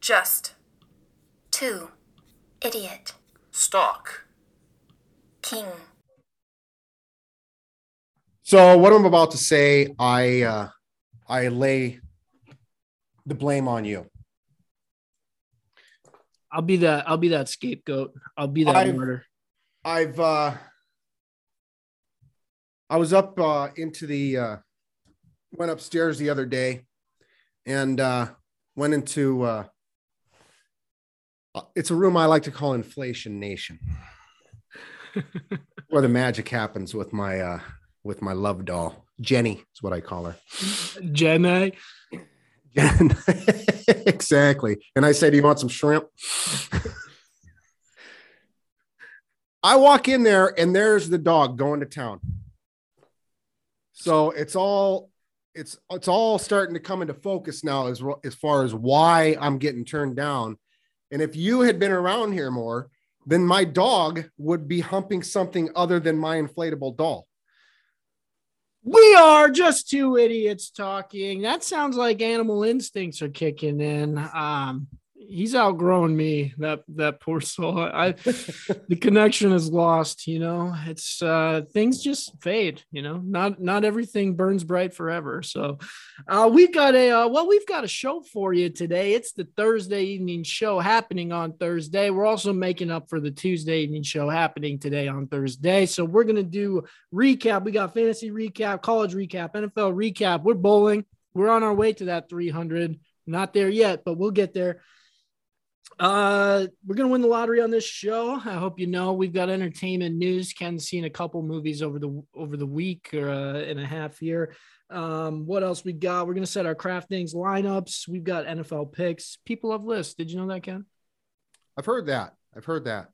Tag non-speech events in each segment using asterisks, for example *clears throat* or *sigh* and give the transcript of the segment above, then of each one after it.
Just. 2. Idiot. Stock. King. So what I'm about to say, I uh, I lay the blame on you. I'll be that. I'll be that scapegoat. I'll be that I've- martyr. I've uh I was up uh into the uh went upstairs the other day and uh went into uh it's a room I like to call inflation nation *laughs* where the magic happens with my uh with my love doll Jenny is what I call her Jenny. Jen. *laughs* exactly. And I say, Do you want some shrimp? I walk in there and there's the dog going to town. So it's all it's it's all starting to come into focus now as as far as why I'm getting turned down. And if you had been around here more, then my dog would be humping something other than my inflatable doll. We are just two idiots talking. That sounds like animal instincts are kicking in. Um, he's outgrown me. That that poor soul. I *laughs* the connection is lost. You know, it's uh, things just fade. You know, not not everything burns bright forever. So, uh, we've got a uh, well, we've got a show for you today. It's the Thursday evening show happening on Thursday. We're also making up for the Tuesday evening show happening today on Thursday. So we're gonna do recap. We got fantasy recap, college recap, NFL recap. We're bowling. We're on our way to that 300. Not there yet, but we'll get there. Uh, we're gonna win the lottery on this show. I hope you know we've got entertainment news. Ken's seen a couple movies over the over the week or uh, and a half here. Um, what else we got? We're gonna set our DraftKings lineups. We've got NFL picks. People have lists. Did you know that, Ken? I've heard that. I've heard that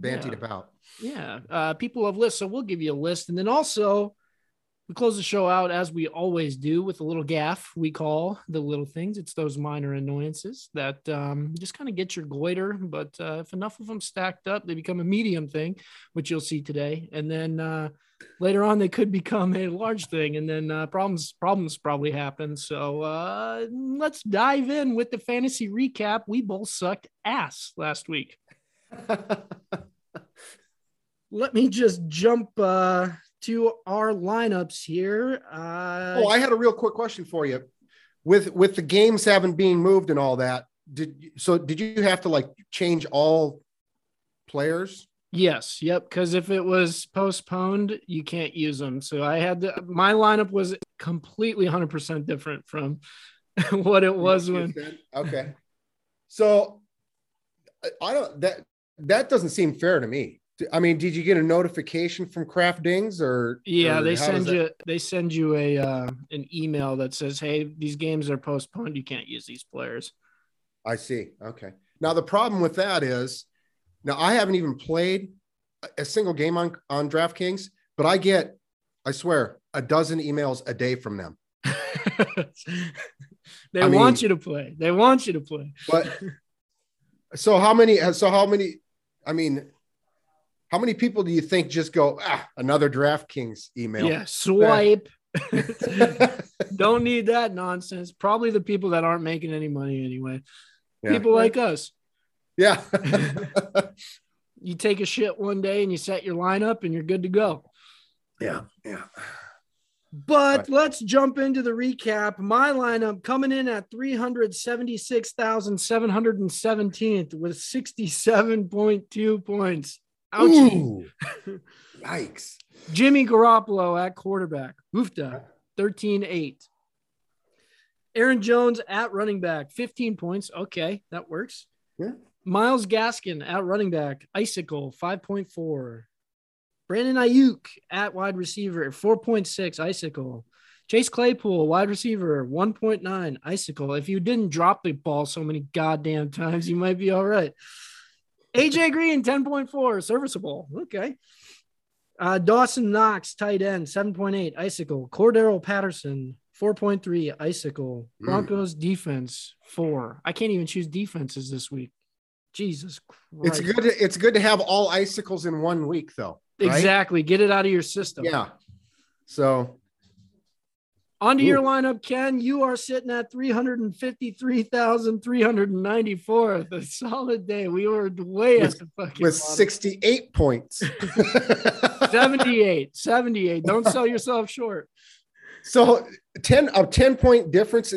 bantied Yeah. about. Yeah, uh, people have lists, so we'll give you a list, and then also we close the show out as we always do with a little gaff we call the little things. It's those minor annoyances that um, just kind of get your goiter, but uh, if enough of them stacked up, they become a medium thing, which you'll see today, and then uh, later on they could become a large thing, and then uh, problems problems probably happen. So uh, let's dive in with the fantasy recap. We both sucked ass last week *laughs* let me just jump uh, to our lineups here. Uh, Oh, I had a real quick question for you. With with the games having being moved and all that, did so did you have to like change all players? yes, yep. Because if it was postponed, you can't use them. So I had to. My lineup was completely 100 percent different from *laughs* what it was when. Okay. So I- I don't that that doesn't seem fair to me. I mean, did you get a notification from DraftKings or Yeah, or they send that- you they send you a uh, an email that says, "Hey, these games are postponed. You can't use these players." I see. Okay. Now the problem with that is, now I haven't even played a- a single game on on DraftKings, but I get, I swear, a dozen emails a day from them. *laughs* they I want mean- you to play. They want you to play. But so how many? So how many? I mean, how many people do you think just go ah another DraftKings email? Yeah, swipe. *laughs* Don't need that nonsense. Probably the people that aren't making any money anyway. Yeah. People like us. Yeah. *laughs* You take a shit one day and you set your lineup and you're good to go. yeah. Yeah. But Right. let's jump into the recap. My lineup coming in at 376,717th with 67.2 points. Ouchie. Ooh. Yikes. Jimmy Garoppolo at quarterback. Oofda, 13 8. Aaron Jones at running back, 15 points. Okay, that works. Yeah. Myles Gaskin at running back, Icicle, 5.4. Brandon Aiyuk at wide receiver, 4.6, Icicle. Chase Claypool, wide receiver, 1.9, Icicle. If you didn't drop the ball so many goddamn times, you might be all right. AJ Green, 10.4, serviceable. Okay. Uh, Dawson Knox, tight end, 7.8, Icicle. Cordarrelle Patterson, 4.3, Icicle. Mm. Broncos defense, four. I can't even choose defenses this week. Jesus Christ. It's good. To, it's good to have all icicles in one week, though. right? Exactly. Get it out of your system. Yeah. So Onto your lineup, Ken. You are sitting at 353,394. A solid day. We were way With- at the fucking with bottom. 68 points. *laughs* 78. 78. Don't sell yourself short. so 10 a 10 point difference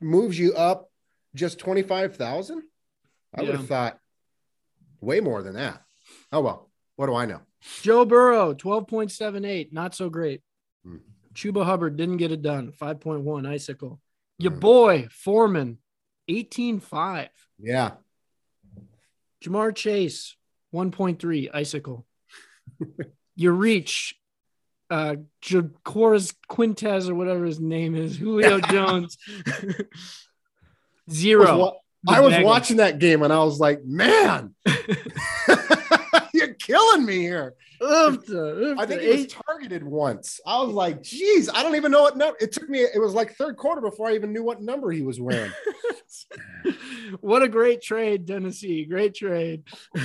moves you up just 25,000. I would have thought way more than that. Oh well, what do I know? Joe Burrow, 12.78. Not so great. Chuba Hubbard didn't get it done. 5.1 icicle. Your Hmm. boy, Foreman, 18.5. Yeah. Ja'Marr Chase, 1.3 icicle. *laughs* Your reach, uh, Jacoraz Quintez or whatever his name is, Julio *laughs* Jones, I zero. was, wa- I was watching that game and I was like, man, *laughs* you're killing me here. Oof the- oof I think he was targeted once. I was like, geez, I don't even know what number. It took me, it was like third quarter before I even knew what number he was wearing. *laughs* what a great trade, Tennessee. Great trade. *laughs*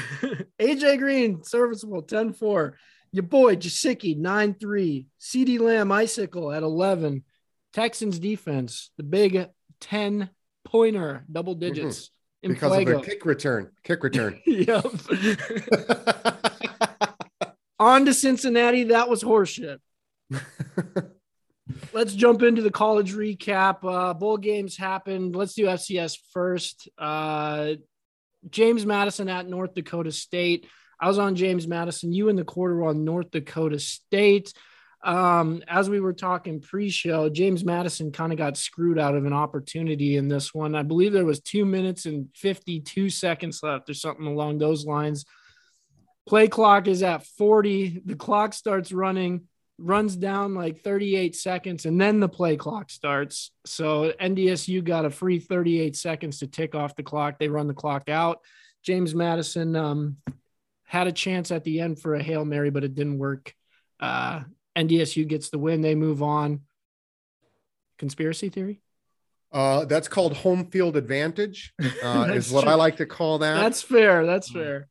AJ Green, serviceable, 10 4. Your boy, Gesicki, 9 3. CeeDee Lamb, Icicle at 11. Texans defense, the big 10 pointer, double digits. Mm-hmm. because of a kick return. Kick return. *laughs* yep. On to Cincinnati. That was horseshit. *laughs* Let's jump into the college recap. Uh, bowl games happened. Let's do FCS first. Uh, James Madison at North Dakota State. I was on James Madison. You in the quarter on North Dakota State. Um, as we were talking pre-show, James Madison kind of got screwed out of an opportunity in this one. I believe there was two minutes and 52 seconds left or something along those lines. Play clock is at 40. The clock starts running, runs down like 38 seconds, and then the play clock starts. So NDSU got a free 38 seconds to tick off the clock. They run the clock out. James Madison um, had a chance at the end for a Hail Mary, but it didn't work. Uh, NDSU gets the win. They move on. Conspiracy theory? Uh, that's called home field advantage, *laughs* uh, is what true. I like to call that. That's fair. That's fair.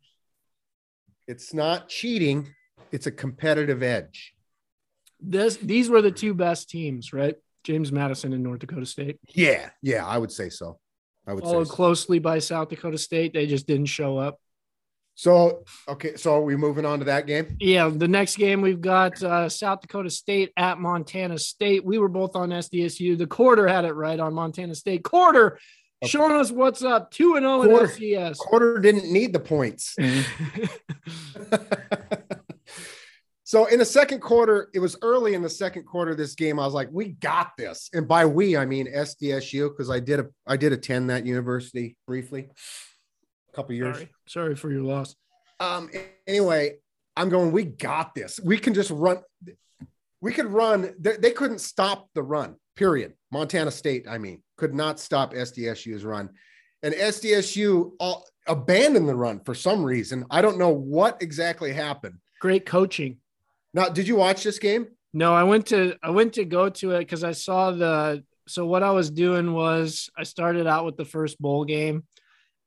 It's not cheating, it's a competitive edge. This these were the two best teams, right? James Madison and North Dakota State. Yeah, yeah, I would say so. I would Followed say so. closely by South Dakota State. They just didn't show up. So, okay, so are we moving on to that game? Yeah, the next game we've got uh, South Dakota State at Montana State. We were both on SDSU. The quarter had it right on Montana State. Quarter. Showing us what's up. 2 and 0 in. FCS. Quarter didn't need the points. *laughs* *laughs* so in the second quarter, it was early in the second quarter of this game. I was like, we got this. And by we, I mean SDSU, because I did a I did attend that university briefly a couple years. Sorry. Sorry for your loss. Um, anyway, I'm going, we got this. We can just run. We could run. They, they couldn't stop the run, period. Montana State, I mean, could not stop SDSU's run. And SDSU all, uh, abandoned the run for some reason. I don't know what exactly happened. Great coaching. Now, did you watch this game? No, I went to I went to go to it because I saw the so what I was doing was I started out with the first bowl game.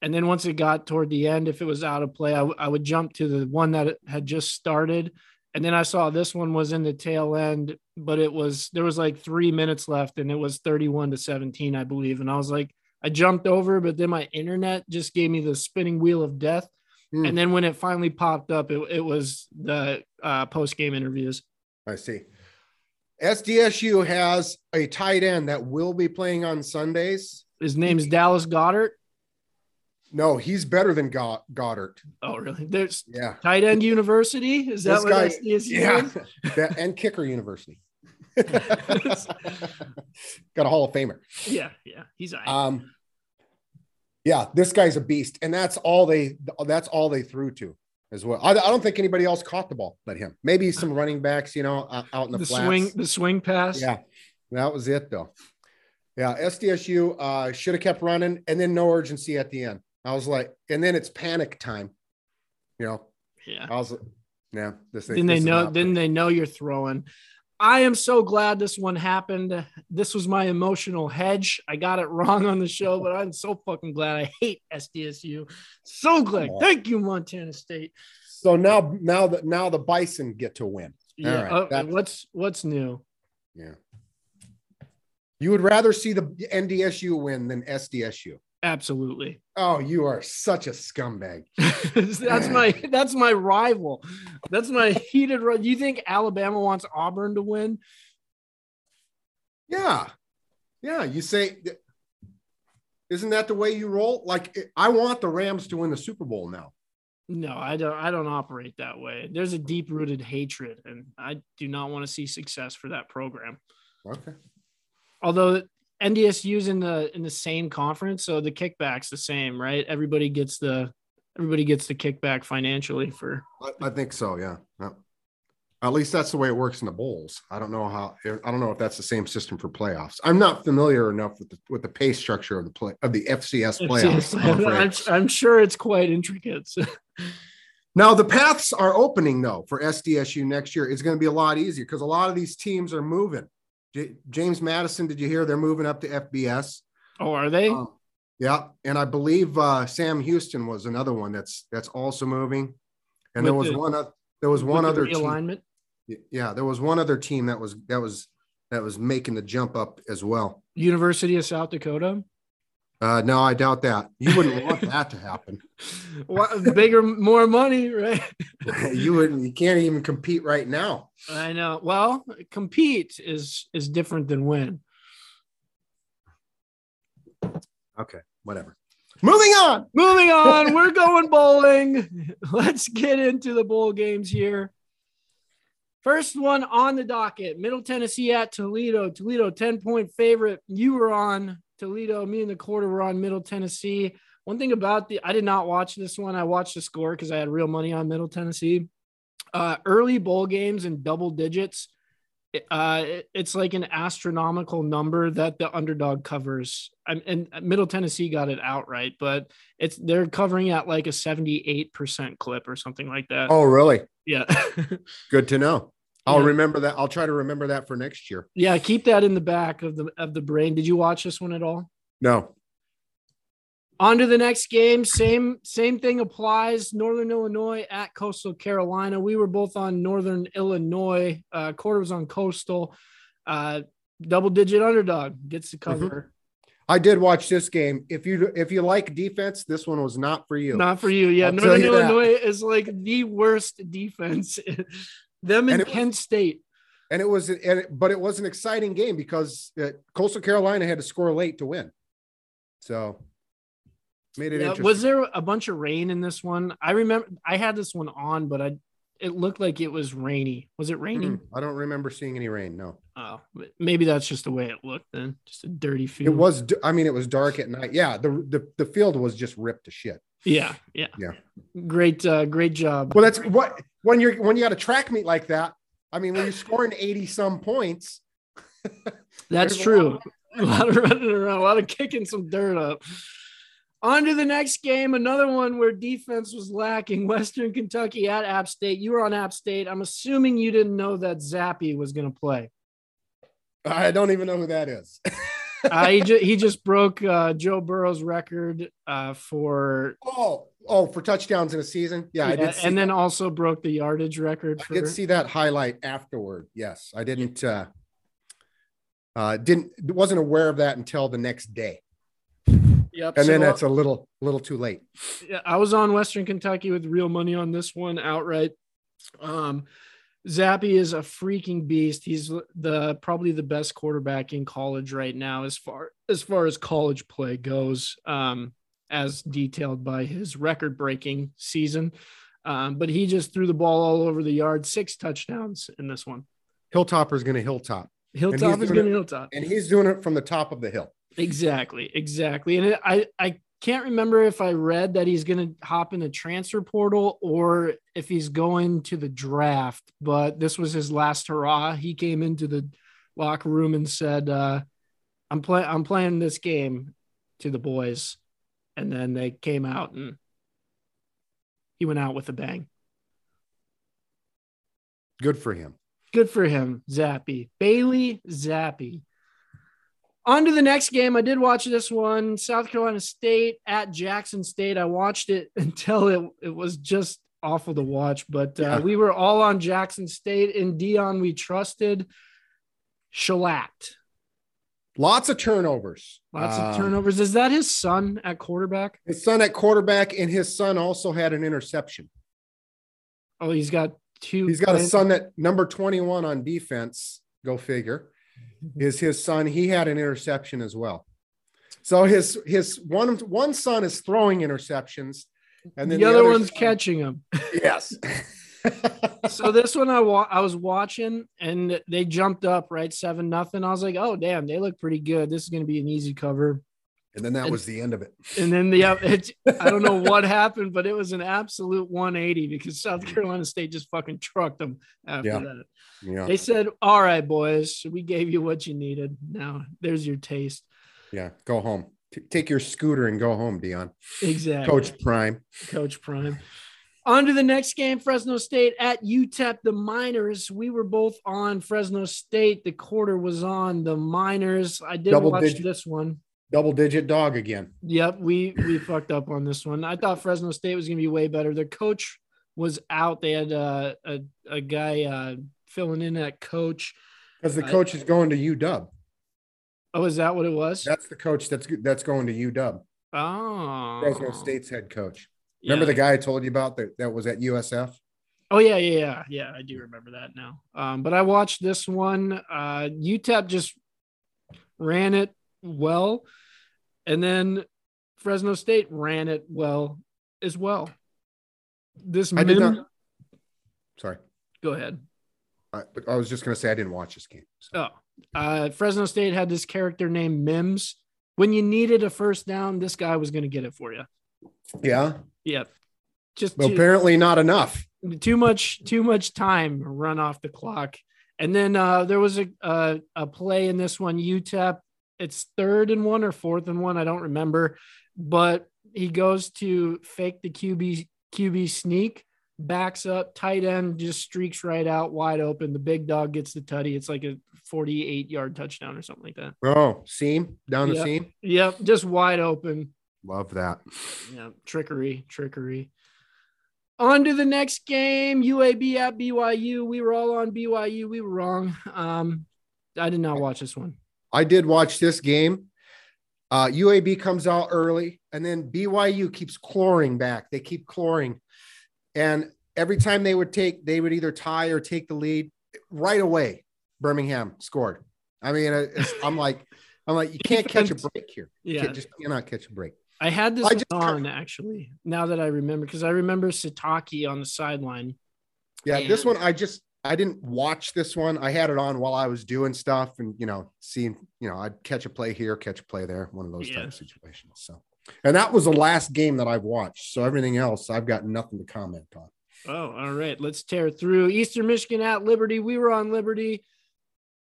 And then once it got toward the end, if it was out of play, I, w- I would jump to the one that had just started. And then I saw this one was in the tail end, but it was there was like three minutes left and it was 31 to 17, I believe. And I was like, I jumped over, but then my internet just gave me the spinning wheel of death. Hmm. And then when it finally popped up, it, it was the uh, post game interviews. I see. SDSU has a tight end that will be playing on Sundays. His name's Dallas Goedert. No, he's better than Go- Goedert. Oh, really? There's Yeah. tight end university. Is that This what guy- *laughs* Yeah. That- and Kicker University. *laughs* Got a Hall of Famer. Yeah, yeah. He's right. Um, yeah, this guy's a beast, and that's all they that's all they threw to as well. I, I don't think anybody else caught the ball but him. Maybe some running backs, you know, out, out in the, the flats. swing, the swing pass. Yeah, that was it though. Yeah, SDSU uh, should have kept running, and then no urgency at the end. I was like, and then it's panic time. You know, yeah. I was, yeah. This thing. Then they know. Then they know you're throwing. I am so glad this one happened. This was my emotional hedge. I got it *laughs* wrong on the show, but I'm so fucking glad. I hate SDSU. So glad. Thank you, Montana State. So now, now that now the Bison get to win. Yeah. right, uh, what's what's new? Yeah. You would rather see the NDSU win than SDSU. Absolutely. Oh, you are such a scumbag. *laughs* that's my *laughs* that's my rival. That's my heated. Do you think Alabama wants Auburn to win? Yeah, yeah. You say, isn't that the way you roll? Like, I want the Rams to win the Super Bowl now. No, I don't. I don't operate that way. There's a deep rooted hatred, and I do not want to see success for that program. Okay. Although NDSU's in the in the same conference, so the kickback's the same, right? Everybody gets the everybody gets the kickback financially for. I, I think so. Yeah. yeah. At least that's the way it works in the bowls. I don't know how. I don't know if that's the same system for playoffs. I'm not familiar enough with the with the pay structure of the play of the FCS playoffs. I'm, *laughs* I'm, sure it's quite intricate. now the paths are opening though for SDSU next year. It's going to be a lot easier because a lot of these teams are moving. J- James Madison, did you hear they're moving up to FBS? Oh, are they? Um, yeah, and I believe uh, Sam Houston was another one that's that's also moving. And with there was the, one there was one other alignment. Yeah, there was one other team that was that was that was making the jump up as well. University of South Dakota. Uh, no, I doubt that. You wouldn't *laughs* want that to happen. Bigger, more money, right? *laughs* you wouldn't. You can't even compete right now. I know. Well, compete is is different than win. Okay, whatever. Moving on. Moving on. We're going bowling. *laughs* Let's get into the bowl games here. First one on the docket Middle Tennessee at Toledo. Toledo, 10 point favorite. You were on Toledo. Me and the quarter were on Middle Tennessee. One thing about the, I did not watch this one. I watched the score because I had real money on Middle Tennessee. Uh, early bowl games in double digits. Uh, it's like an astronomical number that the underdog covers. and Middle Tennessee got it outright, but it's they're covering at like a 78% clip or something like that. Oh, really? Yeah. *laughs* Good to know. I'll yeah. remember that. I'll try to remember that for next year. Yeah, keep that in the back of the of the brain. Did you watch this one at all? No. On to the next game. Same same thing applies. Northern Illinois at Coastal Carolina. We were both on Northern Illinois. Uh, quarter was on Coastal. Uh, double digit underdog gets the mm-hmm. cover. Mm-hmm. I did watch this game. If you if you like defense, this one was not for you. Not for you. Yeah, I'll Northern Illinois that. is like the worst defense. *laughs* Them in Penn was, State. And it was, and it, but it was an exciting game because uh, Coastal Carolina had to score late to win. So made it yeah, Was there a bunch of rain in this one? I remember I had this one on, but I it looked like it was rainy. Was it raining? Mm, I don't remember seeing any rain. No. Oh, maybe that's just the way it looked then. Just a dirty field. It was. I mean, it was dark at night. Yeah. The the, the field was just ripped to shit. Yeah. Yeah. Yeah. Great. Uh, great job. Well, that's what when you're when you got a track meet like that. I mean, when you're scoring eighty some points. *laughs* that's true. A lot, of, *laughs* a lot of running around, a lot of kicking some dirt up. On to the next game, another one where defense was lacking. Western Kentucky at App State. You were on App State. I'm assuming you didn't know that Zappe was going to play. I don't even know who that is. *laughs* *laughs* uh, he, ju- he just broke uh, Joe Burrow's record uh, for oh oh for touchdowns in a season. Yeah, yeah I did. and that. then also broke the yardage record. For... I did see that highlight afterward. Yes, I didn't. Uh, uh, didn't wasn't aware of that until the next day. Yep. And so, then that's a little little too late. Yeah, I was on Western Kentucky with real money on this one outright. Um, Zappe is a freaking beast. He's the probably the best quarterback in college right now as far as far as college play goes, um, as detailed by his record-breaking season. Um, but he just threw the ball all over the yard, six touchdowns in this one. Hilltopper is going to hilltop. Hilltop is going to hilltop, and he's doing it from the top of the hill. Exactly, exactly. And I I can't remember if I read that he's going to hop in the transfer portal or if he's going to the draft, but this was his last hurrah. He came into the locker room and said, uh, "I'm playing. I'm playing this game to the boys," and then they came out and he went out with a bang. Good for him. Good for him, Zappe. Bailey Zappe. On to the next game. I did watch this one, South Carolina State at Jackson State. I watched it *laughs* until it, it was just awful to watch, but uh, yeah. we were all on Jackson State. and Deion we trusted. Shellacked. Lots of turnovers. Lots of Um, turnovers. Is that his son at quarterback? His son at quarterback, and his son also had an interception. Oh, he's got two. He's got a son that number 21 on defense. Go figure. Is his son? He had an interception as well. So his his one one son is throwing interceptions, and then the, other, one's son- catching them. Yes. *laughs* *laughs* so this one I wa- I was watching and they jumped up right seven nothing. I was like, oh damn, they look pretty good. This is gonna be an easy cover. And then that was the end of it. And then the it, I don't know what *laughs* happened, but it was an absolute 180 because South Carolina State just fucking trucked them after Yeah. that. Yeah. They said, "All right, boys, we gave you what you needed. Now there's your taste." Yeah. Go home. T- take your scooter and go home, Deion. Exactly, Coach Prime. Coach Prime. On to the next game, Fresno State at UTEP. The Miners. We were both on Fresno State. The quarter was on the Miners. I did watch digit. this one. Double digit dog again. Yep, we we fucked up on this one. I thought Fresno State was going to be way better. Their coach was out. They had uh, a a guy uh, filling in that coach. Because the I- coach is going to UW. Oh, is that what it was? That's the coach that's that's going to UW. Oh, Fresno State's head coach. Remember the guy I told you about that, that was at USF? Oh yeah, yeah, yeah, yeah. I do remember that now. Um, but I watched this one. Uh, UTEP just ran it well, and then Fresno State ran it well as well. This I did not. Sorry. go ahead. I, I was just going to say I didn't watch this game. So. Oh, uh, Fresno State had this character named Mims. When you needed a first down, this guy was going to get it for you. Yeah. Yep. Just Well, too, apparently not enough. too much, too much time run off the clock. And then uh, there was a, a a play in this one. UTEP. It's third and one or fourth and one. I don't remember, but he goes to fake the QB QB sneak, backs up, tight end just streaks right out, wide open. The big dog gets the tutty. It's like a 48 yard touchdown or something like that. Oh, seam down the seam. Yep, just wide open. Love that. Yeah, trickery, trickery. On to the next game, UAB at BYU. We were all on BYU. We were wrong. Um, I did not watch this one. I did watch this game. Uh, UAB comes out early, and then BYU keeps clawing back. They keep clawing, and every time they would take, they would either tie or take the lead right away. Birmingham scored. I mean, I'm *laughs* like, I'm like, you can't catch a break here. Yeah, You just cannot catch a break. I had this I just- on actually. Now that I remember, because I remember Sitake on the sideline. Yeah, this one I just I didn't watch this one. I had it on while I was doing stuff and you know, seeing, you know, I'd catch a play here, catch a play there, one of those Yeah. type of situations. So and that was the last game that I've watched. So everything else I've got nothing to comment on. Oh, all right. Let's tear through Eastern Michigan at Liberty. We were on Liberty.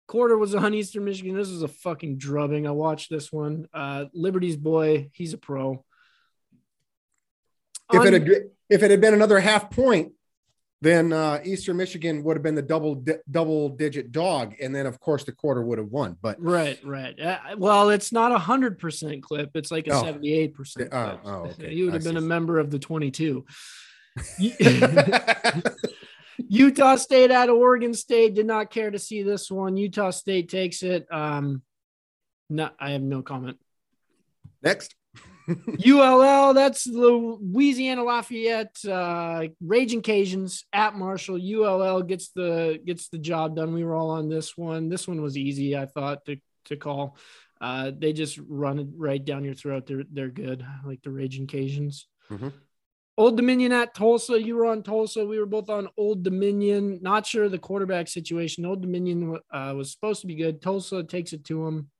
Quarter was on Eastern Michigan. This was a fucking drubbing. I watched this one. Uh, Liberty's boy, he's a pro. If On- it had if it had been another half point, then uh, Eastern Michigan would have been the double di- double digit dog, and then of course the quarter would have won. But Right, right. Uh, well, it's not a hundred percent clip. It's like a Oh. seventy-eight percent. Oh, oh, *laughs* okay. You would I have been see. a member of the twenty-two. *laughs* *laughs* Utah State at Oregon State did not care to see this one. Utah State takes it. Um, no, I have no comment. next. ULL, that's the Louisiana Lafayette uh, Raging Cajuns at Marshall. ULL gets the gets the job done. We were all on this one. This one was easy, I thought to to call. Uh, they just run it right down your throat. They're they're good, like the Raging Cajuns. Mhm. Old Dominion at Tulsa. You were on Tulsa. We were both on Old Dominion. Not sure the quarterback situation. Old Dominion uh, was supposed to be good. Tulsa takes it to them.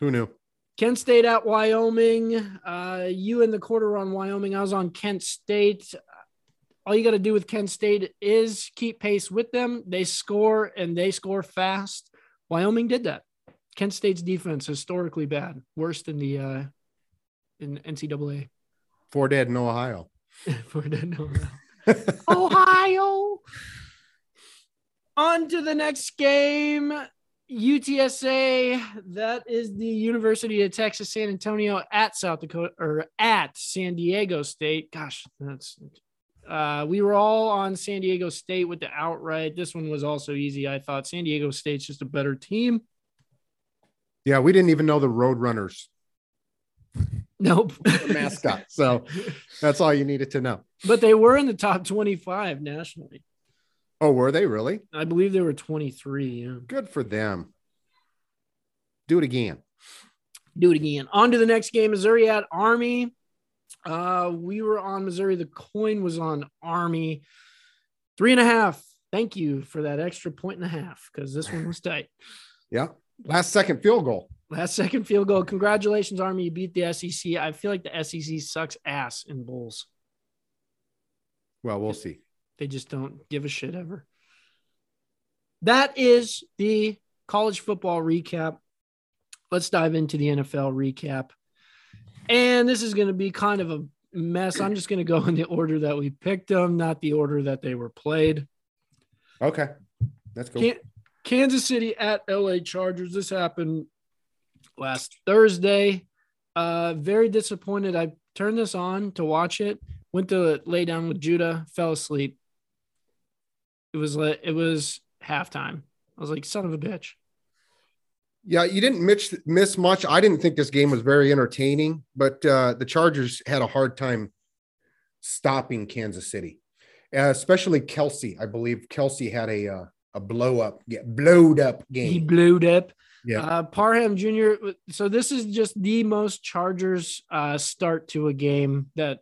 Who knew? Kent State at Wyoming. Uh, you in the quarter on Wyoming. I was on Kent State. All you got to do with Kent State is keep pace with them. They score and they score fast. Wyoming did that. Kent State's defense historically bad, worse than the uh, in NCAA. Four dead in Ohio. For the- in no. Ohio. On to the next game. UTSA, that is the University of Texas San Antonio at South Dakota or at San Diego State. Gosh, that's uh, we were all on San Diego State with the outright. This one was also easy. I thought San Diego State's just a better team. Yeah, we didn't even know the Roadrunners Nope. *laughs* mascot. So that's all you needed to know. but they were in the top 25 nationally. Oh, were they really? I believe they were 23. Yeah. Good for them. Do it again. Do it again. On to the next game. Missouri at Army. Uh, we were on Missouri. The coin was on Army. Three and a half. Thank you for that extra point and a half because this one was tight. *laughs* Yeah. Last second field goal. Last second field goal. Congratulations, Army. You beat the SEC. I feel like the SEC sucks ass in bowls. Well, we'll see. They just don't give a shit ever. That is the college football recap. Let's dive into the NFL recap. And this is going to be kind of a mess. I'm just going to go in the order that we picked them, not the order that they were played. Okay. Let's go. Can- Kansas City at LA Chargers. This happened last Thursday. Uh, very disappointed. I turned this on to watch it. Went to lay down with Judah. Fell asleep. It was like it was halftime. I was like, son of a bitch. Yeah, you didn't miss, miss much. I didn't think this game was very entertaining, but uh, the Chargers had a hard time stopping Kansas City, uh, especially Kelce. I believe Kelce had a uh, a blow up, yeah, blowed up game. He blew up. Yeah. Uh, Parham Jr. So this is just the most Chargers uh, start to a game that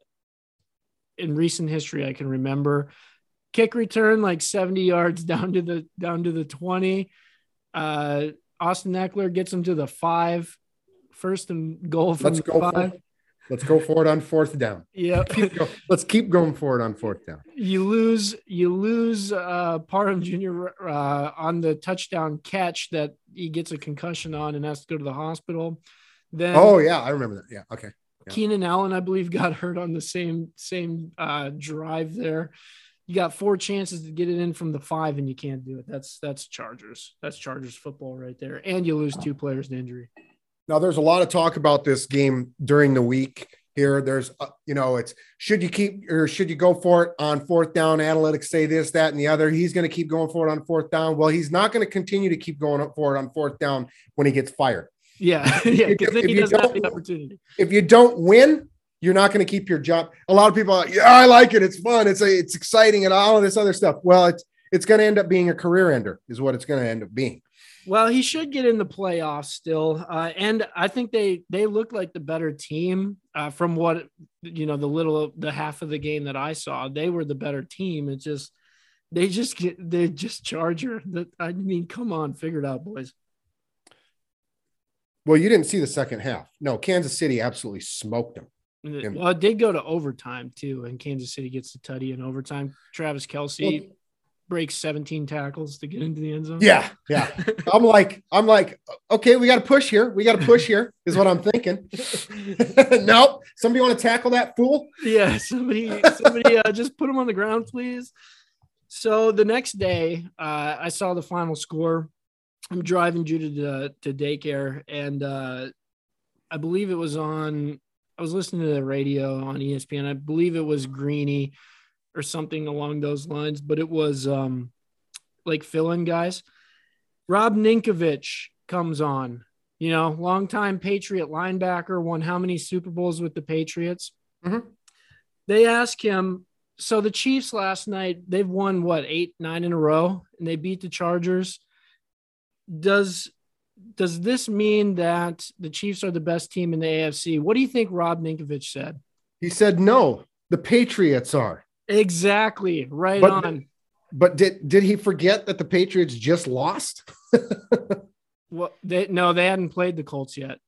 in recent history I can remember. Kick return like 70 yards down to the down to the 20. Uh, Austin Ekeler gets him to the five, first and goal from Let's the go. For five. it. Let's go for it on fourth down. Yeah, Let's keep going for it on fourth down. you lose you lose uh Parham Jr. Uh, on the touchdown catch that he gets a concussion on and has to go to the hospital. Then Oh yeah, I remember that. Yeah. Okay. yeah. Keenan Allen, I believe, got hurt on the same same uh, drive there. You got four chances to get it in from the five, and you can't do it. That's that's Chargers. That's Chargers football right there. And you lose two players to injury. Now, there's a lot of talk about this game during the week here. There's, uh, you know, it's should you keep or should you go for it on fourth down? Analytics say this, that, and the other. He's going to keep going for it on fourth down. Well, he's not going to continue to keep going up for it on fourth down when he gets fired. Yeah, *laughs* yeah, because then If he you doesn't have the opportunity. If you don't win, you're not going to keep your job. A lot of people, are like, yeah, I like it. It's fun. It's a, it's exciting, and all of this other stuff. Well, it's it's going to end up being a career ender, is what it's going to end up being. Well, he should get in the playoffs still, uh, and I think they they look like the better team uh, from what you know the little the half of the game that I saw. They were the better team. It's just they just get they just Charger. That I mean, come on, figure it out, boys. Well, you didn't see the second half. No, Kansas City absolutely smoked them. Uh, Well, it did go to overtime too, and Kansas City gets the tutty in overtime. Travis Kelce breaks 17 tackles to get into the end zone. Yeah, yeah. I'm like, I'm like, okay, we got to push here. We got to push here, is what I'm thinking. *laughs* nope. Somebody want to tackle that fool? yeah. Somebody, somebody, uh, just put him on the ground, please. So the next day, uh, I saw the final score. I'm driving Judah to, to daycare, and uh, I believe it was on. I was listening to the radio on ESPN. I believe it was Greeny or something along those lines, but it was um, like fill-in guys. Rob Ninkovich comes on. You know, longtime Patriot linebacker, won how many Super Bowls with the Patriots? Mhm. They ask him. So the Chiefs last night, they've won what eight, nine in a row, and they beat the Chargers. Does does this mean that the Chiefs are the best team in the AFC? What do you think Rob Ninkovich said? He said, no, the Patriots are. Exactly, right But- on. But did did he forget that the Patriots just lost? *laughs* Well, they no, they hadn't played the Colts yet.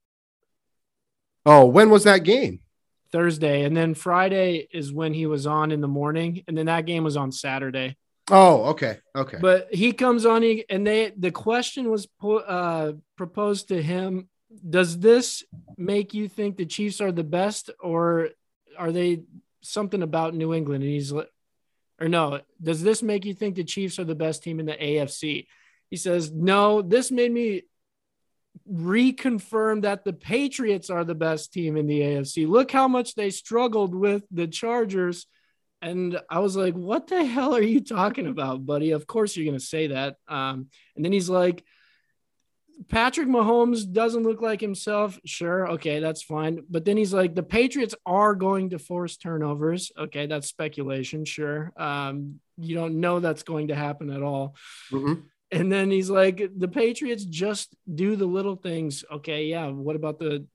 Oh, when was that game? Thursday, and then Friday is when he was on in the morning, and then that game was on Saturday. Oh, okay, okay. But he comes on, and they the question was uh, proposed to him: Does this make you think the Chiefs are the best, or are they something about New England? And he's like, or no, does this make you think the Chiefs are the best team in the AFC? He says, No, this made me reconfirm that the Patriots are the best team in the AFC. Look how much they struggled with the Chargers. And I was like, what the hell are you talking about, buddy? Of course you're going to say that. Um, and then he's like, Patrick Mahomes doesn't look like himself. Sure. Okay. That's fine. But then he's like, the Patriots are going to force turnovers. Okay. That's speculation. Sure. Um, you don't know that's going to happen at all. Mhm. And then he's like, the Patriots just do the little things. Okay. Yeah. What about the,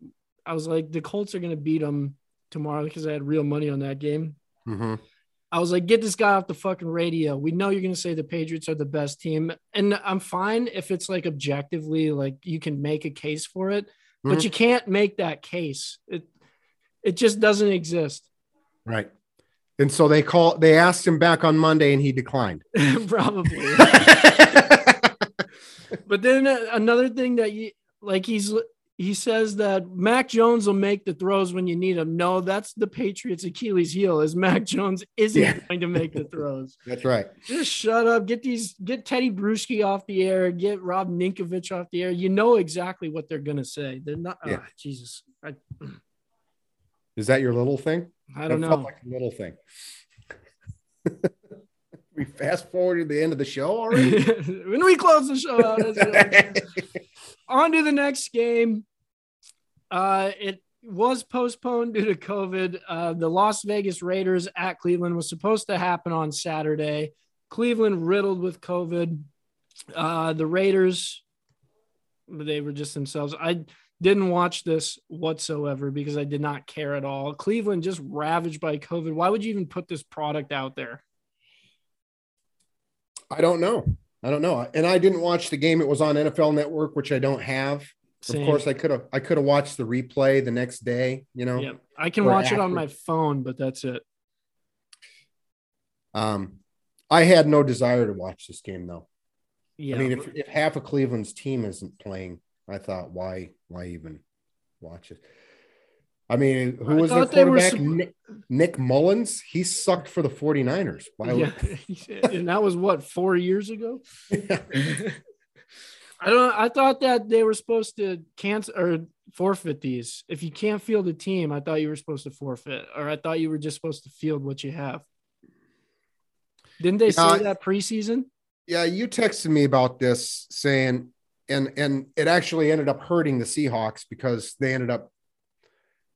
I was like, the Colts are going to beat them tomorrow because I had real money on that game. Mhm. I was like, get this guy off the fucking radio. We know you're going to say the Patriots are the best team. And I'm fine if it's like objectively, like you can make a case for it, but Mhm. you can't make that case. It, it just doesn't exist. Right. And so they call they asked him back on Monday and he declined. *laughs* Probably. *laughs* but then uh, another thing that you like, he's, he says that Mac Jones will make the throws when you need him. No, that's the Patriots' Achilles heel is Mac Jones isn't Yeah. going to make the throws. *laughs* That's right. Just shut up. Get these, get Tedy Bruschi off the air. Get Rob Ninkovich off the air. You know exactly what they're gonna say. They're not. Yeah. ah, Jesus, I, Is that your little thing? I don't That felt know. like a little thing. *laughs* we fast forward to the end of the show already. *laughs* when we close the show out, on to the next game. Uh, it was postponed due to COVID. Uh, the Las Vegas Raiders at Cleveland was supposed to happen on Saturday. Cleveland riddled with COVID. Uh, the Raiders, they were just themselves. I didn't watch this whatsoever because I did not care at all. Cleveland just ravaged by COVID. Why would you even put this product out there? I don't know. I don't know. And I didn't watch the game. It was on NFL Network, which I don't have. Same. Of course, I could have. I could have watched the replay the next day. You know. Yeah, I can watch it on my phone, but that's it. Um, I had no desire to watch this game though. Yeah, I mean, if, if half of Cleveland's team isn't playing, I thought, why, why even watch it? I mean, who was their were quarterback? Nick, Nick Mullens. He sucked for the 49ers. Why yeah, would, *laughs* and that was what four years ago. *laughs* I don't. I thought that they were supposed to cancel or forfeit these. If you can't field a team, I thought you were supposed to forfeit, or I thought you were just supposed to field what you have. Didn't they say that preseason? yeah, you texted me about this saying, and and it actually ended up hurting the Seahawks because they ended up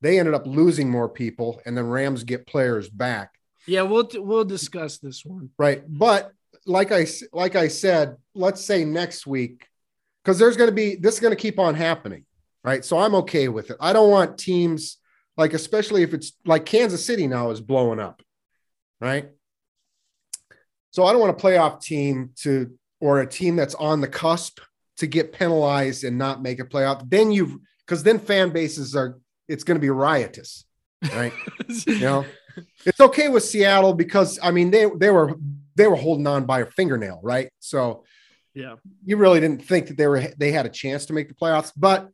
they ended up losing more people, and then Rams get players back. Yeah, we'll we'll discuss this one. Right. But like I like I said, let's say next week, because there's going to be this is going to keep on happening. Right. So I'm okay with it. I don't want teams like, especially if it's like Kansas City now is blowing up. Right. So I don't want a playoff team to or a team that's on the cusp to get penalized and not make a playoff. Then you've because then fan bases are it's going to be riotous. Right. *laughs* you know it's okay with Seattle because I mean they they were they were holding on by a fingernail, right? So yeah, you really didn't think that they were they had a chance to make the playoffs. But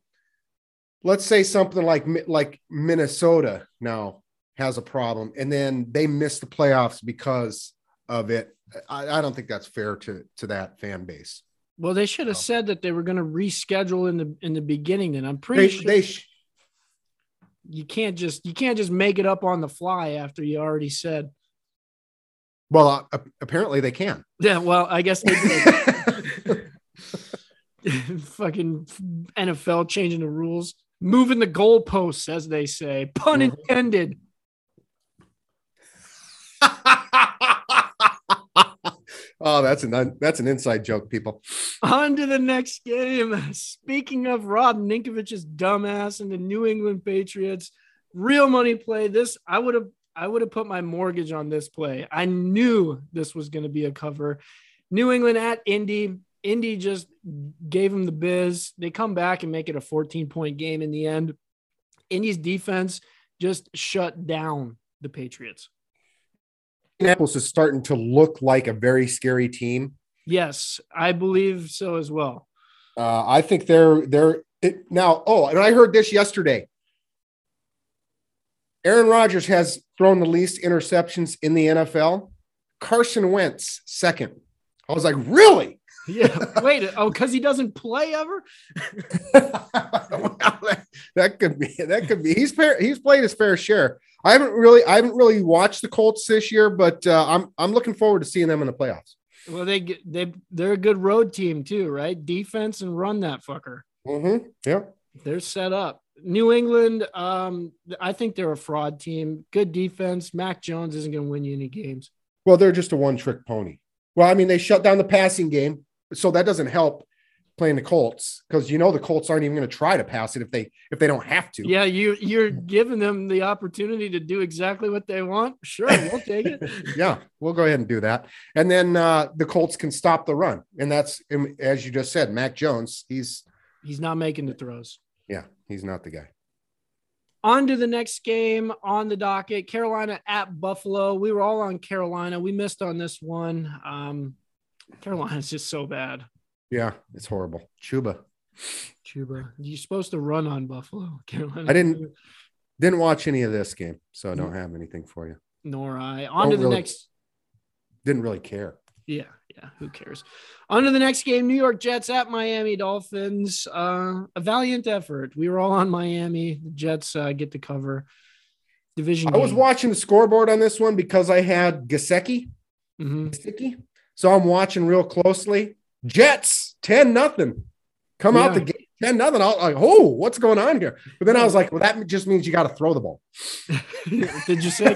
let's say something like like Minnesota now has a problem, and then they miss the playoffs because of it. I, I don't think that's fair to to that fan base. Well, they should have Oh. said that they were going to reschedule in the in the beginning. Then I'm pretty They sure they sh- you can't just you can't just make it up on the fly after you already said. well uh, apparently they can. Yeah, well, I guess they did. *laughs* *laughs* Fucking NFL changing the rules, moving the goalposts, as they say. Pun Mhm. intended. *laughs* oh, that's an that's an inside joke, people. On to the next game. Speaking of Rob Ninkovich's dumbass and the New England Patriots, real money play. This I would have I would have put my mortgage on this play. I knew this was going to be a cover. New England at Indy. Indy just gave them the biz. They come back and make it a 14 point game in the end. Indy's defense just shut down the Patriots. Indianapolis is starting to look like a very scary team. Yes, I believe so as well. Uh, I think they're they're it, now. Oh, and I heard this yesterday. Aaron Rodgers has thrown the least interceptions in the NFL. Carson Wentz second. I was like, really? Yeah. *laughs* Wait. Oh, because he doesn't play ever. *laughs* Well, that, that could be. That could be. He's fair, he's played his fair share. I haven't really I haven't really watched the Colts this year, but uh, I'm I'm looking forward to seeing them in the playoffs. Well, they get- they they're a good road team too, right? Defense and run that fucker. Mm-hmm. Yep. They're set up. New England, um, I think they're a fraud team. Good defense. Mac Jones isn't going to win you any games. Well, they're just a one-trick pony. Well, I mean, they shut down the passing game, so that doesn't help playing the Colts because you know the Colts aren't even going to try to pass it if they if they don't have to. Yeah, you you're giving them the opportunity to do exactly what they want. Sure, we'll take it. *laughs* yeah, we'll go ahead and do that. And then uh, the Colts can stop the run, and that's as you just said, Mac Jones. He's He's not making the throws. yeah, he's not the guy. On to the next game on the docket Carolina at Buffalo. We were all on Carolina. We missed on this one. Um, Carolina's just so bad. Yeah, it's horrible. Chuba Chuba, you're supposed to run on Buffalo. *laughs* Carolina. I didn't- didn't watch any of this game, so I don't have anything for you. Nor I. On to Don't the really- next. Didn't really care. Yeah, yeah. Who cares? On to the next game. New York Jets at Miami Dolphins. Uh, a valiant effort. We were all on Miami. The Jets uh, get the cover. Division. I was watching the scoreboard on this one because I had Gesicki, Mhm. Gesicki. So I'm watching real closely. Jets 10 nothing. Come out the gate 10 nothing. I was like, oh, what's going on here? But then I was like, well, that just means you got to throw the ball. *laughs* Did you say? *laughs*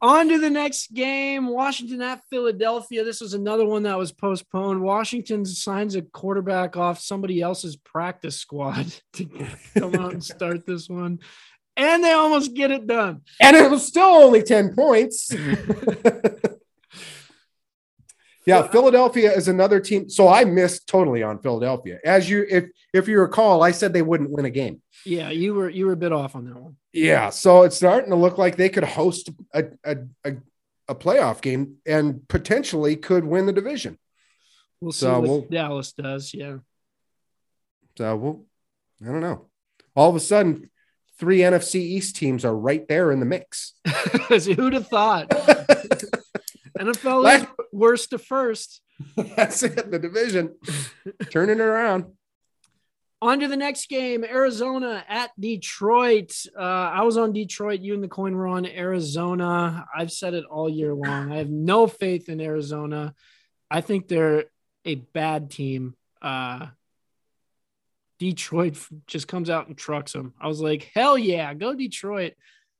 On to the next game, Washington at Philadelphia. This was another one that was postponed. Washington signs a quarterback off somebody else's practice squad *laughs* to come out and start this one. And they almost get it done. and it was still only 10 points. *laughs* *laughs* yeah, Philadelphia is another team. So I missed totally on Philadelphia. As you if if you recall, I said they wouldn't win a game. Yeah, you were you were a bit off on that one. Yeah, so it's starting to look like they could host a a, a, a playoff game and potentially could win the division. We'll see So what we'll- Dallas does. Yeah. So we'll, I don't know. All of a sudden, three NFC East teams are right there in the mix. *laughs* Who'd have thought? *laughs* NFL is Last- worst to first. *laughs* That's it. The division turning it around. On to the next game, Arizona at Detroit. Uh, I was on Detroit. You and the coin were on Arizona. I've said it all year long. I have no faith in Arizona. I think they're a bad team. Uh, Detroit just comes out and trucks them. I was like, hell yeah, go Detroit.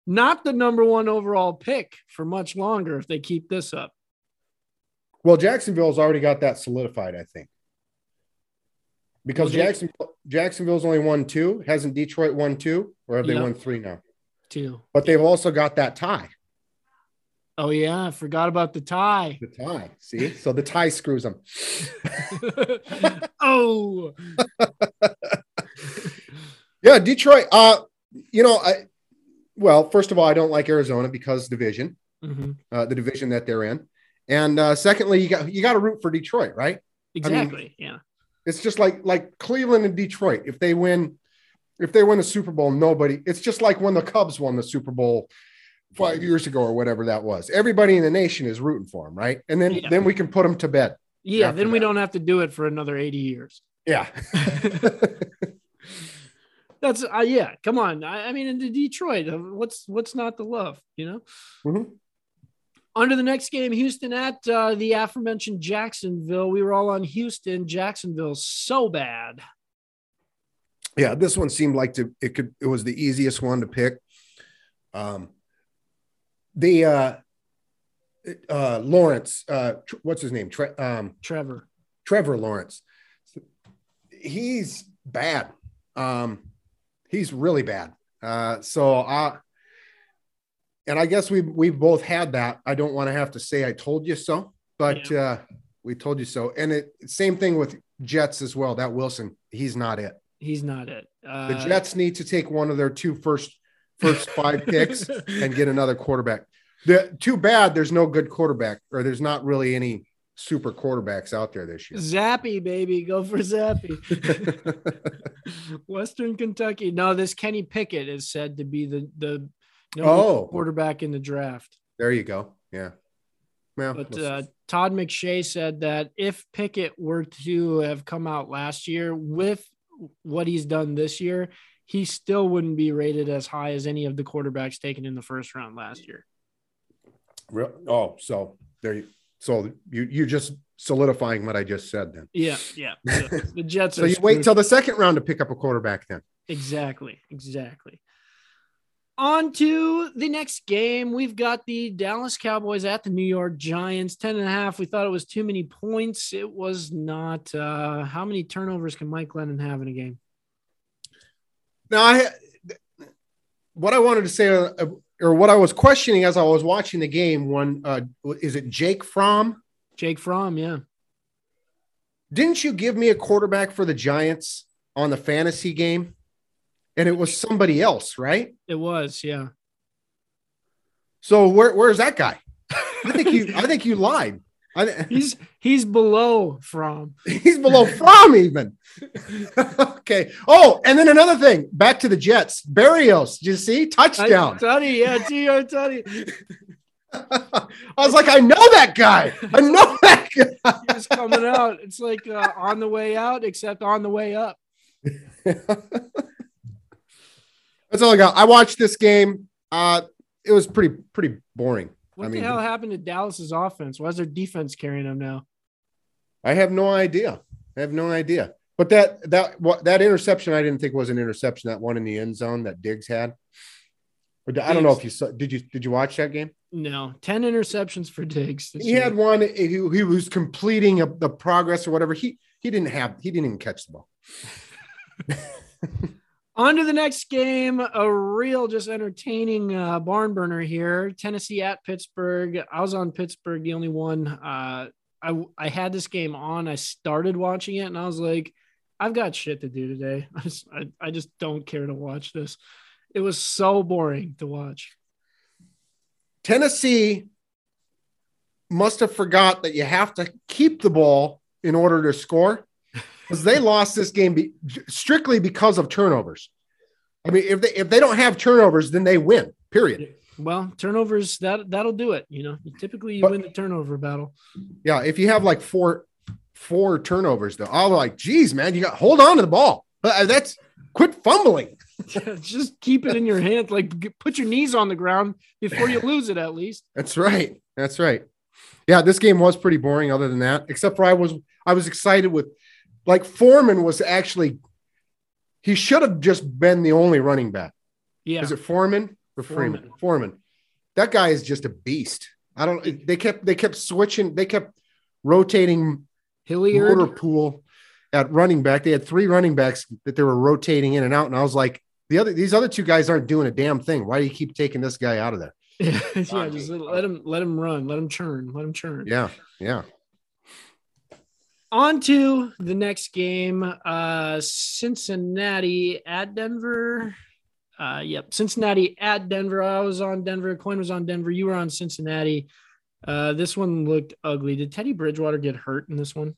Not the number one overall pick for much longer if they keep this up. Well, Jacksonville's already got that solidified, I think. Because Well, Jacksonville, Jacksonville's only won two. Hasn't Detroit won two? Or have they Yeah. won three now? Two. But they've also got that tie. Oh yeah, I forgot about the tie. The tie. See? So the tie screws them. *laughs* oh, *laughs* Yeah, Detroit. Uh, you know, I well, first of all, I don't like Arizona because division, Mhm. uh, the division that they're in. And uh, secondly, you got you got to root for Detroit, right? exactly. yeah. It's just like like Cleveland and Detroit. If they win, if they win the Super Bowl, nobody. It's just like when the Cubs won the Super Bowl five years ago or whatever that was. Everybody in the nation is rooting for them, right? And then Yeah. then we can put them to bed. Yeah, then we that. don't have to do it for another 80 years. Yeah. *laughs* *laughs* *laughs* That's uh, yeah, come on. I, I mean, in Detroit, uh, what's what's not to love, you know? Mhm. On to the next game, Houston at uh, the aforementioned Jacksonville. We were all on Houston. Jacksonville, so bad. yeah, this one seemed like to it could it was the easiest one to pick. Um, the uh, uh, Lawrence, uh, tr- what's his name? Tre- um, Trevor. Trevor Lawrence. He's bad. Um, he's really bad. Uh, so uh, and I guess we we've both had that. I don't want to have to say I told you so, but uh, we told you so. And it same thing with Jets as well. That Wilson, he's not it. He's not it. Uh, The Jets need to take one of their two first first five *laughs* picks and get another quarterback. The too bad there's no good quarterback, or there's not really any super quarterbacks out there this year. Zappe, baby. Go for Zappe. *laughs* Western Kentucky. No, this Kenny Pickett is said to be the the Oh. quarterback in the draft. there you go. Yeah. Well, But uh. Todd McShay said that if Pickett were to have come out last year with what he's done this year, he still wouldn't be rated as high as any of the quarterbacks taken in the first round last year. Real, oh, so there you so you you're just solidifying what I just said then. Yeah, yeah. *laughs* The, the Jets So you wait till the second round to pick up a quarterback then. Exactly, exactly. On to the next game. We've got the Dallas Cowboys at the New York Giants. 10 and a half. We thought it was too many points. It was not. Uh, how many turnovers can Mike Glennon have in a game? Now I what I wanted to say uh, or what I was questioning as I was watching the game when uh is it Jake Fromm? Jake Fromm, yeah. Didn't you give me a quarterback for the Giants on the fantasy game? And it was somebody else, right? It was, yeah. So where, where's that guy? *laughs* I think you I think you lied. I, *laughs* He's he's below Fromm. *laughs* he's below Fromm even. *laughs* okay. Oh, and then another thing. Back to the Jets. Berrios. Did you see touchdown? Tutty, yeah, T.O. Tutty. I was like, I know that guy. I know that guy. He was coming out. It's like uh, on the way out, except on the way up. That's all I got. I watched this game. Uh, it was pretty pretty boring. What I the mean- hell happened to Dallas's offense? Why is their defense carrying them now? I have no idea. I have no idea. But that that what that interception, I didn't think was an interception. That one in the end zone that Diggs had. But I don't know if you saw. Did you did you watch that game? No, ten interceptions for Diggs. He year. had one. He, he was completing a, the progress or whatever. He he didn't have. He didn't even catch the ball. *laughs* *laughs* On to the next game, a real just entertaining uh, barn burner here. Tennessee at Pittsburgh. I was on Pittsburgh, the only one. Uh, I I had this game on. I started watching it, and I was like, I've got shit to do today. *laughs* I just I, I just don't care to watch this. It was so boring to watch. Tennessee must have forgot that you have to keep the ball in order to score because they lost this game be, strictly because of turnovers. I mean, if they if they don't have turnovers, then they win. Period. Well, turnovers that that'll do it. You know, typically you But- win the turnover battle. Yeah, if you have like four four turnovers, though, I'll like, geez, man, you got hold on to the ball. Uh, That's quit fumbling. *laughs* just keep it in your hand. Like put your knees on the ground before you lose it. At least. That's right. That's right. Yeah, this game was pretty boring. Other than that, except for I was I was excited with like Foreman was actually he should have just been the only running back. Yeah. Is it Foreman or Freeman? Foreman. Foreman. That guy is just a beast. I don't. They kept they kept switching. They kept rotating Hilliard. motor pool at running back. They had three running backs that they were rotating in and out, and I was like, the other these other two guys aren't doing a damn thing. Why do you keep taking this guy out of there? *laughs* yeah, just let, let him let him run, let him churn, let him churn. Yeah, yeah. On to the next game. Uh Cincinnati at Denver. Uh yep, Cincinnati at Denver. I was on Denver. Coin was on Denver. You were on Cincinnati. Uh this one looked ugly. Did Teddy Bridgewater get hurt in this one?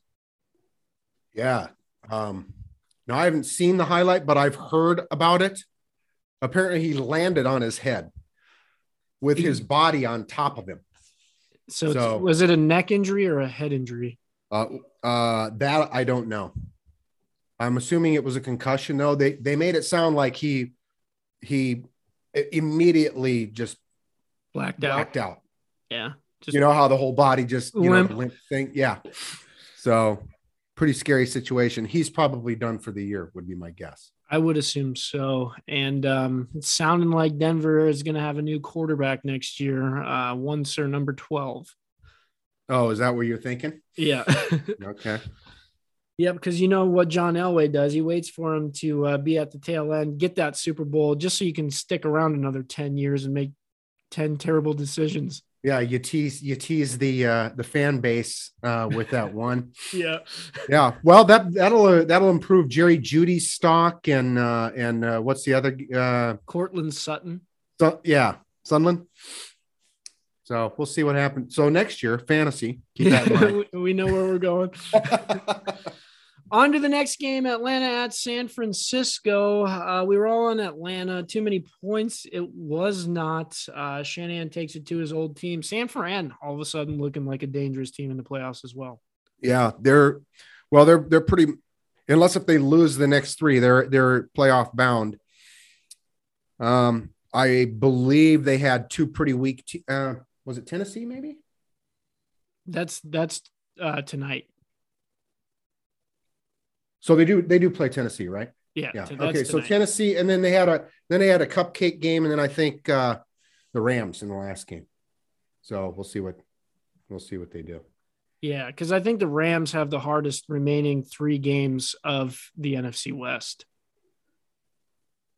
Yeah. Um, now I haven't seen the highlight, but I've heard about it. Apparently, he landed on his head with his body on top of him. So, So- was it a neck injury or a head injury? Uh, uh, that I don't know. I'm assuming it was a concussion, though. They they made it sound like he he immediately just Blacked out. blacked out. Yeah. Just You know how the whole body just you Limp. know limp thing. Yeah. So pretty scary situation. He's probably done for the year, would be my guess. I would assume so. And um, it's sounding like Denver is going to have a new quarterback next year. Uh, one sir, number 12. Oh, is that what you're thinking? Yeah. *laughs* Okay. yeah. Because you know what John Elway does? He waits for him to uh, be at the tail end, get that Super Bowl, just so you can stick around another 10 years and make 10 terrible decisions. Yeah, you tease you tease the uh the fan base uh with that *laughs* one. Yeah. Yeah. Well, that that'll uh, that'll improve Jerry Jeudy's stock and uh and uh what's the other uh Courtland Sutton. so, yeah, Sunland. So we'll see what happens. So next year, fantasy. Keep that in *laughs* mind. we know where we're going. *laughs* On to the next game, Atlanta at San Francisco. Uh, we were all in Atlanta. Too many points. It was not. Uh, Shanahan takes it to his old team. San Fran, all of a sudden, looking like a dangerous team in the playoffs as well. yeah, they're well, they're they're pretty unless if they lose the next three, they're they're playoff bound. Um, I believe they had two pretty weak. Te- uh, Was it Tennessee? Maybe. That's that's uh, tonight. So they do they do play Tennessee, right? Yeah. Yeah. Okay. So. Tennessee, and then they had a then they had a cupcake game, and then I think uh, the Rams in the last game. So we'll see what we'll see what they do. Yeah, because I think the Rams have the hardest remaining three games of the NFC West.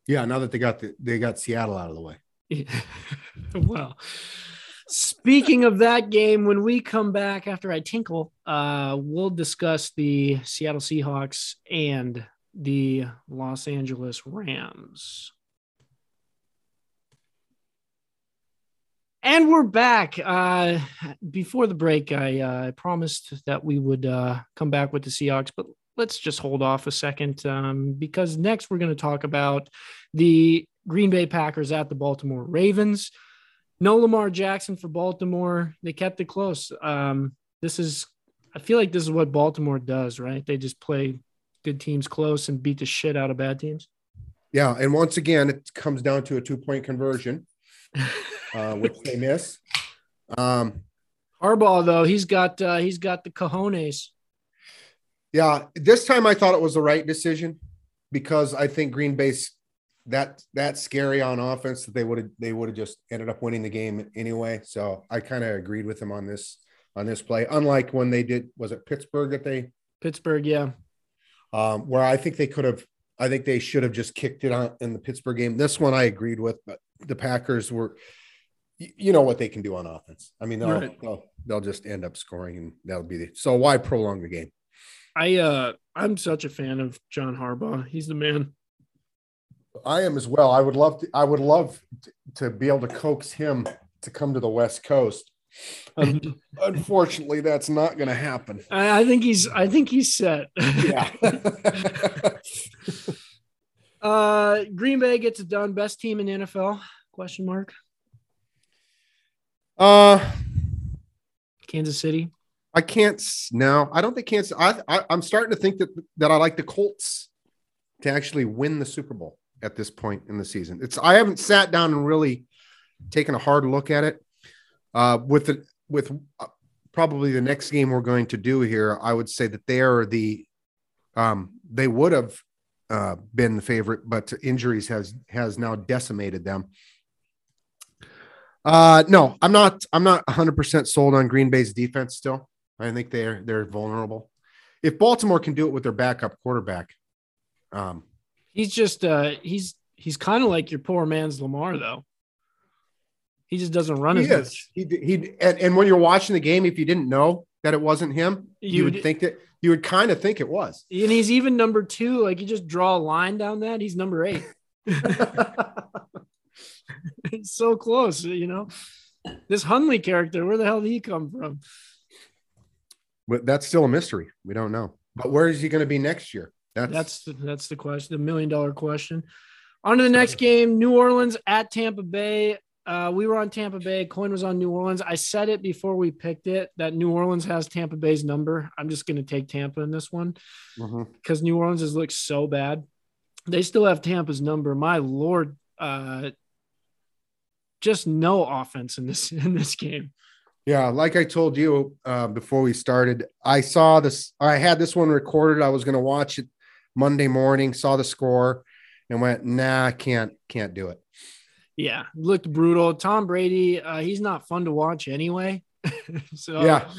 Yeah. Now that they got the they got Seattle out of the way. *laughs* well, speaking of that game, when we come back after I tinkle, uh, we'll discuss the Seattle Seahawks and the Los Angeles Rams. And we're back. Uh, before the break, I uh, promised that we would uh, come back with the Seahawks, but let's just hold off a second um, because next we're going to talk about the Green Bay Packers at the Baltimore Ravens. No Lamar Jackson for Baltimore. They kept it close. Um, this is, I feel like this is what Baltimore does, right? They just play good teams close and beat the shit out of bad teams. Yeah. And once again, it comes down to a two point conversion, *laughs* uh, which they miss. Um, Harbaugh, though, he's got uh, he's got the cojones. Yeah, this time I thought it was the right decision because I think Green Bay's that that scary on offense that they would have they would have just ended up winning the game anyway. So I kind of agreed with him on this on this play. Unlike when they did was it Pittsburgh that they Pittsburgh, yeah. um, where I think they could have I think they should have just kicked it on in the Pittsburgh game. This one I agreed with, but the Packers were you know what they can do on offense. I mean, they'll, Right. they'll, they'll just end up scoring and that'll be the so why prolong the game? I uh I'm such a fan of John Harbaugh. He's the man. I am as well. I would love to. I would love to, to be able to coax him to come to the West Coast. Un- *laughs* Unfortunately, that's not going to happen. I, I think he's I think he's set. Yeah. *laughs* *laughs* uh Green Bay gets it done. Best team in the NFL? Question mark. uh, Kansas City. I can't. s- No, I don't think Kansas. I, I I'm starting to think that that I like the Colts to actually win the Super Bowl at this point in the season. It's. I haven't sat down and really taken a hard look at it. Uh, with the with uh, probably the next game we're going to do here, I would say that they are the. Um, they would have uh, been the favorite, but injuries has has now decimated them. Uh, no, I'm not. I'm not 100 percent sold on Green Bay's defense. Still, I think they're they're vulnerable. If Baltimore can do it with their backup quarterback, um, He's just uh he's he's kind of like your poor man's Lamar though. He just doesn't run he as is. much. He he and, and when you're watching the game, if you didn't know that it wasn't him, you, would You'd- think that you would kind of think it was. And he's even number two. Like you just draw a line down that, he's number eight. *laughs* it's so close, you know. This Huntley character, where the hell did he come from? But that's still a mystery. We don't know. But where is he going to be next year? That's, That's the, that's the question, the million dollar question. On to the next game, New Orleans at Tampa Bay. Uh, we were on Tampa Bay. Coin was on New Orleans. I said it before we picked it that New Orleans has Tampa Bay's number. I'm just going to take Tampa in this one because New Orleans has looked so bad. They still have Tampa's number. My lord, uh, just no offense in this in this game. Yeah, like I told you uh, before we started, I saw this. I had this one recorded. I was going to watch it Monday morning. Saw the score and went, "Nah, I can't, can't do it." Yeah, looked brutal. Tom Brady, uh, he's not fun to watch anyway. *laughs* so Yeah.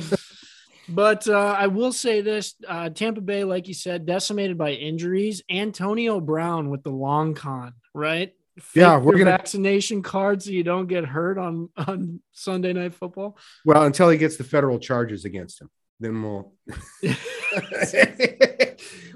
*laughs* but uh, I will say this: uh, Tampa Bay, like you said, decimated by injuries. Antonio Brown with the long con, right? Yeah, we're gonna- vaccination card so you don't get hurt on on Sunday Night Football. Well, until he gets the federal charges against him, then we'll. *laughs* *laughs*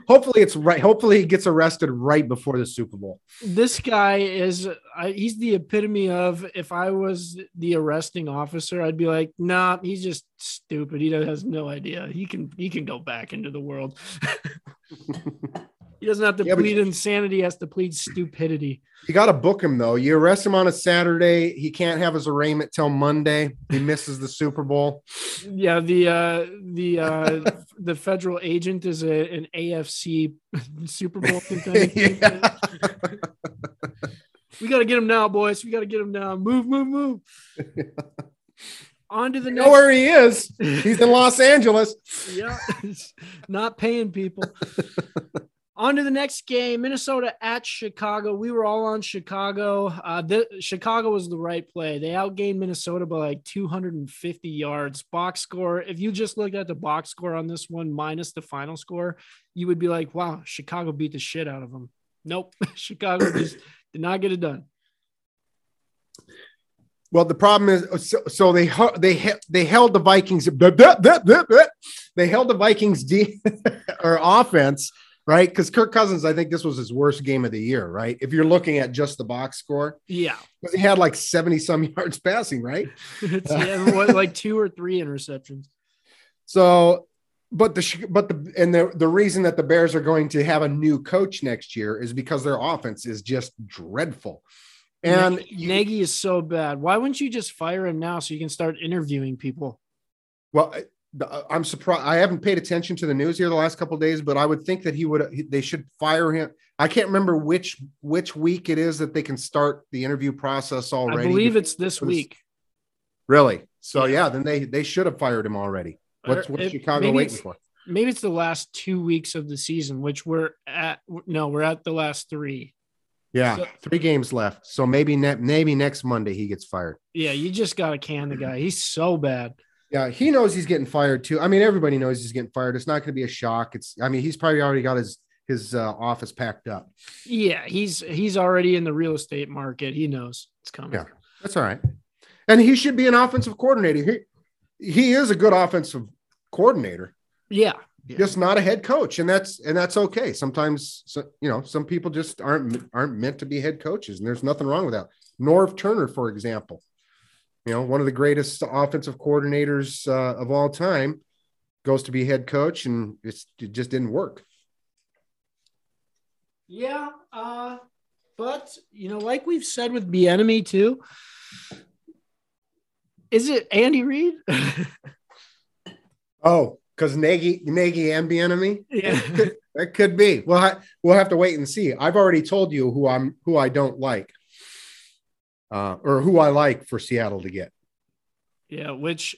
hopefully, it's right. Hopefully, he gets arrested right before the Super Bowl. this guy is I, he's the epitome of if I was the arresting officer, I'd be like, nah, he's just stupid. He has no idea. He can he can go back into the world. *laughs* he doesn't have to Yeah, plead insanity, he has to plead stupidity. You got to book him though. You arrest him on a Saturday. He can't have his arraignment till Monday. He misses the Super Bowl. Yeah, the uh the uh *laughs* the federal agent is a, an AFC *laughs* Super Bowl *laughs* contender. We got to get him now, boys. We got to get him now. Move, move, move. On to the You next. know where he is? He's in Los Angeles. yeah, not paying people. On to the next game Minnesota at Chicago. We were all on Chicago. Uh, the, Chicago was the right play. They outgained Minnesota by like 250 yards. Box score, if you just looked at the box score on this one minus the final score, you would be like, wow, Chicago beat the shit out of them. Nope. *laughs* Chicago just did not get it done. Well, the problem is, so, so they they they held the Vikings. They held the Vikings D *laughs* or offense, right? Because Kirk Cousins, I think this was his worst game of the year, right? If you're looking at just the box score, Yeah. because he had like seventy some *laughs* yards passing, right? *laughs* It's yeah, what, like two or three interceptions. So, but the but the and the the reason that the Bears are going to have a new coach next year is because their offense is just dreadful, and Nagy, Nagy is so bad. Why wouldn't you just fire him now so you can start interviewing people? Well, Uh, I'm surprised. I haven't paid attention to the news here the last couple of days, but I would think that he would. They should fire him. I can't remember which which week it is that they can start the interview process already. I believe it's this week. really. So Yeah. then they they should have fired him already. What's what's it- Chicago waiting for? Maybe it's the last two weeks of the season, which we're at. No, we're at the last three. Yeah, so- three games left. So maybe ne- maybe next Monday he gets fired. Yeah, you just got to can the guy. He's so bad. Yeah, he knows he's getting fired too. I mean, everybody knows he's getting fired. It's not going to be a shock. It's. I mean, he's probably already got his his uh, office packed up. Yeah, he's he's already in the real estate market. He knows it's coming. Yeah. That's all right. And he should be an offensive coordinator. He he is a good offensive coordinator, Yeah. Yeah. just not a head coach, and that's and that's okay. Sometimes so, you know some people just aren't aren't meant to be head coaches, and there's nothing wrong with that. Norv Turner, for example, you know one of the greatest offensive coordinators uh, of all time, goes to be head coach, and it's, it just didn't work. Yeah, uh, but you know, like we've said with Bieniemy too, is it Andy Reid? *laughs* Oh, because Nagy Nagy and Bieniemy. yeah, That could be. Well, I, we'll have to wait and see. I've already told you who I'm who I don't like, uh, or who I like for Seattle to get. yeah. Which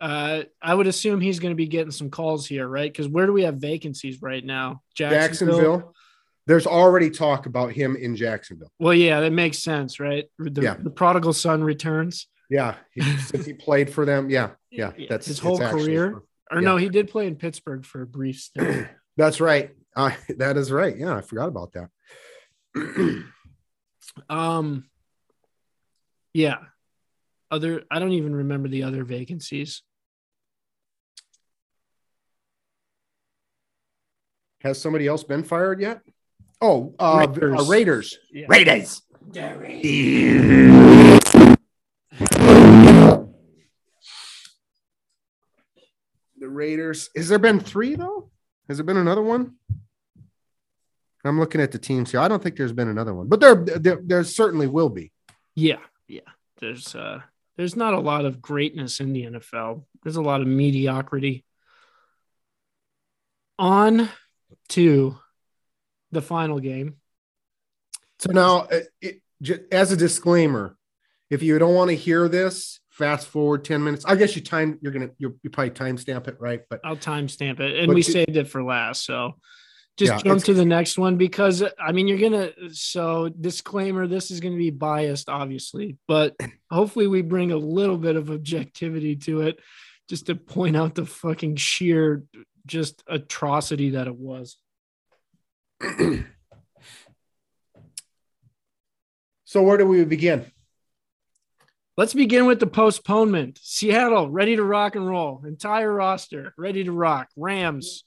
uh, I would assume he's going to be getting some calls here, right? Because where do we have vacancies right now? Jacksonville. There's already talk about him in Jacksonville. Well, yeah, that makes sense, right? The, Yeah. the prodigal son returns. Yeah, he, *laughs* since he played for them. Yeah, yeah. Yeah, That's his whole actually- career. Or no, he did play in Pittsburgh for a brief stint. *clears throat* That's right. Uh, that is right. Yeah, I forgot about that. *clears throat* Um, yeah. Other, I don't even remember the other vacancies. Has somebody else been fired yet? Oh, uh, Raiders. Raiders. Uh, Raiders. Yeah. Raiders. The Raiders. Has there been three though? Has there been another one? I'm looking at the teams here. I don't think there's been another one, but there, there, there certainly will be. Yeah, yeah. There's uh there's not a lot of greatness in the NFL. There's a lot of mediocrity. On to the final game. So now, uh, it, j- as a disclaimer, if you don't want to hear this, fast forward ten minutes. I guess you time. You're gonna. You're, you probably timestamp it, right? But I'll timestamp it, and we you- saved it for last. So just Yeah, jump to the next one because I mean you're gonna. So disclaimer: this is gonna be biased, obviously, but hopefully we bring a little bit of objectivity to it, just to point out the fucking sheer just atrocity that it was. so where do we begin? Let's begin with the postponement. Seattle ready to rock and roll. Entire roster ready to rock. Rams,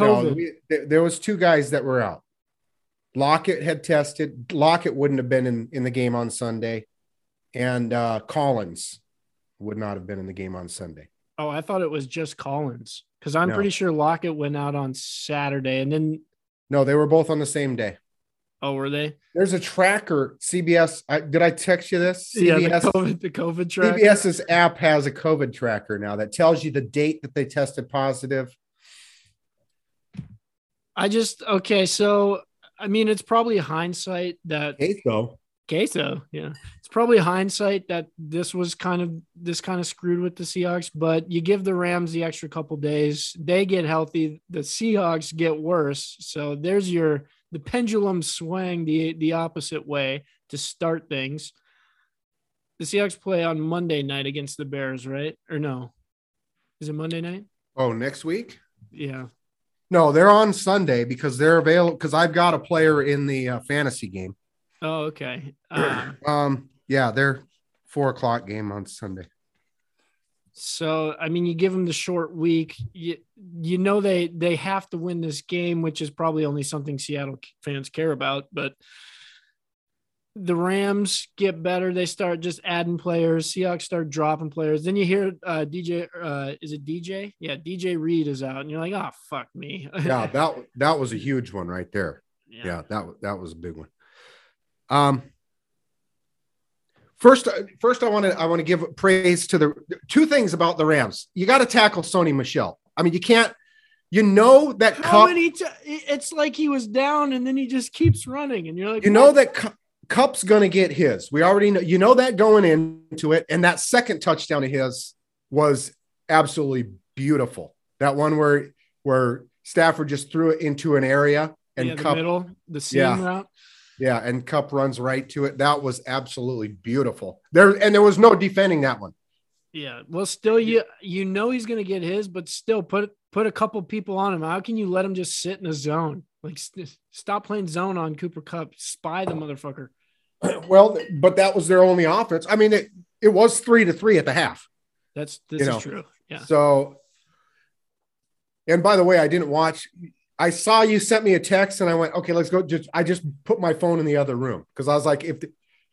No, we- there, there was two guys that were out. Lockett had tested. Lockett wouldn't have been in, in the game on Sunday, and uh, Collins would not have been in the game on Sunday. oh, I thought it was just Collins because I'm No. pretty sure Lockett went out on Saturday, and then No, they were both on the same day. oh, were they? There's a tracker. CBS. I, did I text you this? Yeah, the CBS. COVID, the COVID track. CBS's app has a COVID tracker now that tells you the date that they tested positive. I just okay. So I mean, it's probably hindsight that Eight though. Queso, yeah. It's probably hindsight that this was kind of this kind of screwed with the Seahawks, but you give the Rams the extra couple days, they get healthy, the Seahawks get worse. So there's your the pendulum swang the the opposite way to start things. The Seahawks play on Monday night against the Bears, right? Or no? Is it Monday night? Oh, next week? Yeah. No, they're on Sunday because they're available. Because I've got a player in the uh, fantasy game. Oh, okay. *clears throat* Uh, Um, yeah, they're four o'clock game on Sunday. so I mean, you give them the short week. You you know they they have to win this game, which is probably only something Seattle fans care about. But the Rams get better. They start just adding players. Seahawks start dropping players. Then you hear uh, DJ. Uh, is it DJ? Yeah, DJ Reed is out, and you're like, oh fuck me. Yeah, *laughs* that that was a huge one right there. Yeah, that that was a big one. Um, first, first I want to I want to give praise to the two things about the Rams. You got to tackle Sony Michel. I mean, you can't. You know that How Kupp. many? T- it's like he was down, and then he just keeps running, and you're like, You know that Cu- Kupp's going to get his. We already know. You know that going into it, and that second touchdown of his was absolutely beautiful. That one where where Stafford just threw it into an area and yeah, the Kupp middle, the seam Yeah. route. Yeah, and Kupp runs right to it. That was absolutely beautiful. There and there was no defending that one. Yeah. Well, still, you you know he's gonna get his, but still put put a couple people on him. How can you let him just sit in a zone? Like st- stop playing zone on Cooper Kupp. Spy the motherfucker. *clears throat* Well, but that was their only offense. I mean, it it was three to three at the half. That's this You is know. true. Yeah. So, and by the way, I didn't watch. I saw you sent me a text, and I went, okay, let's go. Just I just put my phone in the other room because I was like, if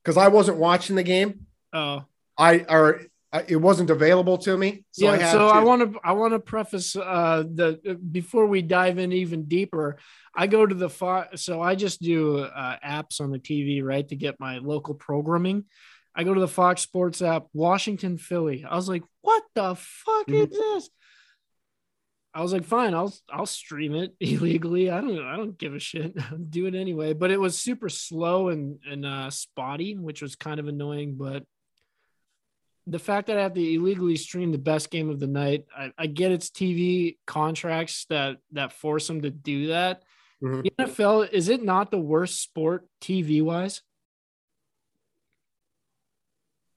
because I wasn't watching the game, Oh. I or I, it wasn't available to me. So yeah, I so to, I want to I want to preface uh the before we dive in even deeper. I go to the so I just do uh, apps on the TV right to get my local programming. I go to the Fox Sports app, Washington Philly. I was like, what the fuck is this? I was like, fine, I'll I'll stream it *laughs* illegally. I don't I don't give a shit. *laughs* do it anyway. But it was super slow and and uh, spotty, which was kind of annoying. But the fact that I have to illegally stream the best game of the night, I, I get it's TV contracts that that force them to do that. Mhm. The NFL is it not the worst sport TV wise?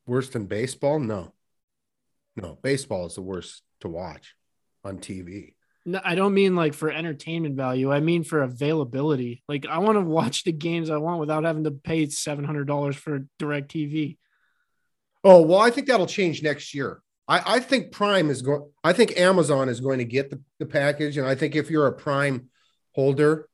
worse than baseball. No, no, baseball is the worst to watch on TV. No, I don't mean like for entertainment value. I mean for availability. Like I want to watch the games I want without having to pay seven hundred dollars for direct TV. Oh well, I think that'll change next year. I, I think Prime is going. I think Amazon is going to get the, the package, and I think if you're a Prime holder,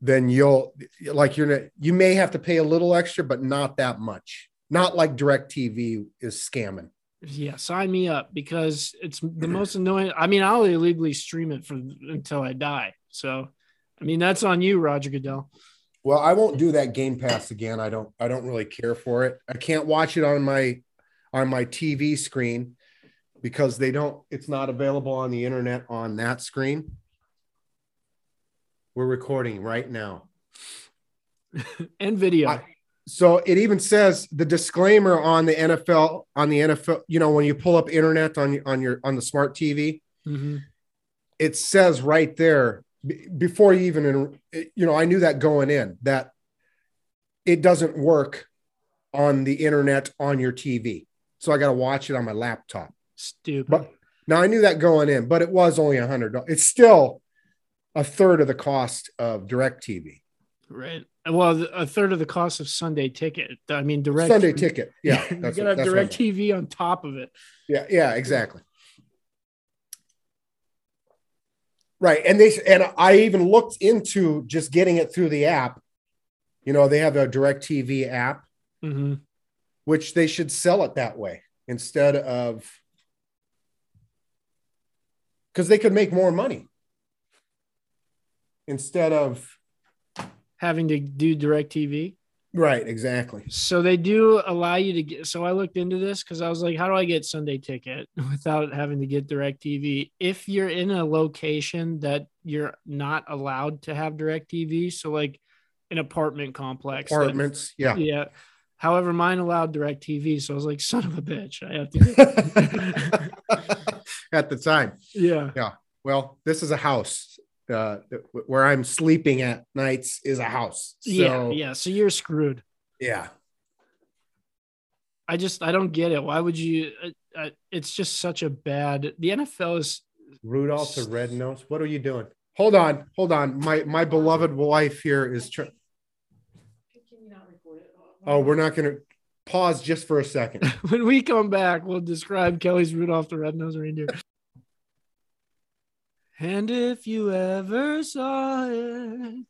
then you'll like you're not, you may have to pay a little extra, but not that much. Not like Direct TV is scamming. Yeah, sign me up because it's the *clears throat* most annoying. I mean, I'll illegally stream it for until I die. So, I mean, that's on you, Roger Goodell. Well, I won't do that Game Pass again. I don't. I don't really care for it. I can't watch it on my on my TV screen because they don't. It's not available on the internet on that screen. We're recording right now. *laughs* and video. I- So it even says the disclaimer on the NFL on the NFL. You know, when you pull up internet on your on your on the smart TV, Mhm. it says right there b- before you even you know i knew that going in that it doesn't work on the internet on your tv so i got to watch it on my laptop Stupid. but now i knew that going in but it was only a hundred it's still a third of the cost of direct tv right. Well, a third of the cost of Sunday ticket. I mean, direct sunday ticket yeah *laughs* you that's gotta have that's what I direct. TV on top of it. yeah yeah exactly right. And they and i even looked into just getting it through the app. You know they have a direct tv app hmm which they should sell it that way instead of because they could make more money. Instead of Having to do direct TV. Right exactly So they do allow you to get. So I looked into this because I was like, how do I get Sunday ticket *laughs* without having to get direct TV? If you're in a location that you're not allowed to have direct TV, so like an apartment complex. that- apartments. Yeah. yeah. However, mine allowed direct TV. So I was like, son of a bitch. I have to. *laughs* At the time. Yeah, yeah. Well, this is a house. Uh, where I'm sleeping at nights is a house. So, yeah. Yeah. So you're screwed. yeah. I just, I don't get it. Why would you? Uh, uh, it's just such a bad. The NFL is. Rudolph the red nose. What are you doing? Hold on, hold on. My my beloved wife here is. Tr- oh, we're not going to pause just for a second. *laughs* when we come back, we'll describe Kelly's Rudolph the Red-Nosed Reindeer. And if you ever saw it,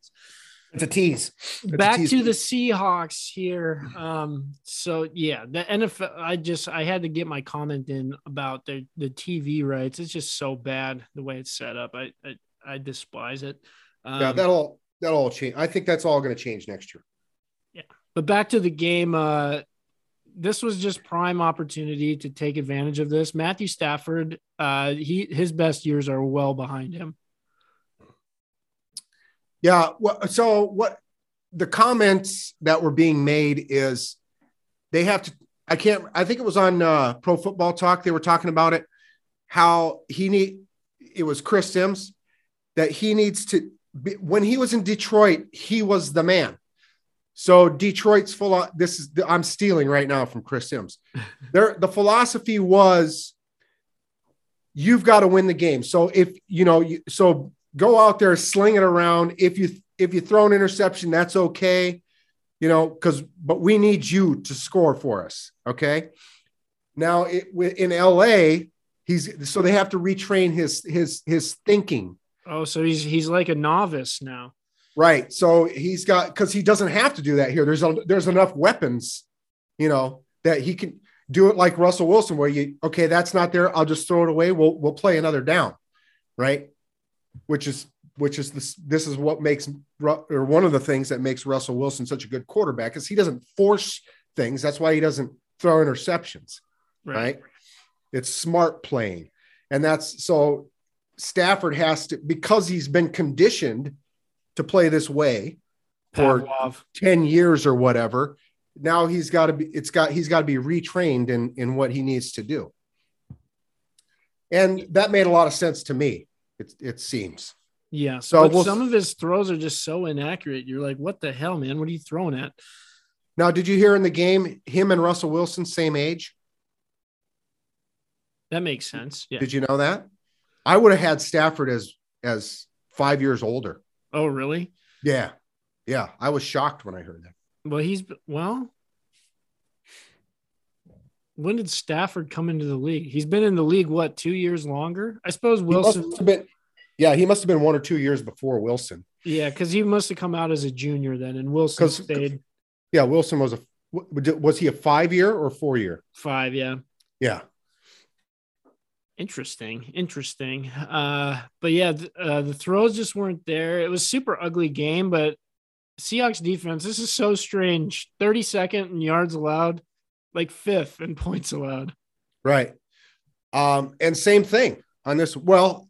It's a tease. It's a back tease. to the Seahawks here. Um, so yeah, the NFL. I just I had to get my comment in about the the TV rights. It's just so bad the way it's set up. I I, I despise it. Um, Yeah, that'll that'll all change. I think that's all going to change next year. Yeah, but back to the game, uh, this was just prime opportunity to take advantage of this. Matthew Stafford, uh, he his best years are well behind him. Yeah. Well, so what the comments that were being made is they have to. I can't. I think it was on uh, Pro Football Talk. They were talking about it. How he need. It was Chris Sims that he needs to. Be, when he was in Detroit, he was the man. So Detroit's full of this is I'm stealing right now from Chris Sims. *laughs* There, the philosophy was you've got to win the game. So if you know, you, so go out there, sling it around. If you if you throw an interception, that's okay. You know, because but we need you to score for us. Okay. Now it, in LA, he's so they have to retrain his his his thinking. Oh, so he's he's like a novice now. Right. So he's got because he doesn't have to do that here. There's a, there's enough weapons, you know, that he can do it like Russell Wilson, where you okay, that's not there. I'll just throw it away. We'll we'll play another down, right? Which is which is this this is what makes or one of the things that makes Russell Wilson such a good quarterback is he doesn't force things. That's why he doesn't throw interceptions, right? right? It's smart playing, and that's so Stafford has to because he's been conditioned to play this way for Pavlov. 10 years or whatever now he's got to be it's got he's got to be retrained in in what he needs to do and that made a lot of sense to me it, it seems Yeah. So we'll- some of his throws are just so inaccurate. You're like, what the hell, man? What are you throwing at? now did you hear in the game him and russell wilson same age That makes sense. Yeah. did you know that i would have had stafford as as five years older Oh, really? yeah yeah i was shocked when i heard that Well, he's well. When did Stafford come into the league? He's been in the league what two years longer? I suppose Wilson. been, yeah he must have been one or two years before wilson Yeah, because he must have come out as a junior then, and Wilson stayed yeah wilson was a was he a five year or four year five. Yeah, yeah interesting, interesting. Uh, but yeah, th- uh, the throws just weren't there. It was super ugly game, but Seahawks defense. This is so strange. Thirty second in yards allowed, like fifth in *laughs* points allowed. Right. Um, and same thing on this. Well,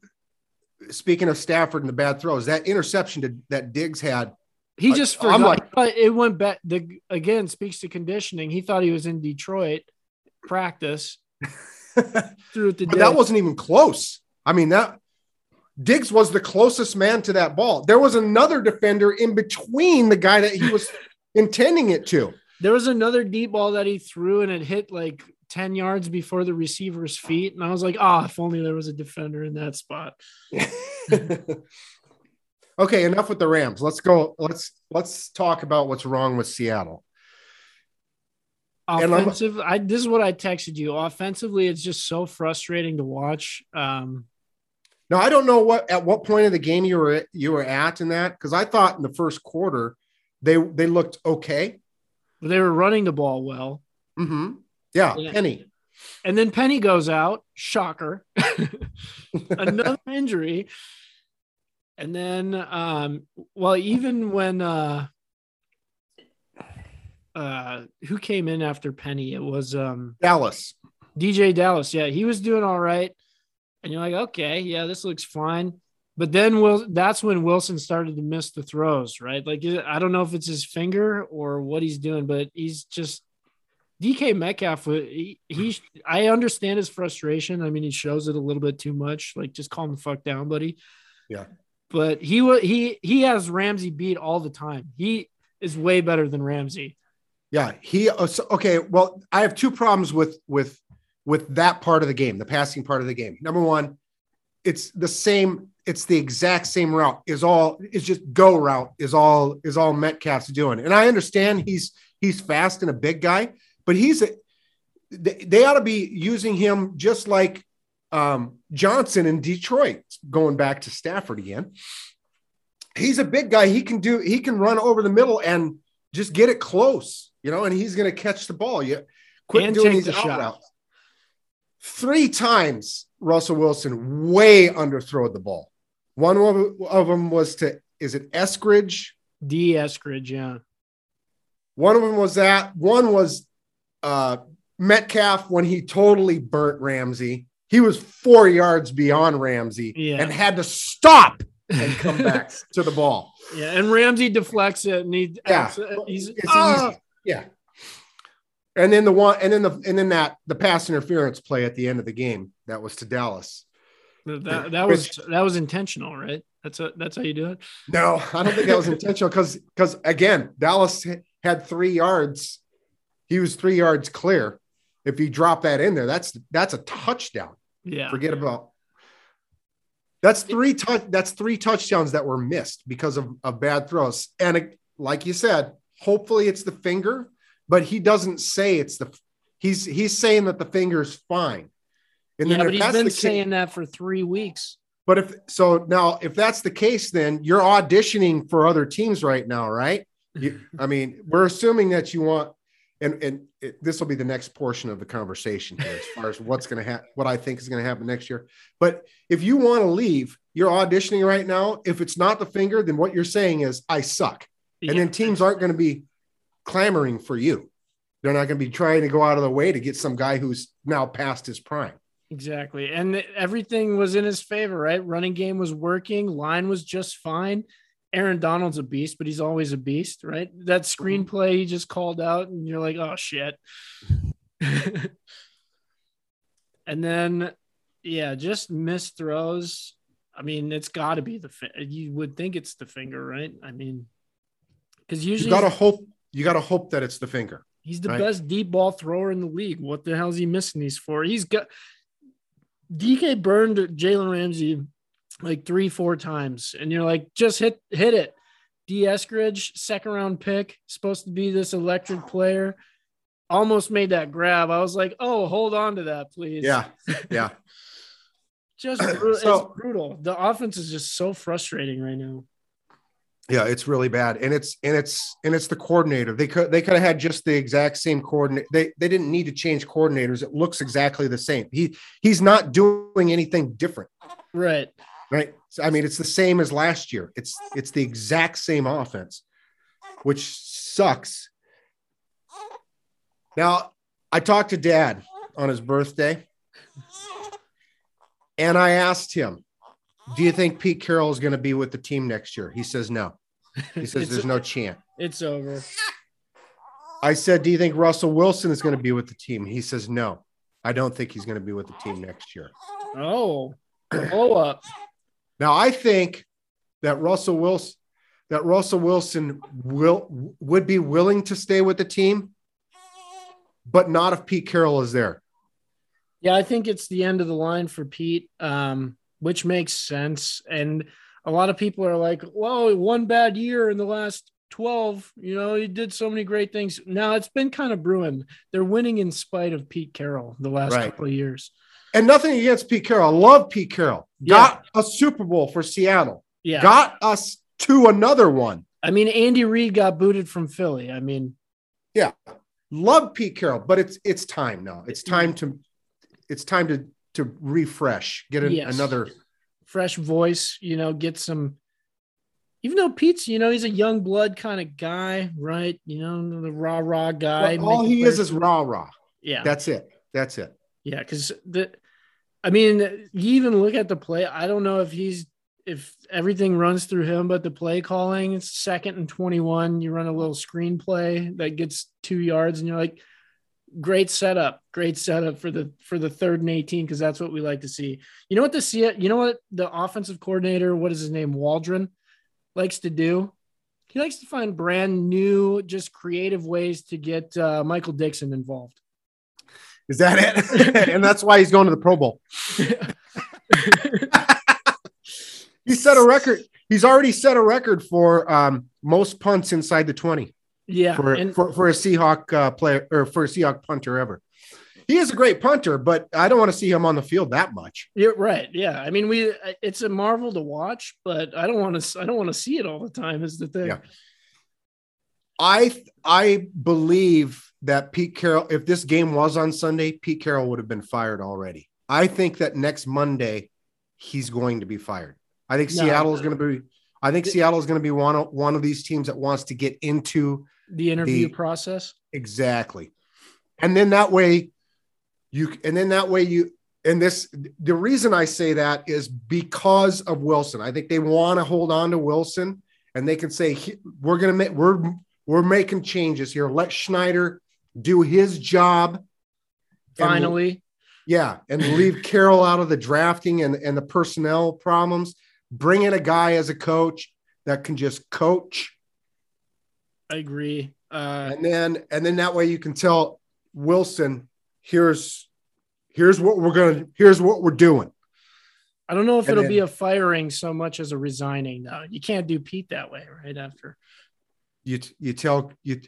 speaking of Stafford and the bad throws, that interception to, that Diggs had, He I- just forgot. like- but it went back. The again speaks to conditioning. He thought he was in Detroit practice. *laughs* but Threw it to that wasn't even close. I mean, that Diggs was the closest man to that ball. There was another defender in between the guy that he was *laughs* intending it to. There was another deep ball that he threw and it hit like 10 yards before the receiver's feet. And I was like, oh, if only there was a defender in that spot. *laughs* okay, enough with the Rams. Let's go. Let's let's talk about what's wrong with Seattle. Offensive, I this is what I texted you. Offensively, it's just so frustrating to watch. Um, Now I don't know what at what point of the game you were you were at in that because I thought in the first quarter they they looked okay. they were running the ball well. Mm-hmm. Yeah, Yeah. Penny. And then Penny goes out, shocker, *laughs* another *laughs* injury. And then, um, well, even when, uh, uh, who came in after Penny? It was, um, Dallas. DeeJay Dallas. Yeah, he was doing all right. And you're like, okay, yeah, this looks fine. But then Will that's when Wilson started to miss the throws, right? Like I don't know if it's his finger or what he's doing, but he's just DK Metcalf. He, he I understand his frustration. I mean, he shows it a little bit too much. Like just calm the fuck down, buddy. Yeah. But he he he has Ramsey beat all the time. He is way better than Ramsey. Yeah, he uh, okay. Well, I have two problems with with with that part of the game, the passing part of the game. Number one, it's the same. It's the exact same route. Is all is just go route is all is all Metcalf's doing. And I understand he's he's fast and a big guy, but he's a, they, they ought to be using him just like um, Johnson in Detroit. Going back to Stafford again, he's a big guy. He can do he can run over the middle and just get it close, you know, and he's going to catch the ball. You quit And doing these the out shot. routes. Three times Russell Wilson way underthrowed the ball. One of, them was to is it Eskridge? Dee Eskridge, yeah. One of them was that. One was uh, Metcalf when he totally burnt Ramsey. He was four yards beyond Ramsey Yeah. and had to stop and come *laughs* back to the ball. Yeah, and Ramsey deflects it, and he Yeah. he's ah! Yeah. And then the one, and then the, and then that the pass interference play at the end of the game that was to Dallas. that, that was that was intentional, right? That's a, that's how you do it. No, I don't think that was *laughs* intentional because because again, Dallas had three yards. He was three yards clear. If you drop that in there, that's that's a touchdown. Yeah, Forget about. That's three touch. That's three touchdowns that were missed because of, of bad throws. And like you said, hopefully it's the finger, but he doesn't say it's the. He's he's saying that the finger's fine. And yeah, then but he's been the case, saying that for three weeks. but if so now, if that's the case, then you're auditioning for other teams right now, right? You, I mean, we're assuming that you want, and and it, this will be the next portion of the conversation here, as far as what's going to happen, what I think is going to happen next year. But if you want to leave, you're auditioning right now. If it's not the finger, then what you're saying is I suck, and Yeah. then teams aren't going to be clamoring for you. They're not going to be trying to go out of the way to get some guy who's now past his prime. Exactly. And everything was in his favor, right? Running game was working, line was just fine. Aaron Donald's a beast, but he's always a beast, right? That screenplay mm-hmm. he just called out, and you're like, oh shit. *laughs* and then, yeah, just missed throws. I mean, it's got to be the fi- you would think it's the finger, right? I mean, because usually You got to hope. You got to hope that it's the finger. He's the Right. best deep ball thrower in the league. What the hell is he missing these for? He's got DK burned Jalen Ramsey like three, four times, and you're like, just hit hit it. Dee Eskridge, second round pick, supposed to be this electric player. Almost made that grab. I was like, oh, hold on to that, please. Yeah, yeah. *laughs* Just. So- it's brutal. The offense is just so frustrating right now. Yeah, it's really bad, and it's and it's and it's the coordinator. They could they could have had just the exact same coordinate. They they didn't need to change coordinators. It looks exactly the same. He he's not doing anything different, Right. right? So, I mean, it's the same as last year. It's it's the exact same offense, which sucks. Now, I talked to Dad on his birthday, and I asked him, "Do you think Pete Carroll is going to be with the team next year?" He says no. He *laughs* says there's no chance. It's over. I said, Do you think Russell Wilson is going to be with the team? He says, No, I don't think he's going to be with the team next year. Oh, blow up. Now, I think that Russell Wilson that Russell Wilson will would be willing to stay with the team, but not if Pete Carroll is there. Yeah, I think it's the end of the line for Pete, um, which makes sense. And a lot of people are like, "Well, one bad year in the last twelve. You know, he did so many great things." Now it's been kind of brewing. They're winning in spite of Pete Carroll the last Right. couple of years. And nothing against Pete Carroll. I love Pete Carroll. Got a Super Bowl for Seattle. Yeah, Got us to another one. I mean, Andy Reid got booted from Philly. I mean, Yeah. Love Pete Carroll, but it's it's time now. It's time to it's time to to refresh, get an, Yes. another fresh voice. You know, get some. Even though Pete's, you know, he's a young blood kind of guy, right? You know, the rah rah guy. Well, all he is is rah rah. yeah. That's it. That's it. Yeah, because the, I mean, you even look at the play. I don't know if he's if everything runs through him, but the play calling, it's second and 21, you run a little screenplay that gets two yards, and you're like, great setup, great setup for the for the third and 18, because that's what we like to see. You know what the see you know what the offensive coordinator, what is his name, Waldron, likes to do? He likes to find brand new, just creative ways to get uh, Michael Dickson involved. Is that it? *laughs* and that's why he's going to the Pro Bowl. *laughs* he set a record. He's already set a record for um, most punts inside the 20 Yeah, for, and for, for a Seahawk uh, player or for a Seahawk punter ever. He is a great punter, but I don't want to see him on the field that much. you're right. Yeah, I mean, we it's a marvel to watch, but I don't want to. I don't want to see it all the time. Is the thing. Yeah. I I believe that Pete Carroll, if this game was on Sunday, Pete Carroll would have been fired already. I think that next Monday he's going to be fired. I think No. Seattle is going to be. I think Seattle is going to be one of, one of these teams that wants to get into The interview The- process. exactly, and then that way you and then that way you and this the reason I say that is because of Wilson. I think they want to hold on to Wilson and they can say we're going to make we're we're making changes here. Let Schneider do his job. And- Finally, yeah, and leave Carroll out of the drafting and, and the personnel problems. Bring in a guy as a coach that can just coach, I agree. Uh, and then and then that way you can tell Wilson, here's here's what we're gonna here's what we're doing. I don't know if And it'll then- be a firing so much as a resigning. though. you can't do Pete that way right after. You you tell you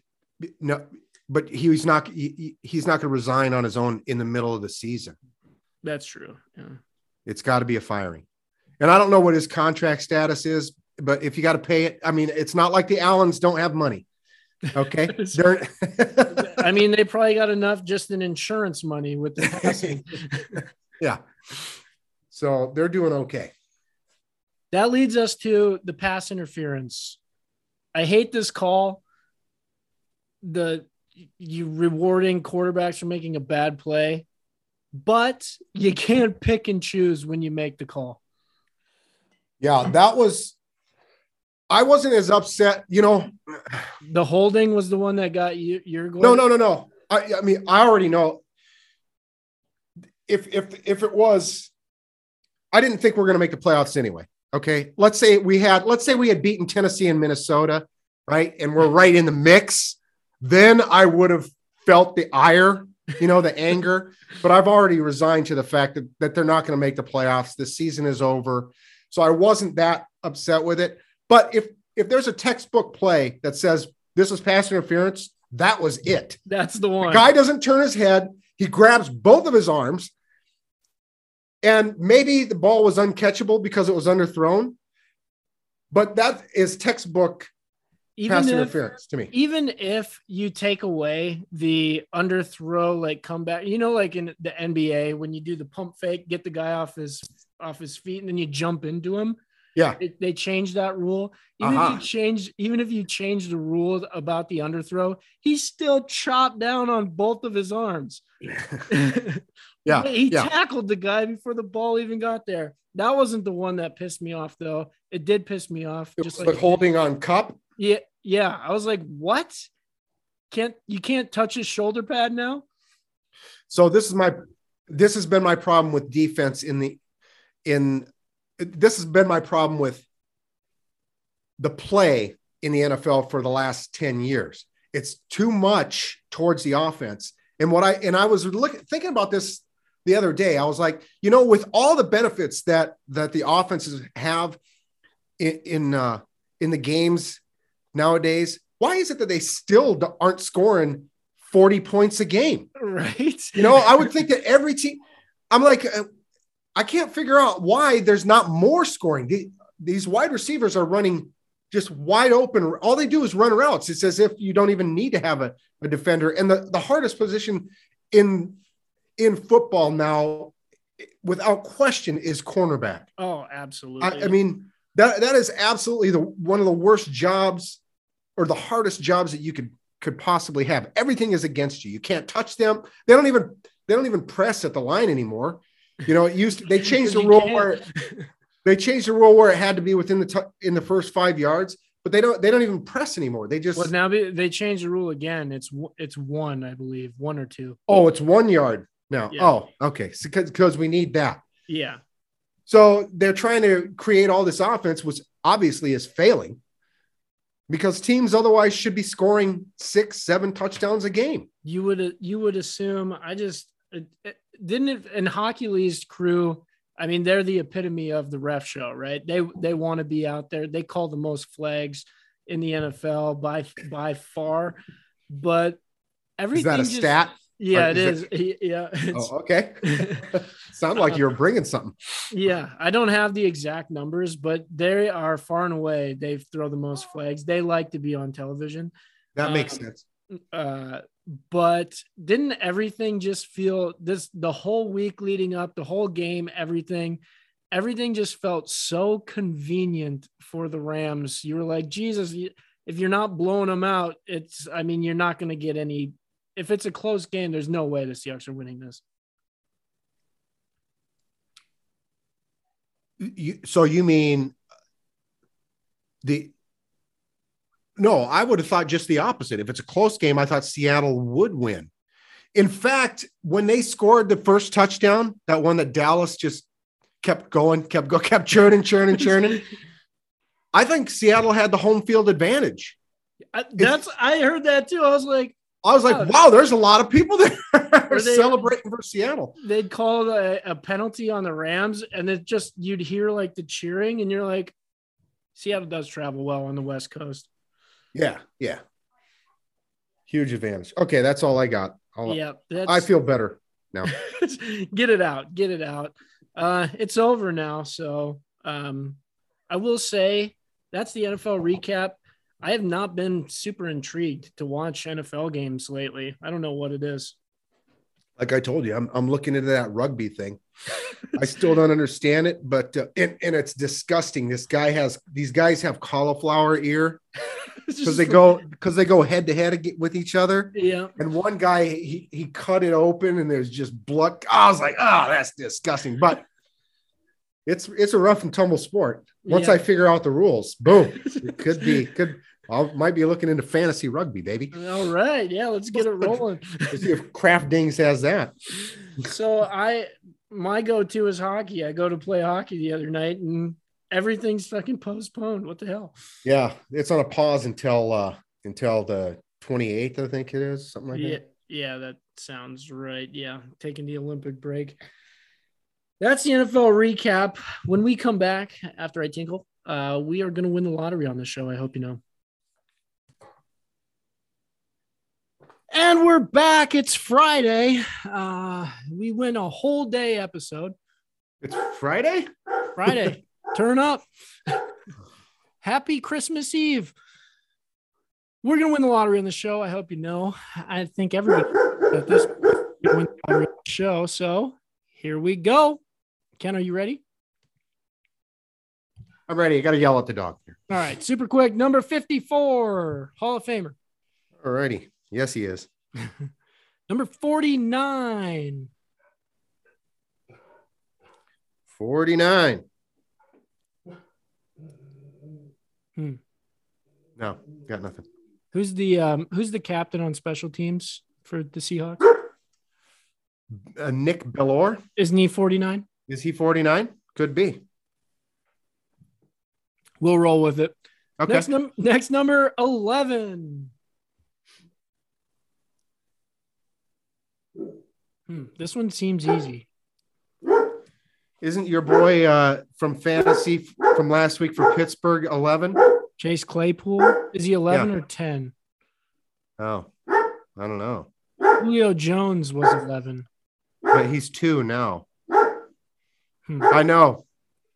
no, but he's not he, he's not going to resign on his own in the middle of the season. That's true. Yeah. It's got to be a firing. And I don't know what his contract status is, but if you got to pay it, I mean, it's not like the Allens don't have money. Okay. *laughs* *laughs* I mean, they probably got enough just in insurance money with the passing. *laughs* yeah. So they're doing okay. that leads us to the pass interference. I hate this call. The you rewarding quarterbacks for making a bad play, but you can't pick and choose when you make the call. Yeah. That was, I wasn't as upset, you know. The holding was the one that got you. Your goal. No, no, no, no. I, I mean, I already know. If if if it was, I didn't think we are going to make the playoffs anyway. Okay, let's say we had, let's say we had beaten Tennessee and Minnesota, right, and we're right in the mix. Then I would have felt the ire, you know, the anger. *laughs* But I've already resigned to the fact that that they're not going to make the playoffs. The season is over, so I wasn't that upset with it. But if if there's a textbook play that says this is pass interference, that was it. That's the one. Guy doesn't turn his head. He grabs both of his arms. And maybe the ball was uncatchable because it was underthrown. But that is textbook even pass if, interference to me. even if you take away the underthrow, like comeback, you know, like in the NBA when you do the pump fake, get the guy off his off his feet, and then you jump into him. Yeah. It, they changed that rule. Even if Uh-huh. you change, even if you change the rule about the underthrow, he still chopped down on both of his arms. *laughs* *laughs* Yeah, he yeah. tackled the guy before the ball even got there. That wasn't the one that pissed me off, though. It did piss me off. It Just like holding on Kupp. yeah, yeah. I was like, what? Can't you can't touch his shoulder pad now? So this is my this has been my problem with defense in the in this has been my problem with the play in the NFL for the last 10 years. It's too much towards the offense. And what I and I was looking thinking about this the other day. I was like, you know, with all the benefits that that the offenses have in in, uh, in the games nowadays, why is it that they still aren't scoring 40 points a game? *laughs* Right. You know, I would think that every team, I'm like, uh, I can't figure out why there's not more scoring. The- these wide receivers are running just wide open. All they do is run routes. It's as if you don't even need to have a, a defender. And the, the hardest position in in football now, without question, is cornerback. Oh, absolutely. I, I mean, that that is absolutely the one of the worst jobs or the hardest jobs that you could could possibly have. Everything is against you. You can't touch them. They don't even they don't even press at the line anymore. You know, it used to, they changed the rule where They changed the rule where it had to be within the t- in the first five yards, but they don't they don't even press anymore. They just Well, now they they changed the rule again. It's it's one, I believe, one or two. oh, it's one yard now. Yeah. Oh, okay, because because we need that. Yeah, So they're trying to create all this offense, which obviously is failing because teams otherwise should be scoring six, seven touchdowns a game. you would you would assume. I just didn't it. And Hochuli's crew. I mean, they're the epitome of the ref show, right? They they want to be out there. They call the most flags in the NFL by by far, but everything Is that a just- stat? Yeah, Or it is is. *laughs* Yeah, it's- Oh, okay. *laughs* Sound like you're bringing something. Yeah, I don't have the exact numbers, but they are far and away. They throw the most flags. They like to be on television. That makes Um, sense. Uh, but didn't everything just feel this the whole week leading up, the whole game, everything, everything just felt so convenient for the Rams. You were like, Jesus, if you're not blowing them out, it's, I mean, you're not going to get any. If it's a close game, there's no way the Seahawks are winning this. You, so you mean the no, I would have thought just the opposite. If it's a close game, I thought Seattle would win. In fact, when they scored the first touchdown, that one that Dallas just kept going, kept go, *laughs* kept churning, churning, churning. I think Seattle had the home field advantage. I, that's I heard that too. I was like, I was like, Oh. wow, there's a lot of people *laughs* there celebrating for Seattle. they'd call a, a penalty on the Rams, and it just you'd hear like the cheering, and you're like, Seattle does travel well on the West Coast. Yeah, yeah. Huge advantage. Okay, that's all I got. I'll, yeah, that's, I feel better. Now. *laughs* get it out, get it out. Uh, it's over now, so um, I will say that's the NFL recap. I have not been super intrigued to watch NFL games lately. I don't know what it is. Like I told you, I'm, I'm looking into that rugby thing. I still don't understand it, but uh, and, and it's disgusting. This guy has these guys have cauliflower ear *laughs* because they go because they go head to head with each other. yeah. And one guy he he cut it open and there's just blood. I was like, oh, that's disgusting. But it's it's a rough and tumble sport. Once Yeah. I figure out the rules, boom, it could be could. I might be looking into fantasy rugby, baby. All right, yeah, let's get it *laughs* rolling. Let's see if DraftKings has that. so I my go-to is hockey. I go to play hockey the other night and everything's fucking postponed. What the hell? Yeah, it's on a pause until uh until the 28th, I think it is, something like yeah, that. yeah, that sounds right. Yeah, taking the Olympic break. That's the NFL recap. When we come back after I tinkle, uh, we are going to win the lottery on this show. I hope you know. And we're back. It's Friday. Uh, we win a whole day episode. It's Friday? Friday. Turn up. Happy Christmas Eve. We're gonna win the lottery on the show. I hope you know. I think everybody at this point win the lottery on the show. So here we go. Ken, are you ready? I'm ready. I got to yell at the dog here. All right, super quick. Number 54, Hall of Famer. All righty. Yes, he is. *laughs* Number 49, 49. Hmm. No, got nothing. who's the um, who's the captain on special teams for the Seahawks? Uh, Nick Bellore. Isn't he 49? Is he 49? Could be. We'll roll with it. Okay. Next, num- next number 11. Hmm, this one seems easy. Isn't your boy uh, from fantasy from last week for Pittsburgh 11? Chase Claypool, is he 11 Yeah. or 10? Oh, I don't know. Julio Jones was 11. But he's two now. Hmm. I know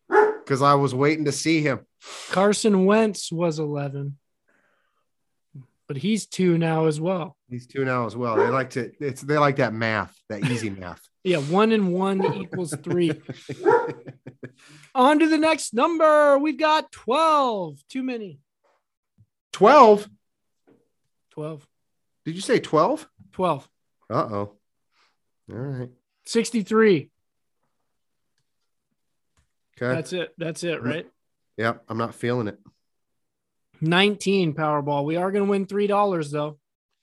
because I was waiting to see him. Carson Wentz was 11. But he's two now as well. He's two now as well. They like to. It's they like that math, that easy math. *laughs* Yeah, one and one equals three. *laughs* On to the next number. We've got 12. Too many. 12. 12. Did you say 12? 12. Uh oh. All right. 63. Okay. That's it. That's it, right? yeah, I'm not feeling it. 19 Powerball. We are going to win $3 though.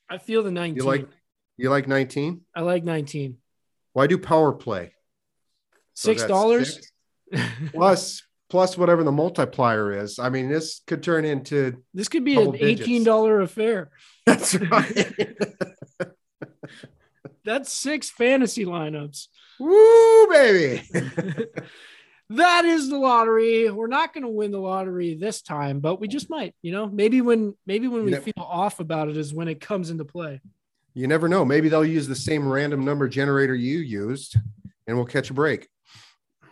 I feel the 19. You like you like 19? I like 19. Why do power play? So $6? plus plus whatever the multiplier is. I mean, this could turn into this could be an $18 affair. *laughs* that's right. *laughs* That's six fantasy lineups. Woo, baby. *laughs* that is the lottery. We're not going to win the lottery this time, but we just might, you know, maybe when maybe when we know- feel off about it is when it comes into play. You never know. Maybe they'll use the same random number generator you used and we'll catch a break.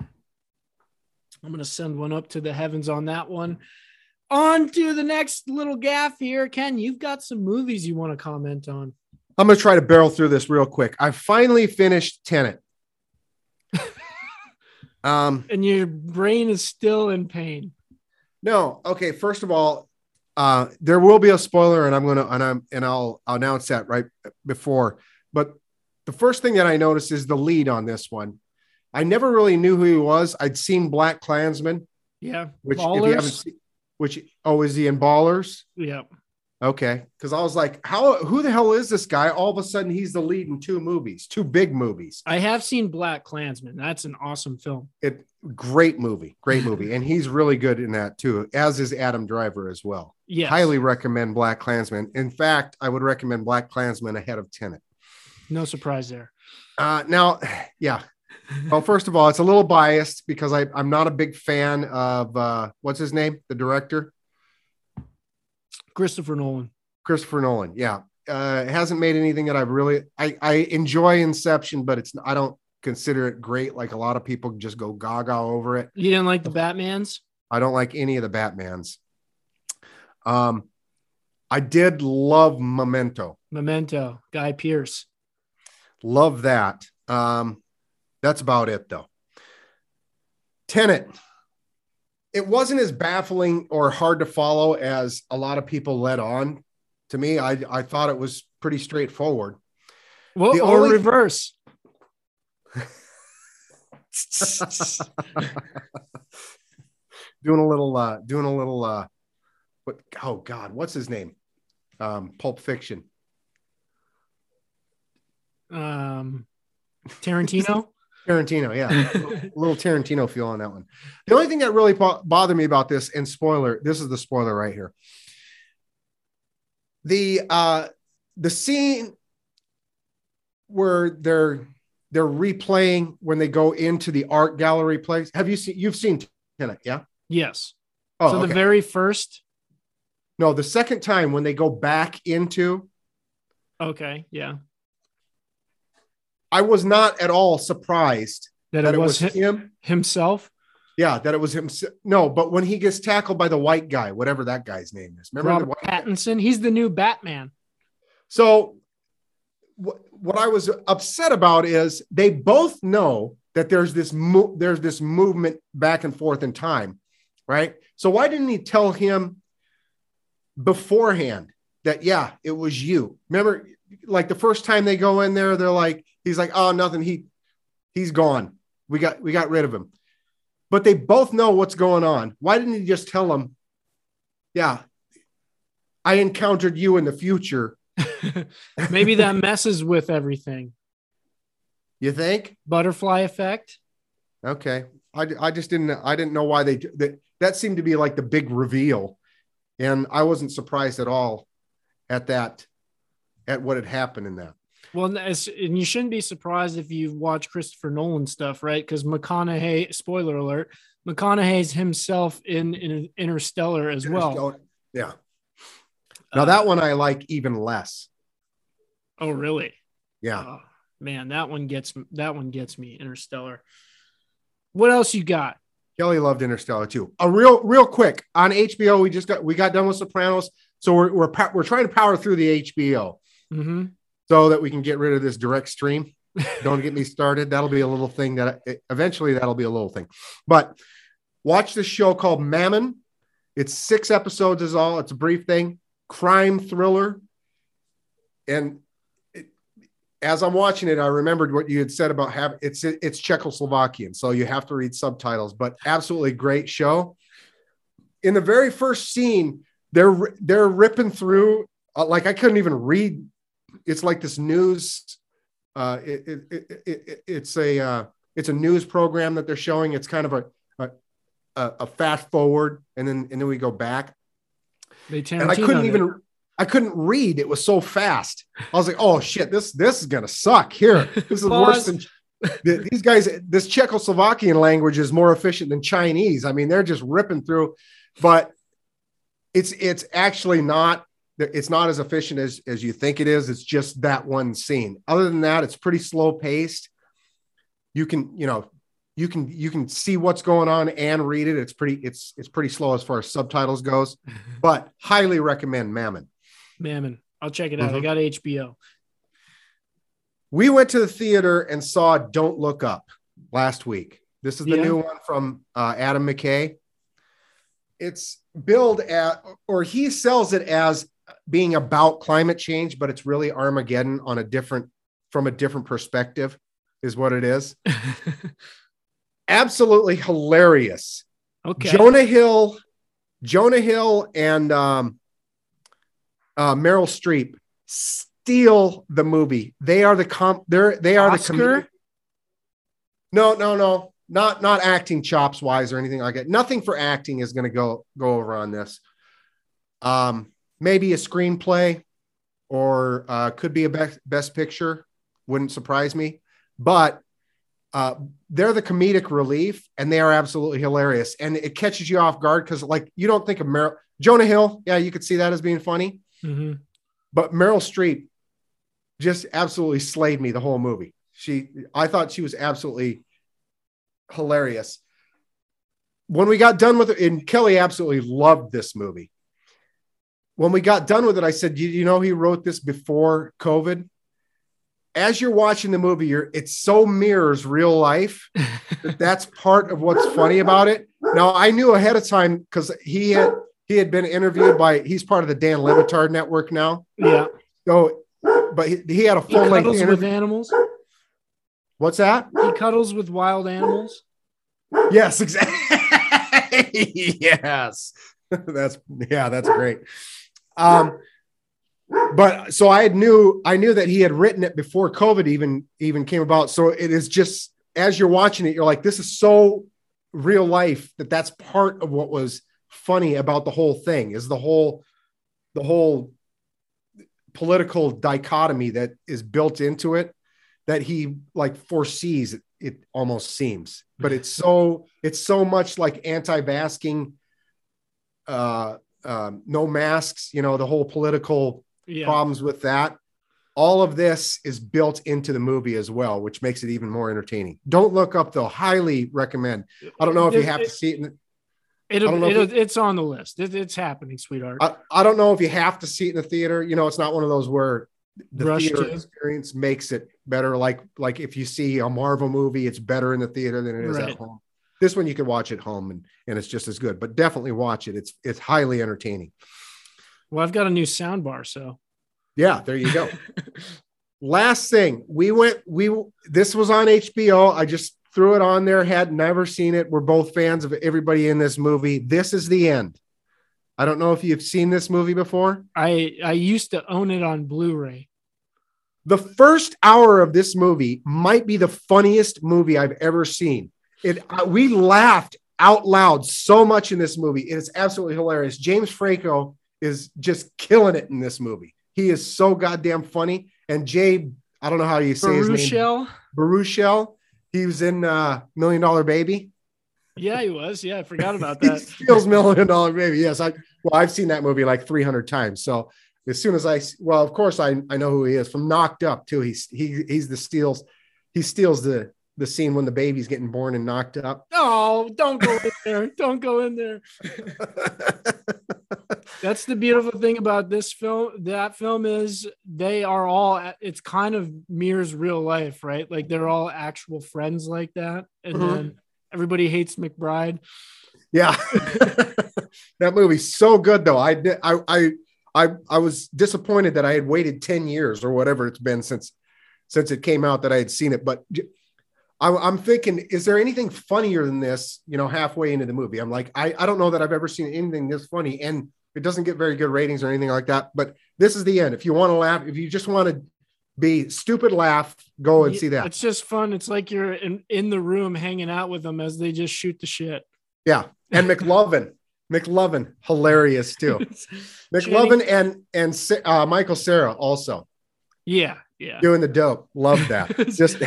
I'm going to send one up to the heavens on that one. On to the next little gaff here. Ken, you've got some movies you want to comment on. I'm going to try to barrel through this real quick. I finally finished Tenet. *laughs* um, And your brain is still in pain. no, okay. First of all, uh, there will be a spoiler, and I'm gonna and I'm and I'll announce that right before. But the first thing that I noticed is the lead on this one. I never really knew who he was. I'd seen BlacKkKlansman, Yeah. which if you haven't seen, which oh, is he in Ballers? Yeah. Okay, because I was like, how? Who the hell is this guy? All of a sudden, he's the lead in two movies, two big movies. I have seen BlacKkKlansman. That's an awesome film. It great movie, great movie, and he's really good in that too. As is Adam Driver as well. Yeah, Highly recommend BlacKkKlansman. In fact, I would recommend BlacKkKlansman ahead of Tenet. No surprise there. Uh, now, *sighs* yeah. Well, first of all, it's a little biased because I, I'm not a big fan of uh, what's his name, the director, Christopher Nolan. Christopher Nolan. Yeah, uh, it hasn't made anything that I've really. I, I enjoy Inception, but it's I don't consider it great. Like a lot of people just go gaga over it. You didn't like the Batmans? I don't like any of the Batmans. Um, I did love Memento. Memento, Guy Pearce. Love that. Um, that's about it though. Tenet. It wasn't as baffling or hard to follow as a lot of people led on. To me, I, I thought it was pretty straightforward. Well, The or only- reverse. *laughs* doing a little uh doing a little uh what oh god, what's his name? Um Pulp Fiction. Um, Tarantino. *laughs* Tarantino, yeah. *laughs* a little Tarantino feel on that one. The only thing that really bo- bothered me about this, and spoiler, this is the spoiler right here. The uh the scene where they're they're replaying when they go into the art gallery place. Have you seen you've seen Tenet, yeah? yes. Oh, so okay. the very first. no, the second time when they go back into Okay. Yeah. I was not at all surprised That, that it was, hi- him. himself. Yeah, that it was him. No, but when he gets tackled by the white guy, whatever that guy's name is, remember the Robert white guy? Pattinson. He's the new Batman. So, what what I was upset about is they both know that there's this mo- there's this movement back and forth in time, right? So why didn't he tell him beforehand that yeah, it was you? Remember, like the first time they go in there, they're like, he's like, oh, nothing. He he's gone. We got we got rid of him. But they both know what's going on. Why didn't he just tell them, yeah, I encountered you in the future. *laughs* Maybe that messes with everything. You think? Butterfly effect. Okay. I, I just didn't I didn't know why they that that seemed to be like the big reveal, and I wasn't surprised at all at that at what had happened in that. Well, and you shouldn't be surprised if you watch Christopher Nolan stuff, right? Because McConaughey, spoiler alert, McConaughey's himself in, in Interstellar as well. Yeah. Now Uh, that one I like even less. Oh, really? Yeah. Oh, man, that one gets that one gets me. Interstellar. What else you got? Kelly loved Interstellar too. A real real quick on HBO. We just got we got done with Sopranos, so we're we're we're trying to power through the HBO hmm so that we can get rid of this direct stream. Don't get me started. That'll be a little thing that eventually that'll be a little thing. But watch this show called Mammon. It's six episodes is all. It's a brief thing, crime thriller, and it, as I'm watching it, I remembered what you had said about having it's it's Czechoslovakian, so you have to read subtitles. But absolutely great show. In the very first scene, they're they're ripping through uh, like I couldn't even read. It's like this news. Uh, it, it, it, it's a uh, it's a news program that they're showing. It's kind of a a, a fast forward, and then and then we go back. They and I couldn't even I couldn't read. It was so fast. I was like, oh shit, this this is gonna suck. Here, *laughs* this is worse than these guys. This Czechoslovakian language is more efficient than Chinese. I mean, they're just ripping through, but it's it's actually not. It's not as efficient as as you think it is. It's just that one scene. Other than that, it's pretty slow paced. You can you know you can you can see what's going on and read it. It's pretty it's it's pretty slow as far as subtitles goes, *laughs* but highly recommend Mammon. Mammon. I'll check it out. Mm-hmm. I got HBO. We went to the theater and saw Don't Look Up last week. This is the yeah. new one from uh, Adam McKay. It's billed at, or he sells it as being about climate change, but it's really Armageddon on a different, from a different perspective, is what it is. *laughs* Absolutely hilarious. Okay. Jonah Hill, Jonah Hill, and um, uh, Meryl Streep steal the movie. They are the comp. They're they are Oscar? the com- No, no, no, not not acting chops wise or anything like that. Nothing for acting is going to go go over on this. Um, maybe a screenplay, or uh, could be a best best picture. Wouldn't surprise me, but uh, they're the comedic relief, and they are absolutely hilarious. And it catches you off guard because, like, you don't think of Meryl Jonah Hill. Yeah, you could see that as being funny. Mm-hmm. But Meryl Streep just absolutely slayed me the whole movie. She, I thought she was absolutely hilarious. When we got done with it, and Kelly absolutely loved this movie. When we got done with it, I said, "You, you know, he wrote this before COVID." As you're watching the movie, you're it so mirrors real life. *laughs* that that's part of what's funny about it. Now, I knew ahead of time because he had he had been interviewed by he's part of the Dan Le Batard network now. Yeah. So, but he, he had a full length interview with animals. What's that? He cuddles with wild animals. Yes, exactly. *laughs* yes, *laughs* that's yeah, that's great. Um, but so I had knew I knew that he had written it before COVID even even came about. So it is just as you're watching it, you're like, this is so real life that that's part of what was funny about the whole thing is the whole the whole political dichotomy that is built into it that he like foresees it, it almost seems but it's so it's so much like anti-basking uh um, no masks you know the whole political yeah. problems with that all of this is built into the movie as well which makes it even more entertaining don't look up though highly recommend i don't know if you have to see it in, It'll, it'll it's on the list. It, it's happening, sweetheart. I, I don't know if you have to see it in the theater. You know, it's not one of those where the Rush theater to. experience makes it better. Like like if you see a Marvel movie, it's better in the theater than it is right. at home. This one you can watch at home and and it's just as good. But definitely watch it. It's it's highly entertaining. Well, I've got a new sound bar, so yeah, there you go. *laughs* Last thing, we went. We this was on HBO. I just threw it on there, had never seen it. We're both fans of everybody in this movie. This is the end. I don't know if you've seen this movie before. I I used to own it on Blu-ray. The first hour of this movie might be the funniest movie I've ever seen. It uh, we laughed out loud so much in this movie. It is absolutely hilarious. James Franco is just killing it in this movie. He is so goddamn funny. And Jay, I don't know how you say Baruchel. his name. Baruchel he was in uh, Million Dollar Baby. Yeah, he was. Yeah, I forgot *laughs* about that. steals Million Dollar Baby. Yes, I well, I've seen that movie like 300 times. So as soon as I well, of course I I know who he is from Knocked Up too. He's he he's the steals he steals the the scene when the baby's getting born and knocked up. Oh, don't go in there. *laughs* Don't go in there. *laughs* That's the beautiful thing about this film. That film is they are all it's kind of mirrors real life, right? Like they're all actual friends like that. And mm-hmm. then everybody hates McBride. Yeah. *laughs* that movie's so good though. I did I I I I was disappointed that I had waited 10 years or whatever it's been since since it came out that I had seen it, but I'm, I'm thinking, is there anything funnier than this? You know, halfway into the movie, I'm like, I, I don't know that I've ever seen anything this funny, and it doesn't get very good ratings or anything like that. But this is the end. If you want to laugh, if you just want to be stupid, laugh, go and see that. It's just fun. It's like you're in, in the room hanging out with them as they just shoot the shit. Yeah, and McLovin, *laughs* McLovin, hilarious too. *laughs* McLovin and and uh, Michael Cera also Yeah, yeah. doing the dope. Love that. It's *laughs* just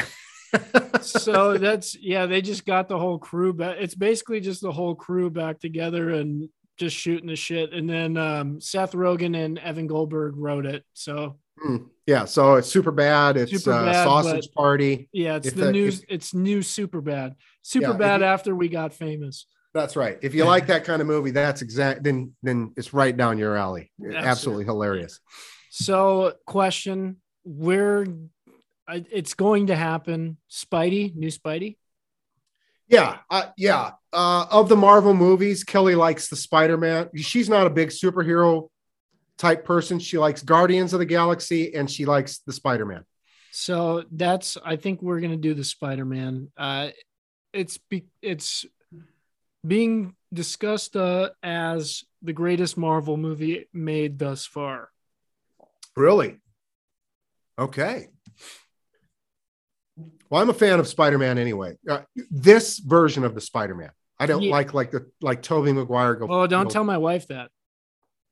so that's yeah, they just got the whole crew back. It's basically just the whole crew back together and just shooting the shit. And then um, Seth Rogen and Evan Goldberg wrote it. So Mm, yeah. So it's super bad. It's Super uh, bad, sausage party. yeah, it's If the the- news. It's new super bad. Super Yeah, bad you- after we got famous. That's right. If you like that kind of movie, that's exact. Then then it's right down your alley. Absolutely, Absolutely. hilarious. So question, where I- it's going to happen? Spidey, new Spidey. Yeah, uh, yeah. Uh, of the Marvel movies, Kelly likes the Spider Man. She's not a big superhero type person. She likes Guardians of the Galaxy and she likes the Spider Man. So that's I think we're gonna do the Spider-Man. Uh it's be, it's being discussed uh, as the greatest Marvel movie made thus far. Really? Okay. Well, I'm a fan of Spider-Man anyway. Uh, this version of the Spider-Man. I don't Yeah. like like the like Tobey Maguire. Go. Oh, don't go- tell my wife that.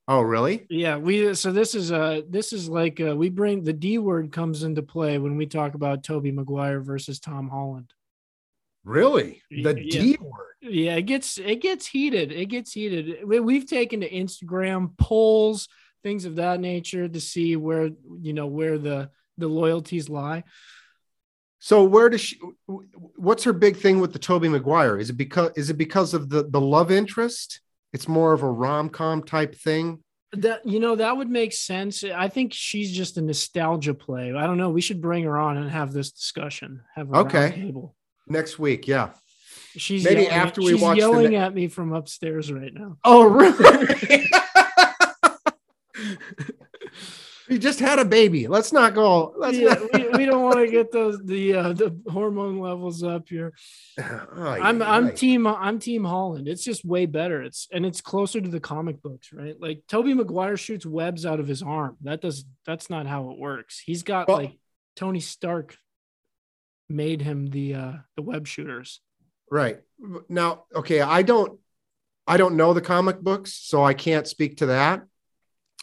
Oh, really? Yeah, we so this is uh this is like uh, we bring the D word comes into play when we talk about Tobey Maguire versus Tom Holland. Really? The Yeah. D word. Yeah, it gets it gets heated. It gets heated. We, we've taken to Instagram polls, things of that nature, to see where you know where the the loyalties lie. So where does she? What's her big thing with the Tobey Maguire? Is it because is it because of the the love interest? It's more of a rom com type thing. That you know that would make sense. I think she's just a nostalgia play. I don't know. We should bring her on and have this discussion. Have a Okay. table. Next week, yeah. She's Maybe yelling- after we she's watch yelling ne- at me from upstairs right now. Oh, really? *laughs* you just had a baby. Let's not go. Let's yeah, not. we, we don't want to get those the uh, the hormone levels up here. *sighs* Ay, I'm I'm ay. team I'm team Holland. It's just way better. It's and it's closer to the comic books, right? Like Tobey Maguire shoots webs out of his arm. That does that's not how it works. He's got Well- like Tony Stark made him the uh the web shooters. right now. Okay, I don't. I don't know the comic books, so I can't speak to that.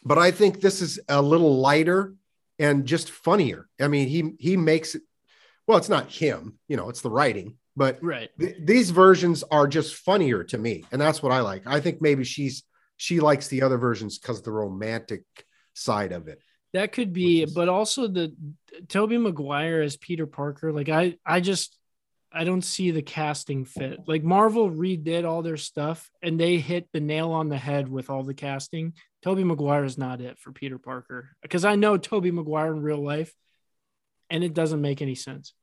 But I think this is a little lighter and just funnier. I mean, he he makes it. Well, it's not him, you know, it's the writing, but Right. th- these versions are just funnier to me, and that's what I like. I think maybe she's she likes the other versions because the romantic side of it. That could be, is- but also the Tobey Maguire as Peter Parker. Like I, I just, I don't see the casting fit. Like Marvel redid all their stuff and they hit the nail on the head with all the casting. Tobey Maguire is not it for Peter Parker because I know Tobey Maguire in real life, and it doesn't make any sense.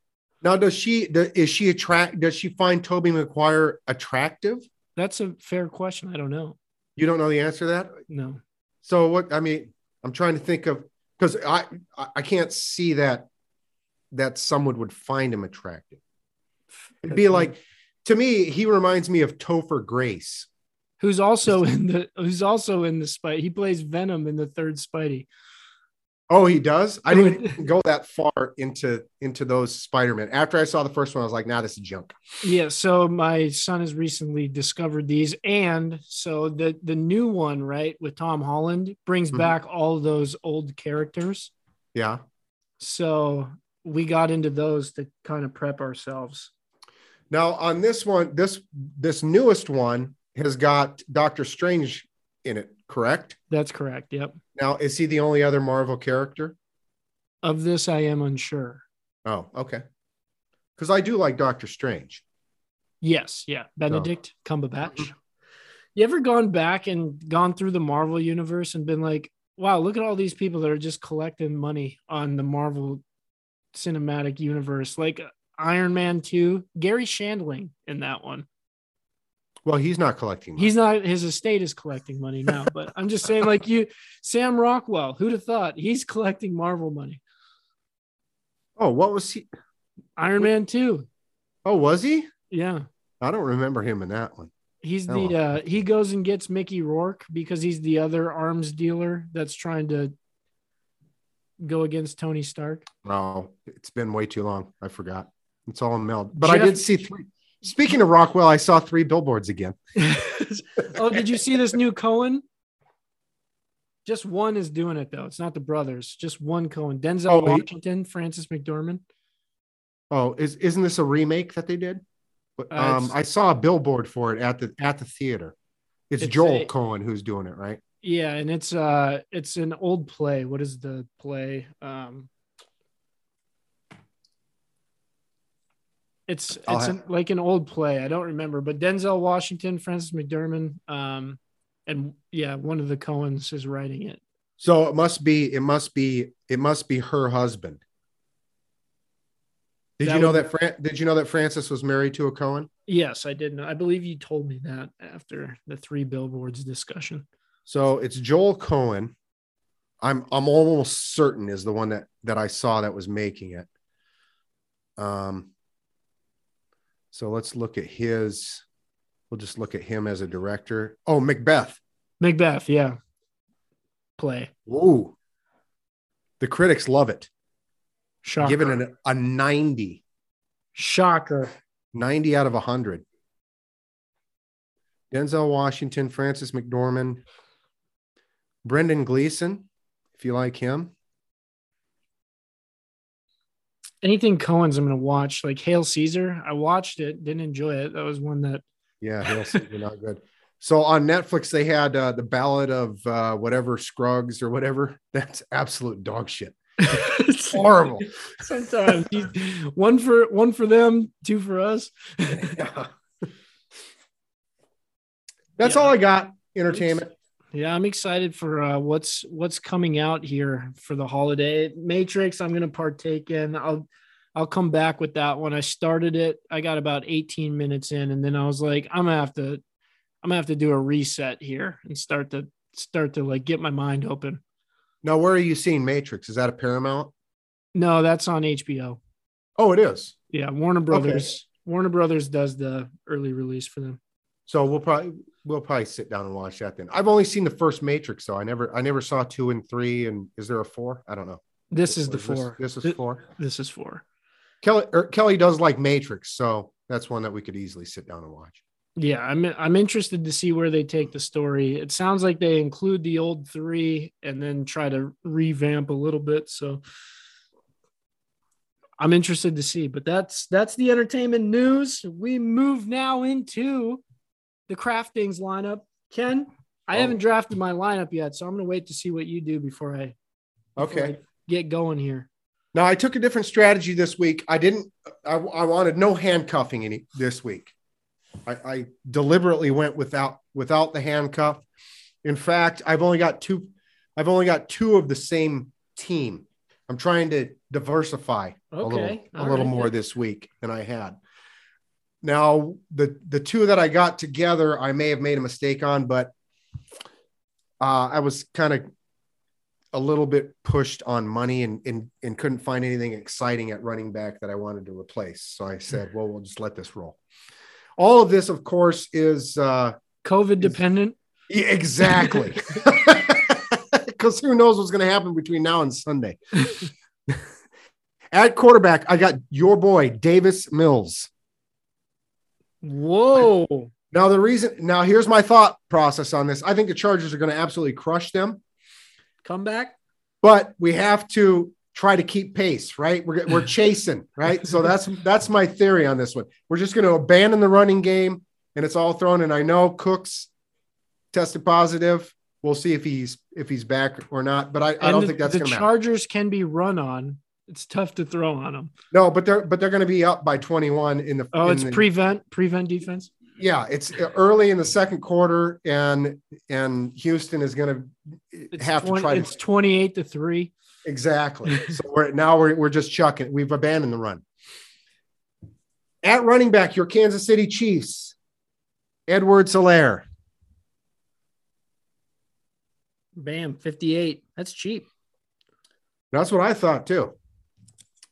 Now, does she is she attract? Does she find Tobey Maguire attractive? That's a fair question. I don't know. You don't know the answer to that. No. So what? I mean, I'm trying to think of because I I- I can't see that that someone would find him attractive. It'd be like to me, he reminds me of Topher Grace. who's also *laughs* in the who's also in the Spidey. He plays Venom in the third Spidey. Oh, he does. I didn't *laughs* go that far into into those Spider-Man. After I saw the first one, I was like, "Nah, this is junk." Yeah, so my son has recently discovered these, and so the the new one, right, with Tom Holland brings Mhm. back all those old characters. Yeah. So we got into those to kind of prep ourselves. Now on this one, this this newest one has got Doctor Strange in it, correct? That's correct. Yep. Now, is he the only other Marvel character? Of this, I am unsure. Oh, okay. Because I do like Doctor Strange. Yes, yeah, Benedict Cumberbatch. You ever gone back and gone through the Marvel universe and been like, "Wow, look at all these people that are just collecting money on the Marvel cinematic universe." Like Iron Man 2, Garry Shandling in that one. Well, he's not collecting. He's not his estate is collecting money now, *laughs* but I'm just saying, like you, Sam Rockwell, who'd have thought he's collecting Marvel money? Oh, what was he? Iron Man 2. Oh, was he? Yeah. I don't remember him in that one. He's the uh he goes and gets Mickey Rourke because he's the other arms dealer that's trying to go against Tony Stark. Oh, it's been way too long. I forgot. It's all in meld. But I did see three. Speaking of Rockwell, I saw three billboards again. *laughs* oh, did you see this new Coen? Just one is doing it though. It's not the brothers. Just one Coen. Denzel Oh, he- Washington, Frances McDormand. Oh, is isn't this a remake that they did? But, Uh, um, I saw a billboard for it at the at the theater. It's, It's Joel a- Coen who's doing it, right? Yeah, and it's uh it's an old play. What is the play? Um it's I'll it's have- an, like an old play. I don't remember, but Denzel Washington, Frances McDormand, um, and yeah, one of the Coens is writing it. So it must be it must be it must be her husband. Did That you know would- that Fran- did you know that Frances was married to a Coen? Yes, I did know. I believe you told me that after the three billboards discussion. So it's Joel Coen. I'm I'm almost certain is the one that that I saw that was making it. Um so let's look at his we'll just look at him as a director. Oh, Macbeth. Macbeth, yeah. Play. Ooh. The critics love it. Shocker. Giving it a 90, Shocker. 90 out of 100. Denzel Washington, Frances McDormand, Brendan Gleeson, if you like him. Anything Coen's I'm gonna watch, like Hail Caesar. I watched it, didn't enjoy it. That was one that Yeah, Hail Caesar, not good. So on Netflix, they had uh, the Ballad of uh, whatever Scruggs or whatever. *laughs* That's absolute dog shit. It's *laughs* horrible. Sometimes one for one for them, two for us. *laughs* That's Yeah. all I got. Entertainment. Yeah, I'm excited for uh, what's what's coming out here for the holiday. Matrix, I'm gonna partake in. I'll I'll come back with that one. I started it. I got about 18 minutes in, and then I was like, I'm gonna have to, I'm gonna have to do a reset here and start to start to like get my mind open. Now, where are you seeing Matrix? Is that a Paramount? No, that's on HBO. Oh, it is. Yeah, Warner Brothers. Warner Brothers does the early release for them. So we'll probably we'll probably sit down and watch that then. I've only seen the first Matrix, though. I never I never saw two and three. And is there a four? I don't know. This is the four. This, is four. This is four. Kelly or Kelly does like Matrix, so that's one that we could easily sit down and watch. Yeah, I'm I'm interested to see where they take the story. It sounds like they include the old three and then try to revamp a little bit. So I'm interested to see. But that's that's the entertainment news. We move now into the DraftKings lineup. Ken, I Oh. haven't drafted my lineup yet, so I'm gonna wait to see what you do before I before Okay. I get going here. Now I took a different strategy this week. I didn't. I, I wanted no handcuffing any this week. I, I deliberately went without without the handcuff. In fact, I've only got two. I've only got two of the same team. I'm trying to diversify a little a all little right. more this week than I had. Now the the two that I got together, I may have made a mistake on, but uh, I was kind of a little bit pushed on money and, and and couldn't find anything exciting at running back that I wanted to replace. So I said, well, we'll just let this roll. All of this, of course, is uh, COVID dependent. yeah, exactly *laughs* because who knows what's going to happen between now and Sunday. *laughs* At quarterback, I got your boy Davis Mills. Whoa. Now the reason, now here's my thought process on this. I think the Chargers are going to absolutely crush them. Come back. but we have to try to keep pace, right? We're, we're *laughs* chasing, right? So that's that's my theory on this one. We're just going to abandon the running game, and it's all thrown. And I know Cooks tested positive. We'll see if he's if he's back or not. But I, I don't the- think that's the going to matter. Chargers can be run on. It's tough to throw on them. No, but they're but they're going to be up by 21 in the. Oh, in it's the- prevent prevent defense. yeah, it's early in the second quarter, and and Houston is going to have 20 to try to It's twenty eight to three. Exactly. so we're now we're, we're just chucking. We've abandoned the run. At running back, your Kansas City Chiefs, Edwards-Helaire. Bam, fifty eight. That's cheap. That's what I thought too.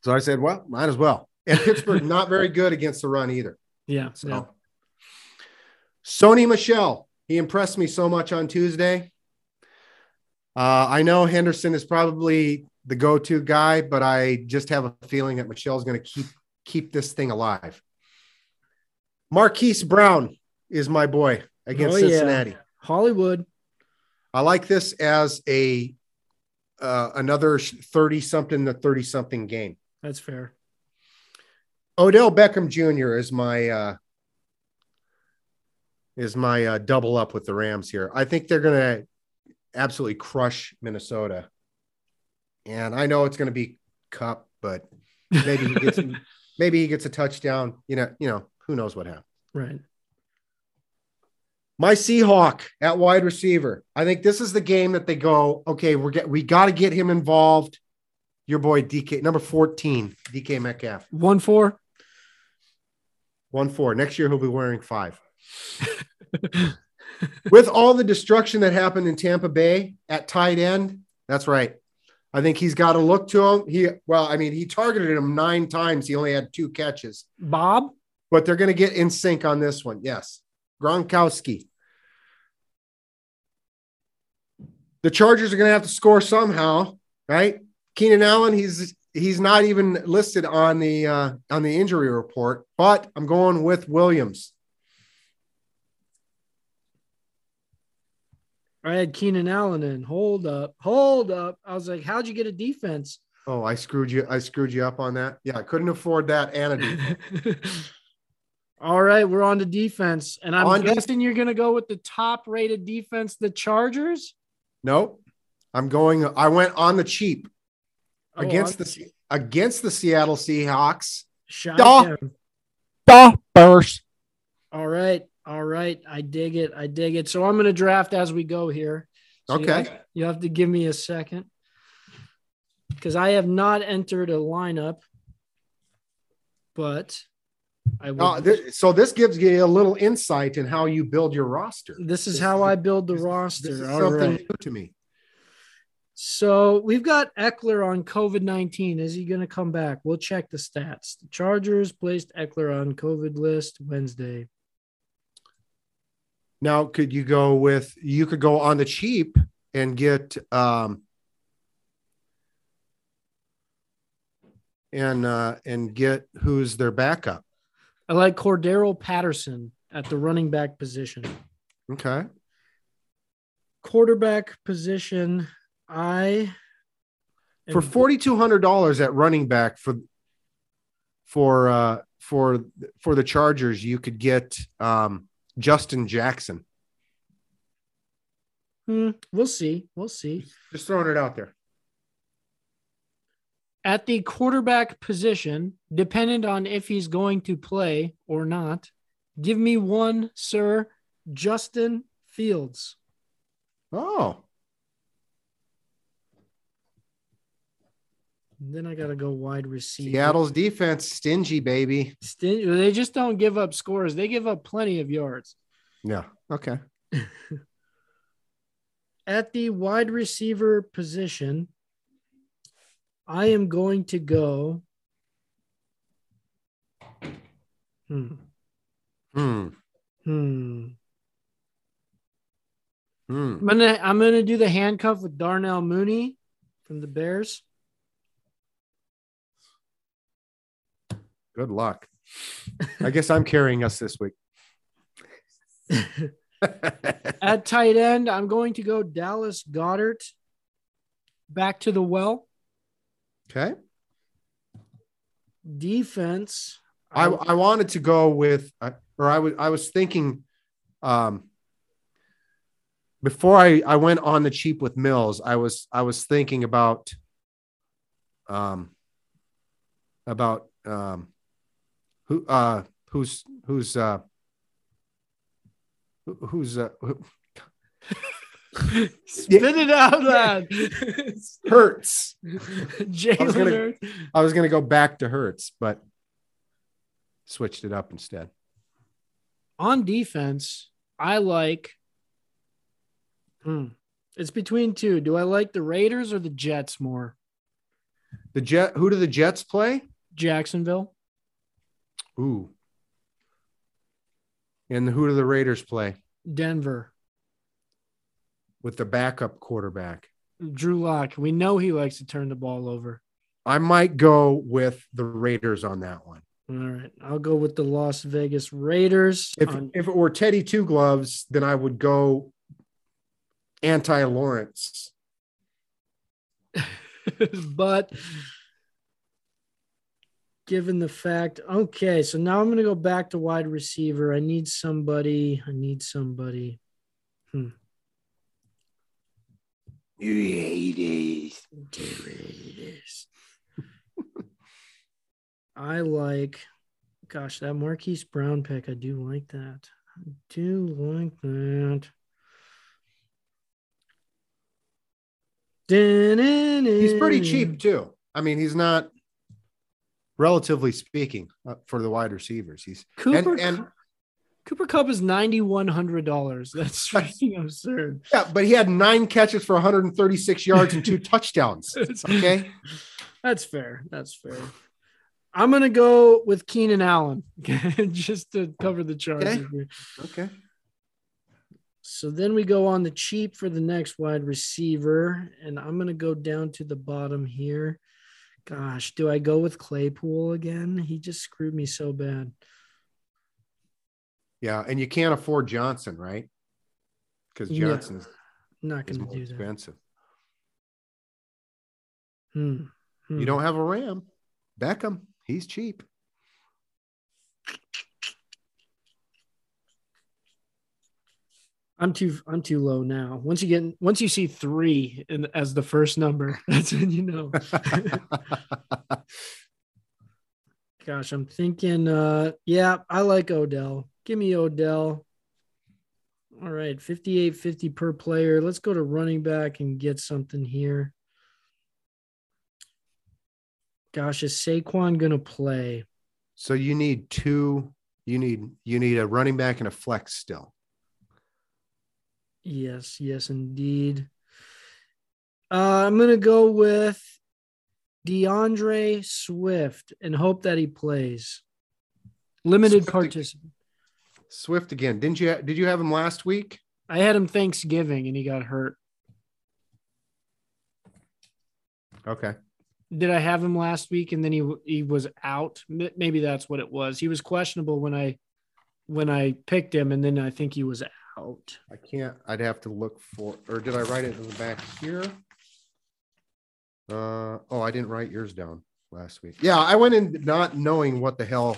So I said, well, might as well. And *laughs* Pittsburgh not very good against the run either. Yeah. So yeah. Sony Michel, he impressed me so much on Tuesday. Uh, I know Henderson is probably the go-to guy, but I just have a feeling that Michel's going to keep keep this thing alive. Marquise Brown is my boy against Oh, yeah. Cincinnati. Hollywood. I like this as a uh, another 30 something to 30 something game. That's fair. Odell Beckham Jr. is my uh, is my uh, double up with the Rams here. I think they're going to absolutely crush Minnesota, and I know it's going to be Kupp, but maybe he gets *laughs* maybe he gets a touchdown. You know, you know who knows what happens. Right. My Seahawk at wide receiver. I think this is the game that they go. Okay, we're get we got to get him involved. Your boy DK number fourteen, DK Metcalf, One four. one four. Next year he'll be wearing five. *laughs* with all the destruction that happened in Tampa Bay at tight end, that's right. I think he's got to look to him. He well, I mean, he targeted him nine times. He only had two catches, Bob. but they're going to get in sync on this one. Yes, Gronkowski. The Chargers are going to have to score somehow, right? Keenan Allen, he's he's not even listed on the uh, on the injury report, but I'm going with Williams. I had Keenan Allen in. Hold up. Hold up. I was like, how'd you get a defense? Oh, I screwed you. I screwed you up on that. Yeah, I couldn't afford that and a. *laughs* All right, we're on to defense. And I'm On guessing you're going to go with the top rated defense, the Chargers. Nope. I'm going. I went on the cheap Oh, against the against the Seattle Seahawks. Shot down. Stoppers. All right. All right. I dig it. I dig it. So I'm going to draft as we go here. So you Okay. have- You have to give me a second because I have not entered a lineup, but I will. Uh, th- so this gives you a little insight in how you build your roster. this is this how is- I build the This roster. This All something right. new to me. So we've got Ekeler on COVID 19. Is he going to come back? We'll check the stats. The Chargers placed Ekeler on COVID list Wednesday. Now, could you go with? You could go on the cheap and get um and uh and get who's their backup. I like Cordarrelle Patterson at the running back position. Okay. Quarterback position, I for forty two hundred dollars at running back for for uh for for the Chargers, you could get um Justin Jackson. Hmm, we'll see. We'll see. Just throwing it out there. At the quarterback position, dependent on if he's going to play or not, give me one, sir. Justin Fields. Oh, Then I got to go wide receiver. Seattle's defense stingy, baby. Stin- they just don't give up scores. They give up plenty of yards. Yeah. Okay. *laughs* At the wide receiver position, I am going to go. Hmm. Hmm. Hmm. Hmm. I'm gonna I'm gonna do the handcuff with Darnell Mooney from the Bears. Good luck. I guess I'm carrying us this week. *laughs* At tight end, I'm going to go Dallas Goedert. Back to the well. okay. Defense. I, I wanted to go with, uh, or I was I was thinking, um, before I I went on the cheap with Mills, I was I was thinking about, um, about um, who uh who's who's uh who- who's uh who, *laughs* Spit it out, lad. *laughs* Hurts. Gonna- Hurts. I was gonna go back to Hurts, but switched it up instead. on defense, I like. Hmm. It's between two. Do I like the Raiders or the Jets more? The Jet. Who do the Jets play? Jacksonville. Ooh. And who do the Raiders play Denver. with the backup quarterback? Drew Lock. We know he likes to turn the ball over. I might go with the Raiders on that one. All right. I'll go with the Las Vegas Raiders. If on- if it were Teddy Two Gloves, then I would go anti Lawrence. *laughs* but given the fact, okay, so now I'm going to go back to wide receiver. I need somebody. I need somebody. Hmm. Raiders. I like, gosh, that Marquise Brown pick. I do like that. I do like that. He's pretty cheap too. I mean, he's not relatively speaking uh, for the wide receivers. He's Cooper and, and Cooper Kupp is ninety one hundred dollars. *laughs* That's freaking absurd. yeah, but he had nine catches for 136 yards and two *laughs* touchdowns. Okay. *laughs* That's fair. That's fair. I'm gonna go with Keenan Allen just to cover the Chargers. Okay. Okay. So then we go on the cheap for the next wide receiver, and I'm gonna go down to the bottom here. Gosh, do I go with Claypool again? He just screwed me so bad. Yeah, and you can't afford Johnson, right? Because Yeah. Johnson is, not gonna more do that. expensive. Hmm. Hmm. You don't have a Ram. Beckham, he's cheap. I'm too I'm too low now. Once you get once you see three in, as the first number, *laughs* that's when you know. *laughs* Gosh, I'm thinking uh yeah, I like Odell. Give me Odell. All right, 58 50 per player. Let's go to running back and get something here. Gosh, is Saquon gonna play? so you need two. You need you need a running back and a flex still. Yes, yes, indeed. Uh, I'm gonna go with D'Andre Swift and hope that he plays. Limited Swift- participant. Swift again. Didn't you? Did you have him last week? I had him Thanksgiving and he got hurt. Okay. Did I have him last week and then he he was out? Maybe that's what it was. He was questionable when I when I picked him, and then I think he was out. I can't. I'd have to look for. Or did I write it in the back here? Uh oh, I didn't write yours down last week. Yeah, I went in not knowing what the hell.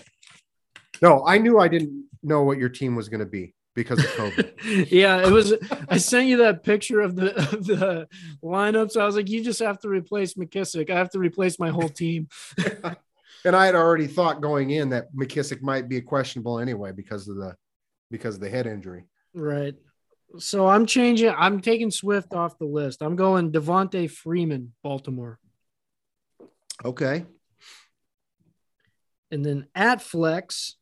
No, I knew I didn't know what your team was going to be because of COVID. *laughs* yeah, it was. I sent you that picture of the of the lineups. I was like, you just have to replace McKissic. I have to replace my whole team. *laughs* and I had already thought going in that McKissic might be questionable anyway because of the because of the head injury. Right. So I'm changing. I'm taking Swift off the list. I'm going Devonta Freeman, Baltimore, Okay. and then at flex,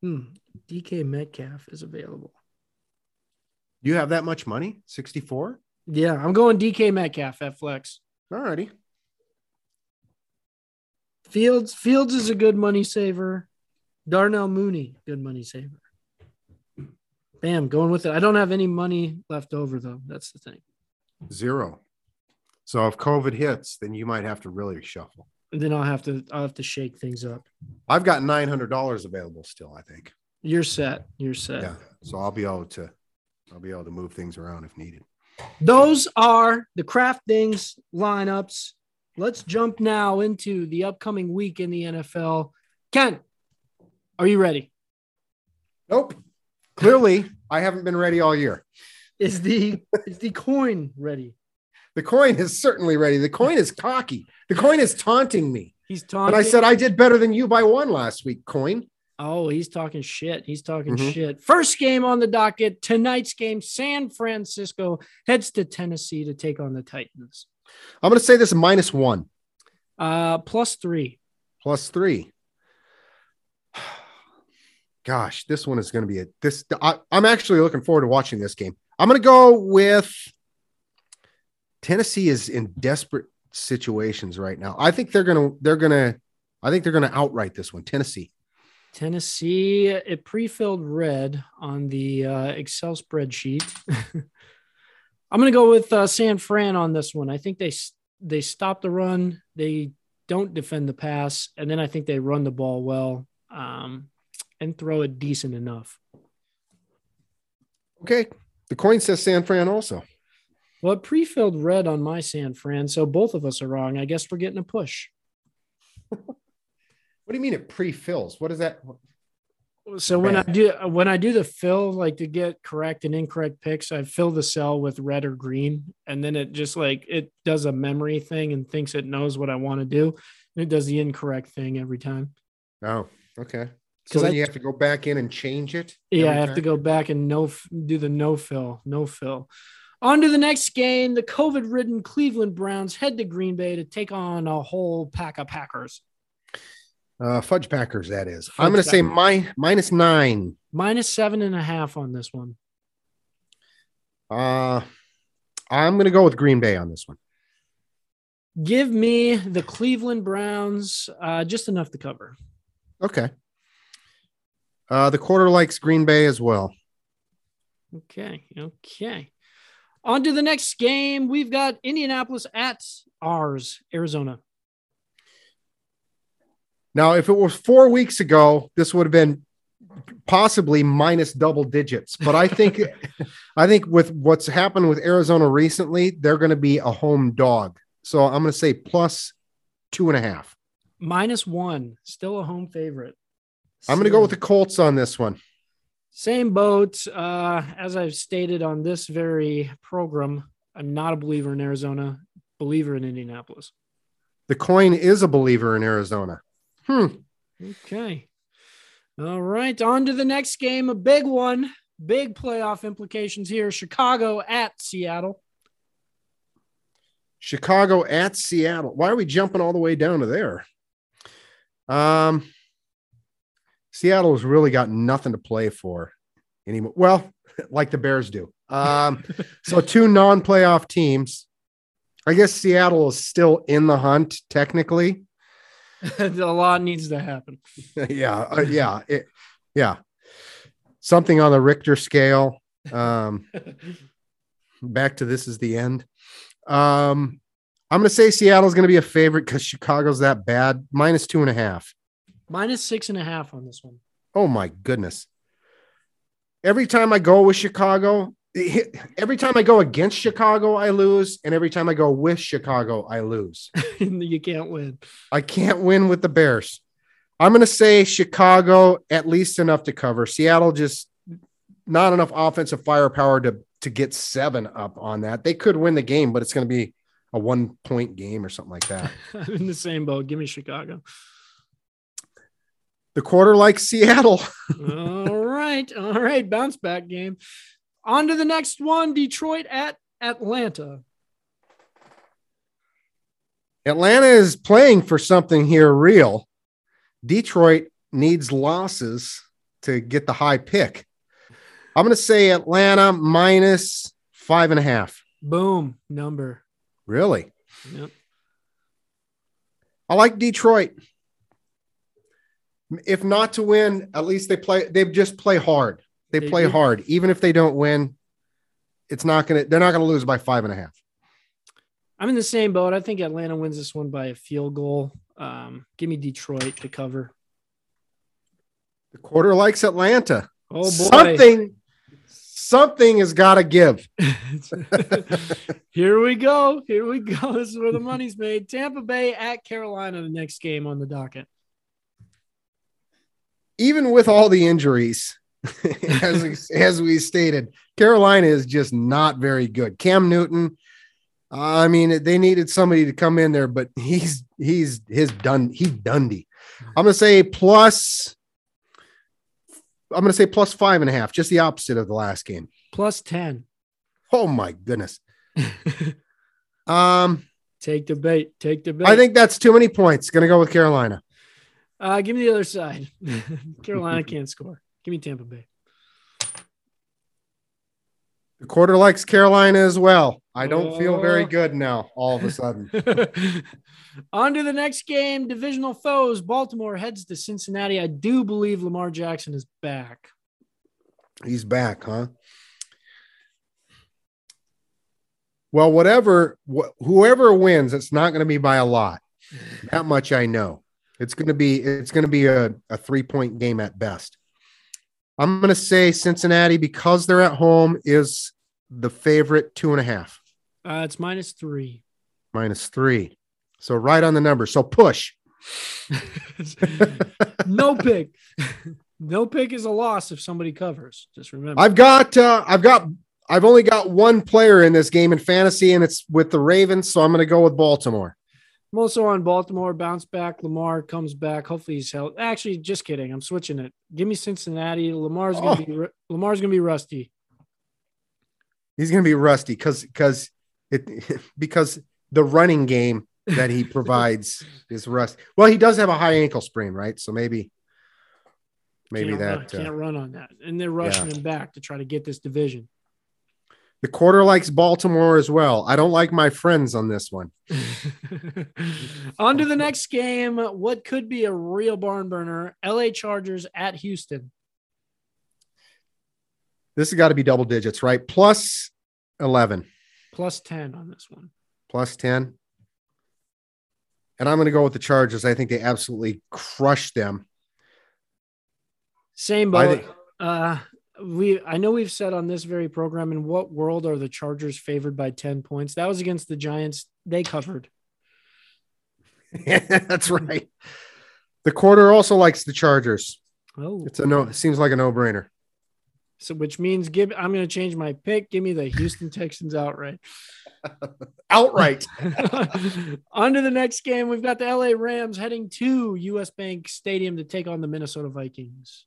hmm, DK Metcalf is available. Do you have that much money? 64? Yeah, I'm going DK Metcalf at flex. All righty. Fields Fields is a good money saver. Darnell Mooney, good money saver. Bam, going with it. I don't have any money left over though. That's the thing. Zero. So if COVID hits, then you might have to really shuffle. And then I'll have to I'll have to shake things up. I've got $900 available still, I think. You're set. You're set. Yeah. So I'll be able to I'll be able to move things around if needed. Those are the DraftKings lineups. Let's jump now into the upcoming week in the NFL. Ken, are you ready? Nope. Clearly, I haven't been ready all year. Is the is the coin ready? The coin is certainly ready. The coin is cocky. The coin is taunting me. He's And talking. I said I did better than you by one last week, coin. Oh, he's talking shit. He's talking Mhm. shit. First game on the docket. Tonight's game, San Francisco heads to Tennessee to take on the Titans. I'm going to say this minus one, Uh, plus three. plus three. Gosh, this one is going to be a this. I, I'm actually looking forward to watching this game. I'm going to go with Tennessee is in desperate situations right now. I think they're gonna they're gonna I think they're gonna outright this one. Tennessee. Tennessee, it pre-filled red on the uh, Excel spreadsheet. *laughs* I'm going to go with uh, San Fran on this one. I think they they stop the run, they don't defend the pass, and then I think they run the ball well um, and throw it decent enough. Okay, the coin says San Fran also. Well, it pre-filled red on my San Fran, so both of us are wrong. I guess we're getting a push. What do you mean it pre-fills? What is that? So when I do when I do the fill, like to get correct and incorrect picks, I fill the cell with red or green, and then it just like it does a memory thing and thinks it knows what I want to do. And it does the incorrect thing every time. Oh, okay. So then I, you have to go back in and change it. Yeah, I have time? to go back and no do the no fill, no fill. On to the next game. The COVID ridden Cleveland Browns head to Green Bay to take on a whole pack of Packers. Uh, fudge Packers, that is. Fudge I'm going to say my minus nine. Minus seven and a half on this one. Uh, I'm going to go with Green Bay on this one. Give me the Cleveland Browns, uh, just enough to cover. Okay. Uh, the quarter likes Green Bay as well. Okay. Okay. On to the next game. We've got Indianapolis at ours, Arizona. Now, if it was four weeks ago, this would have been possibly minus double digits. But I think, *laughs* I think with what's happened with Arizona recently, they're going to be a home dog. So I'm going to say plus two and a half. Minus one, still a home favorite. I'm going to go with the Colts on this one. Same boat. Uh, as I've stated on this very program, I'm not a believer in Arizona, believer in Indianapolis. The coin is a believer in Arizona. Hmm. Okay. All right. On to the next game. A big one. Big playoff implications here. Chicago at Seattle. Chicago at Seattle. Why are we jumping all the way down to there? Um, Seattle's really got nothing to play for anymore. Well, *laughs* like the Bears do. Um, *laughs* so two non-playoff teams. I guess Seattle is still in the hunt technically. *laughs* a lot needs to happen. yeah, uh, yeah, it, yeah. Something on the Richter scale. Um, back to this is the end. Um, I'm going to say Seattle's going to be a favorite because Chicago's that bad. Minus two and a half. Minus six and a half on this one. Oh my goodness. Every time I go with Chicago, every time I go against Chicago, I lose, and every time I go with Chicago, I lose. *laughs* you can't win. I can't win with the Bears. I'm going to say Chicago at least enough to cover. Seattle just not enough offensive firepower to to get seven up on that. They could win the game, but it's going to be a one point game or something like that. *laughs* I'm in the same boat. Give me Chicago. The quarter like Seattle. *laughs* all right. All right. Bounce back game. On to the next one Detroit at Atlanta. Atlanta is playing for something here real. Detroit needs losses to get the high pick. I'm going to say Atlanta minus five and a half. Boom, number. Really? Yep. I like Detroit. If not to win, at least they play, they just play hard. They, they play do. hard. Even if they don't win, it's not gonna they're not gonna lose by five and a half. I'm in the same boat. I think Atlanta wins this one by a field goal. Um, give me Detroit to cover. The quarter likes Atlanta. Oh boy. Something something has got to give. *laughs* *laughs* Here we go. Here we go. This is where the money's made. Tampa Bay at Carolina, the next game on the docket. Even with all the injuries, *laughs* as, we, as we stated, Carolina is just not very good. Cam Newton, I mean, they needed somebody to come in there, but he's he's his done he Dundee. I'm gonna say plus. I'm gonna say plus five and a half, just the opposite of the last game. Plus ten. Oh my goodness. *laughs* um, take the bait. Take the bait. I think that's too many points. Gonna go with Carolina. Uh, give me the other side. *laughs* Carolina can't score. Give me Tampa Bay. The quarter likes Carolina as well. I don't feel very good now. All of a sudden, *laughs* On to the next game. Divisional foes. Baltimore heads to Cincinnati. I do believe Lamar Jackson is back. he's back, huh? Well, whatever, wh- whoever wins, it's not going to be by a lot. That much I know. It's going to be it's going to be a, a three point game at best. I'm going to say Cincinnati because they're at home is the favorite two and a half Uh, it's minus three. minus three. So right on the number. So push. *laughs* no pick. no pick is a loss if somebody covers. Just remember. I've got uh, I've got I've only got one player in this game in fantasy, and it's with the Ravens. So I'm going to go with Baltimore. I'm also on Baltimore. Bounce back. Lamar comes back. Hopefully he's held. Actually, just kidding. I'm switching it. Give me Cincinnati. Lamar's gonna Oh. be Lamar's gonna be rusty. He's going to be rusty because because it *laughs* because the running game that he *laughs* provides is rust. Well, he does have a high ankle sprain, right? So maybe maybe can't run, that can't uh, run on that. And they're rushing him back to try to get this division. The quarter likes Baltimore as well. I don't like my friends on this one. *laughs* on to the next game. What could be a real barn burner? LA Chargers at Houston. This has got to be double digits, right? Plus 11, Plus 10 on this one. plus 10. And I'm going to go with the Chargers. I think they absolutely crushed them. Same boat. uh we I know we've said on this very program in what world are the Chargers favored by 10 points? That was against the Giants. They covered. *laughs* That's right. The quarter also likes the Chargers. Oh, It's a no, it seems like a no brainer. so which means give I'm going to change my pick. Give me the Houston Texans outright. *laughs* Outright. *laughs* on to the next game. We've got the LA Rams heading to US Bank Stadium to take on the Minnesota Vikings.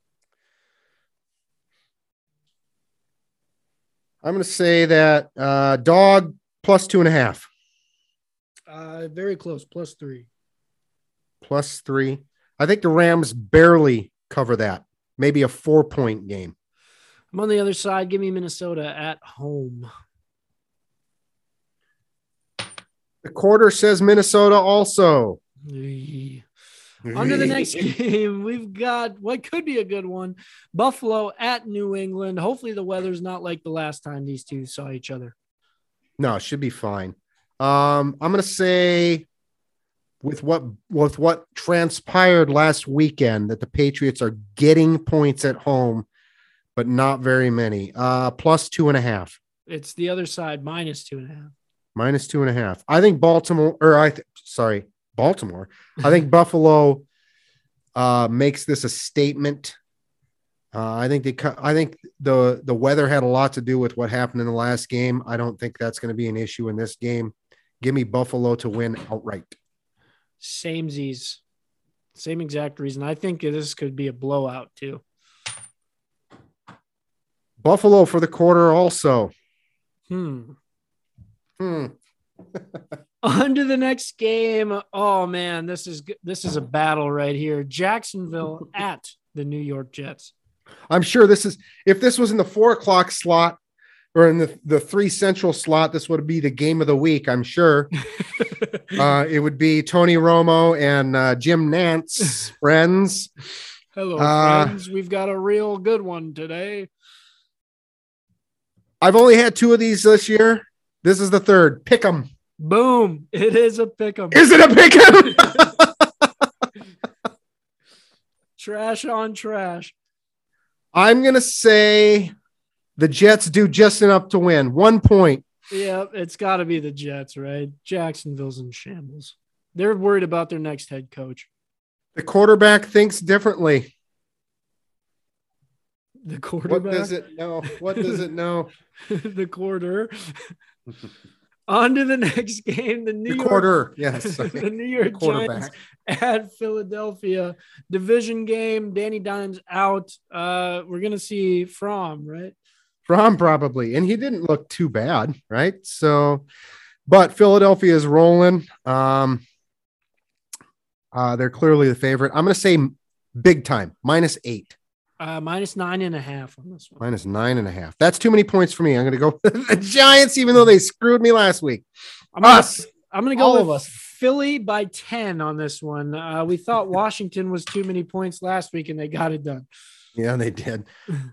I'm going to say that uh, dog plus two and a half, Uh, very close, plus three. plus three. I think the Rams barely cover that. Maybe a four point game. I'm on the other side. Give me Minnesota at home. The quarter says Minnesota also. On to the next *laughs* game. We've got what could be a good one Buffalo at New England. Hopefully, the weather's not like the last time these two saw each other. No, it should be fine. Um, I'm going to say with what with what transpired last weekend that the Patriots are getting points at home, but not very many. Uh, plus two and a half. It's the other side, minus two and a half. minus two and a half. I think Baltimore, or I, th- sorry, Baltimore. I think *laughs* Buffalo uh, makes this a statement. Uh, I think they, I think the the weather had a lot to do with what happened in the last game. I don't think that's going to be an issue in this game. Give me Buffalo to win outright. Same Z's. Same exact reason. I think this could be a blowout too. Buffalo for the quarter also. Hmm. Hmm. *laughs* On to the next game. Oh man, this is this is a battle right here. Jacksonville *laughs* at the New York Jets. I'm sure this is if this was in the four o'clock slot or in the, the three central slot, this would be the game of the week. I'm sure. *laughs* uh, it would be Tony Romo and uh, Jim Nantz, *laughs* friends. Hello, Uh, friends. We've got a real good one today. I've only had two of these this year. This is the third. Pick 'em. Boom! It is a pick 'em. Is it a pick 'em? *laughs* trash on trash. I'm gonna say the Jets do just enough to win. One point. Yeah, it's got to be the Jets, right? Jacksonville's in shambles. They're worried about their next head coach. The quarterback thinks differently. The quarterback. What does it know? What does it know? *laughs* the quarter. *laughs* On to the *laughs* next game. The New The York quarter. Yes. *laughs* the New York Giants quarterback. at Philadelphia. Division game. Danny Dimes out. Uh, we're gonna see Fromm, right? Fromm probably, and he didn't look too bad, right? So, but Philadelphia is rolling. Um, uh, they're clearly the favorite. I'm to say big time, minus eight. Uh, minus nine and a half on this one. Minus nine and a half. That's too many points for me. I'm going to go *laughs* the Giants, even though they screwed me last week. I'm gonna, Us. I'm gonna All go with us. Philly by 10 on this one. Uh, we thought *laughs* Washington was too many points last week and they got it done. Yeah, they did.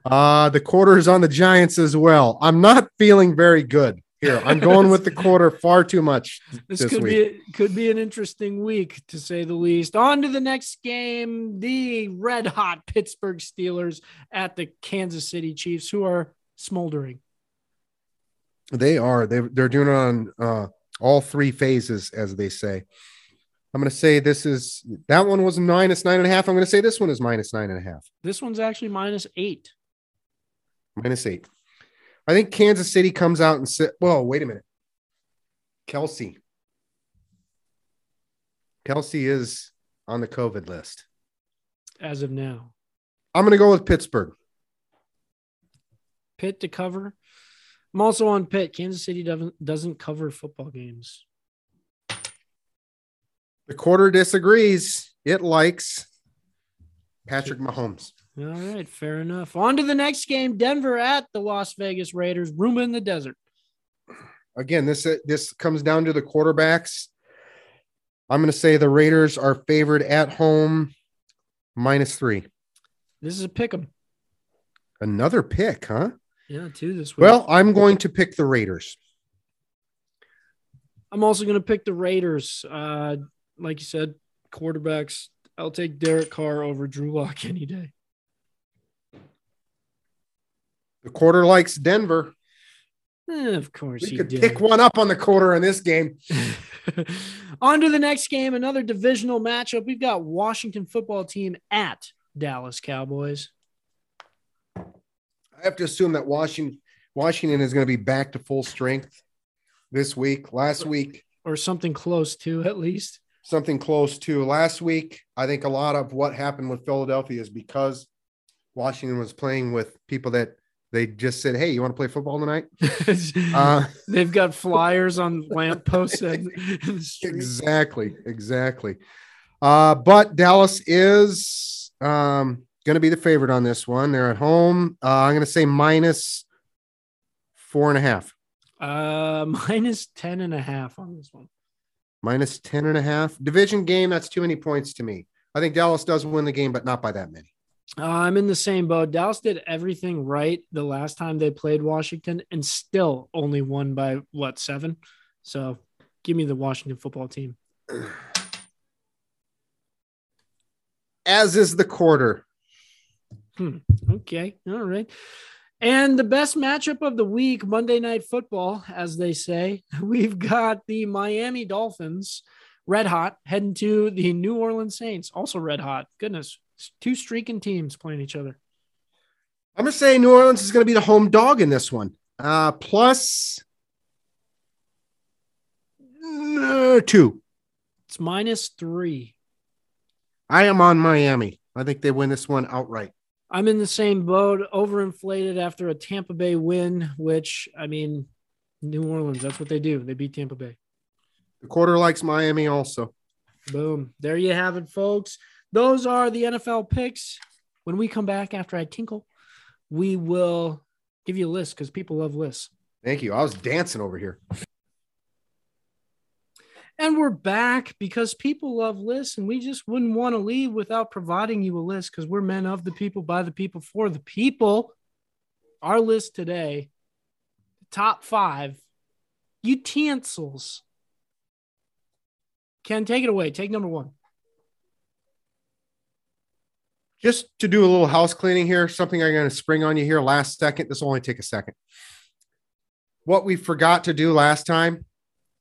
Uh, the quarter is on the Giants as well. I'm not feeling very good here. I'm going with the *laughs* quarter far too much. This, This could week. be could be an interesting week to say the least. On to the next game, the red hot Pittsburgh Steelers at the Kansas City Chiefs, who are smoldering. They are. They they're doing it on uh, all three phases, as they say. I'm going to say this is that one was minus nine and a half. I'm going to say this one is minus nine and a half, This one's actually minus eight. minus eight. I think Kansas City comes out and sit. Whoa, wait a minute. Kelce. Kelce is on the COVID list. as of now. I'm going to go with Pittsburgh. Pitt to cover. I'm also on Pitt. Kansas City doesn't doesn't cover football games. The quarter disagrees. It likes Patrick Mahomes. All right, fair enough. On to the next game. Denver at the Las Vegas Raiders. Room in the desert. Again, this this comes down to the quarterbacks. I'm going to say the Raiders are favored at home, minus three. This is a pick 'em. Another pick, huh? Yeah, two this week. Well, I'm going to pick the Raiders. I'm also going to pick the Raiders. Uh, like you said, quarterbacks. I'll take Derek Carr over Drew Lock any day. The quarter likes Denver. Of course, We could did. pick one up on the quarter in this game. *laughs* On to the next game, another divisional matchup. We've got Washington football team at Dallas Cowboys. I have to assume that Washington Washington is going to be back to full strength this week. Last week, or something close to at least. something close to last week. I think a lot of what happened with Philadelphia is because Washington was playing with people that they just said, "Hey, you want to play football tonight?" *laughs* Uh, *laughs* They've got flyers on *laughs* lampposts exactly, exactly. Uh, but Dallas is um, going to be the favorite on this one. They're at home. Uh, I'm going to say minus four and a half, Uh, minus 10 and a half on this one. minus 10 and a half. Division game, that's too many points to me. I think Dallas does win the game, but not by that many. Uh, I'm in the same boat. Dallas did everything right the last time they played Washington and still only won by what, seven? So give me the Washington football team. As is the quarter. Okay. All right. And the best matchup of the week, Monday Night Football, as they say, *laughs* we've got the Miami Dolphins, red hot, heading to the New Orleans Saints, also red hot. Goodness, two streaking teams playing each other. I'm going to say New Orleans is going to be the home dog in this one. Uh, plus uh, two. It's minus three. I am on Miami. I think they win this one outright. I'm in the same boat, overinflated after a Tampa Bay win, which, I mean, New Orleans, that's what they do. They beat Tampa Bay. The quarter likes Miami also. Boom. There you have it, folks. Those are the NFL picks. When we come back after I tinkle, we will give you a list because people love lists. Thank you. I was dancing over here. And we're back because people love lists, and we just wouldn't want to leave without providing you a list because we're men of the people, by the people, for the people. Our list today, top five utensils. Ken, take it away. Take number one just to do a little house cleaning here, something I'm going to spring on you here last second. This will only take a second. What we forgot to do last time,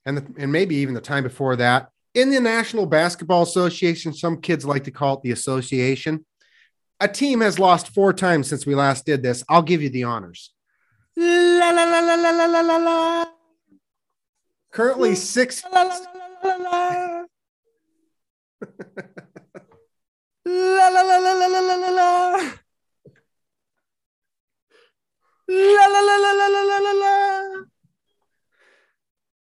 and, the, and maybe even the time before that, in the National Basketball Association, some kids like to call it the association. A team has lost four times since we last did this. I'll give you the honors. La, la, la, la, la, la, la, la. Currently six. La, la, la, la, la, la. La la la la la la la la la. La la la la la la la la la.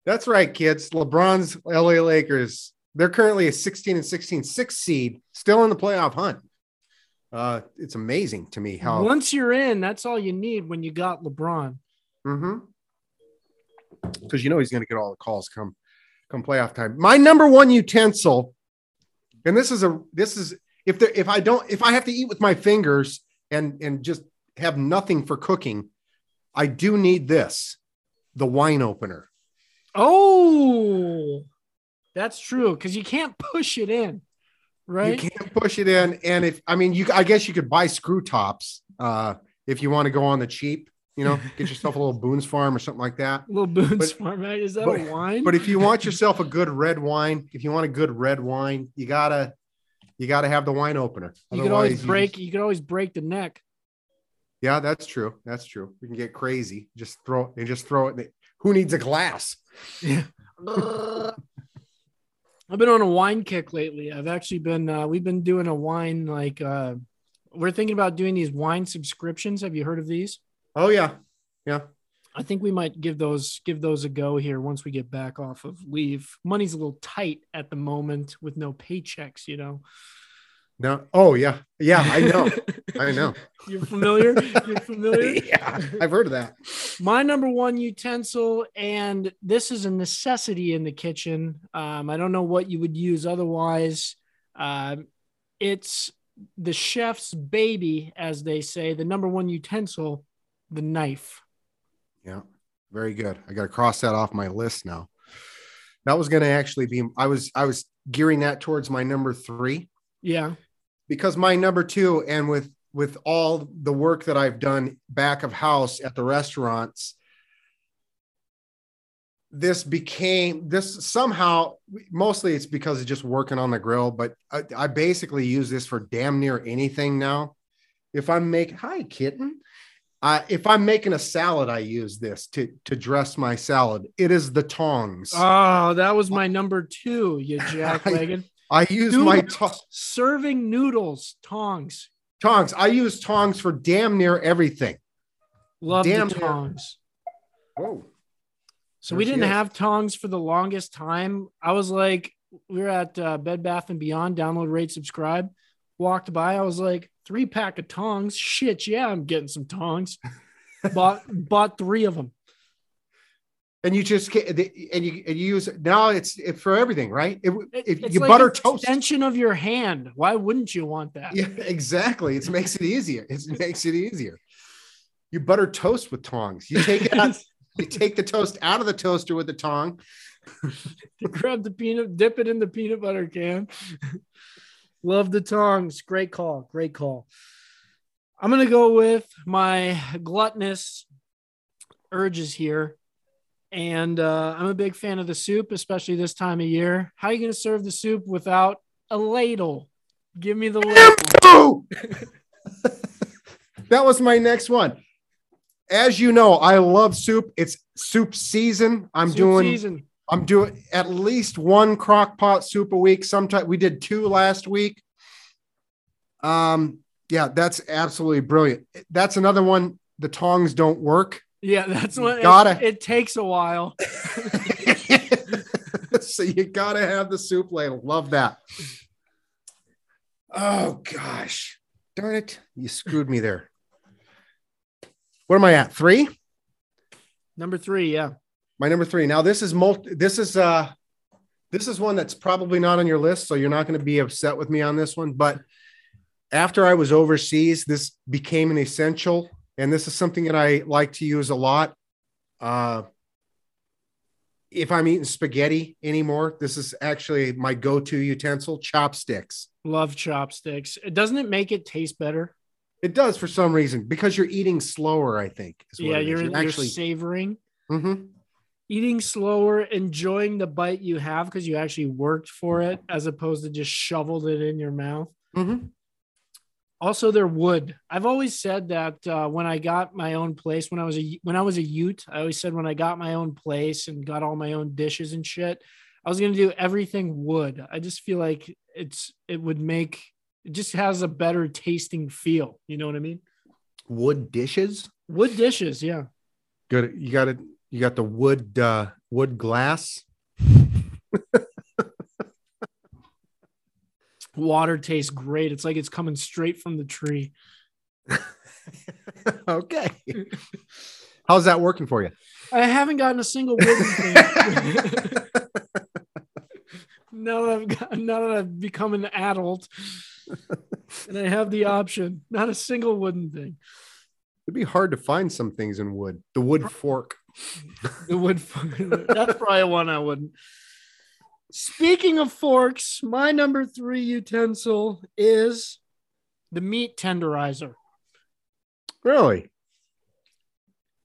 That's right, kids. LeBron's LA Lakers. They're currently a 16 and 16, six seed, still in the playoff hunt. Uh, it's amazing to me how. Once you're in, that's all you need when you got LeBron. Mm-hmm. Because you know he's going to get all the calls come come playoff time. My number one utensil, and this is a this is if there if I don't if I have to eat with my fingers and and just have nothing for cooking, I do need this, the wine opener. Oh, that's true because you can't push it in, right? You can't push it in, and if I mean you, I guess you could buy screw tops uh, if you want to go on the cheap. You know, get yourself a little Boone's Farm or something like that. A little Boone's but- Farm. eh? Is that but- a wine? But if you want yourself a good red wine, if you want a good red wine, you gotta you gotta have the wine opener. you can always Otherwise, you break. just- You can always break the neck. yeah, that's true. That's true. We can get crazy. Just throw and just throw it. Who needs a glass? Yeah. *laughs* I've been on a wine kick lately. I've actually been uh, we've been doing a wine like uh we're thinking about doing these wine subscriptions. Have you heard of these? Oh yeah, yeah. I think we might give those give those a go here once we get back off of leave. Money's a little tight at the moment with no paychecks, you know. No. Oh yeah, yeah. I know. *laughs* I know. You're familiar? You're familiar? *laughs* yeah, I've heard of that. my number one utensil, and this is a necessity in the kitchen. Um, I don't know what you would use otherwise. Um, it's the chef's baby, as they say, the number one utensil, the knife. Yeah, very good. I got to cross that off my list now. That was going to actually be. I was I was gearing that towards my number three. Yeah. because my number two and with with all the work that i've done back of house at the restaurants this became this somehow mostly it's because of just working on the grill but I, I basically use this for damn near anything now if i'm making hi kitten uh, if i'm making a salad i use this to to dress my salad it is the tongs Oh, that was my number two, you *laughs* jackwagon. i use my Noodles. to- Serving noodles, tongs. tongs i use tongs for damn near everything Love Damn the near. tongs. whoa So we didn't have tongs for the longest time. I was like, we were at uh, Bed Bath and Beyond, download, rate, subscribe. Walked by, I was like, three pack of tongs. Shit, yeah, I'm getting some tongs. bought *laughs* bought three of them. and you just get the- and you and you use now it's it, for everything right it, It- if it's you like butter toast extension of your hand. Why wouldn't you want that? yeah exactly it makes it easier it *laughs* makes it easier you butter toast with tongs you take it *laughs* out you take the toast out of the toaster with the tong You Grab the peanut, dip it in the peanut butter can. Love the tongs. Great call. Great call. I'm gonna go with my gluttonous urges here. And uh, I'm a big fan of the soup, especially this time of year. How are you gonna serve the soup without a ladle? Give me the ladle. *laughs* That was my next one as you know i love soup it's soup season i'm Soup doing season. I'm doing at least one crock pot soup a week. Sometimes we did two last week. Um, yeah, that's absolutely brilliant. That's another one. The tongs don't work. Yeah, that's what Gotta- it, it takes a while. *laughs* *laughs* so you gotta have the soup ladle. Love that. Oh gosh, darn it! You screwed me there. What am I at? Three. Number three, yeah. My number three. Now this is multi. This is uh, this is one that's probably not on your list, so you're not going to be upset with me on this one. But after I was overseas, this became an essential, and this is something that I like to use a lot. Uh, if I'm eating spaghetti anymore, this is actually my go-to utensil: chopsticks. Love chopsticks. Doesn't it make it taste better? It does for some reason because you're eating slower. I think. Yeah, you're, you're actually. savoring. Mhm. Eating slower, enjoying the bite you have because you actually worked for it as opposed to just shoveled it in your mouth. Mhm. Also, they're wood. I've always said that uh, when I got my own place, when I was a when I was a Ute, I always said when I got my own place and got all my own dishes and shit, I was gonna do everything wood. I just feel like it's it would make it just has a better tasting feel. You know what I mean? Wood dishes. Wood dishes, yeah. Good. You got it. You got the wood uh, wood glass. *laughs* Water tastes great. It's like it's coming straight from the tree. *laughs* okay. How's that working for you? I haven't gotten a single wooden thing. *laughs* now that I've got, now that I've become an adult and I have the option, not a single wooden thing. It'd be hard to find some things in wood. The wood fork. The wood fork. That's probably one I wouldn't. Speaking of forks, my number three utensil is the meat tenderizer. Really?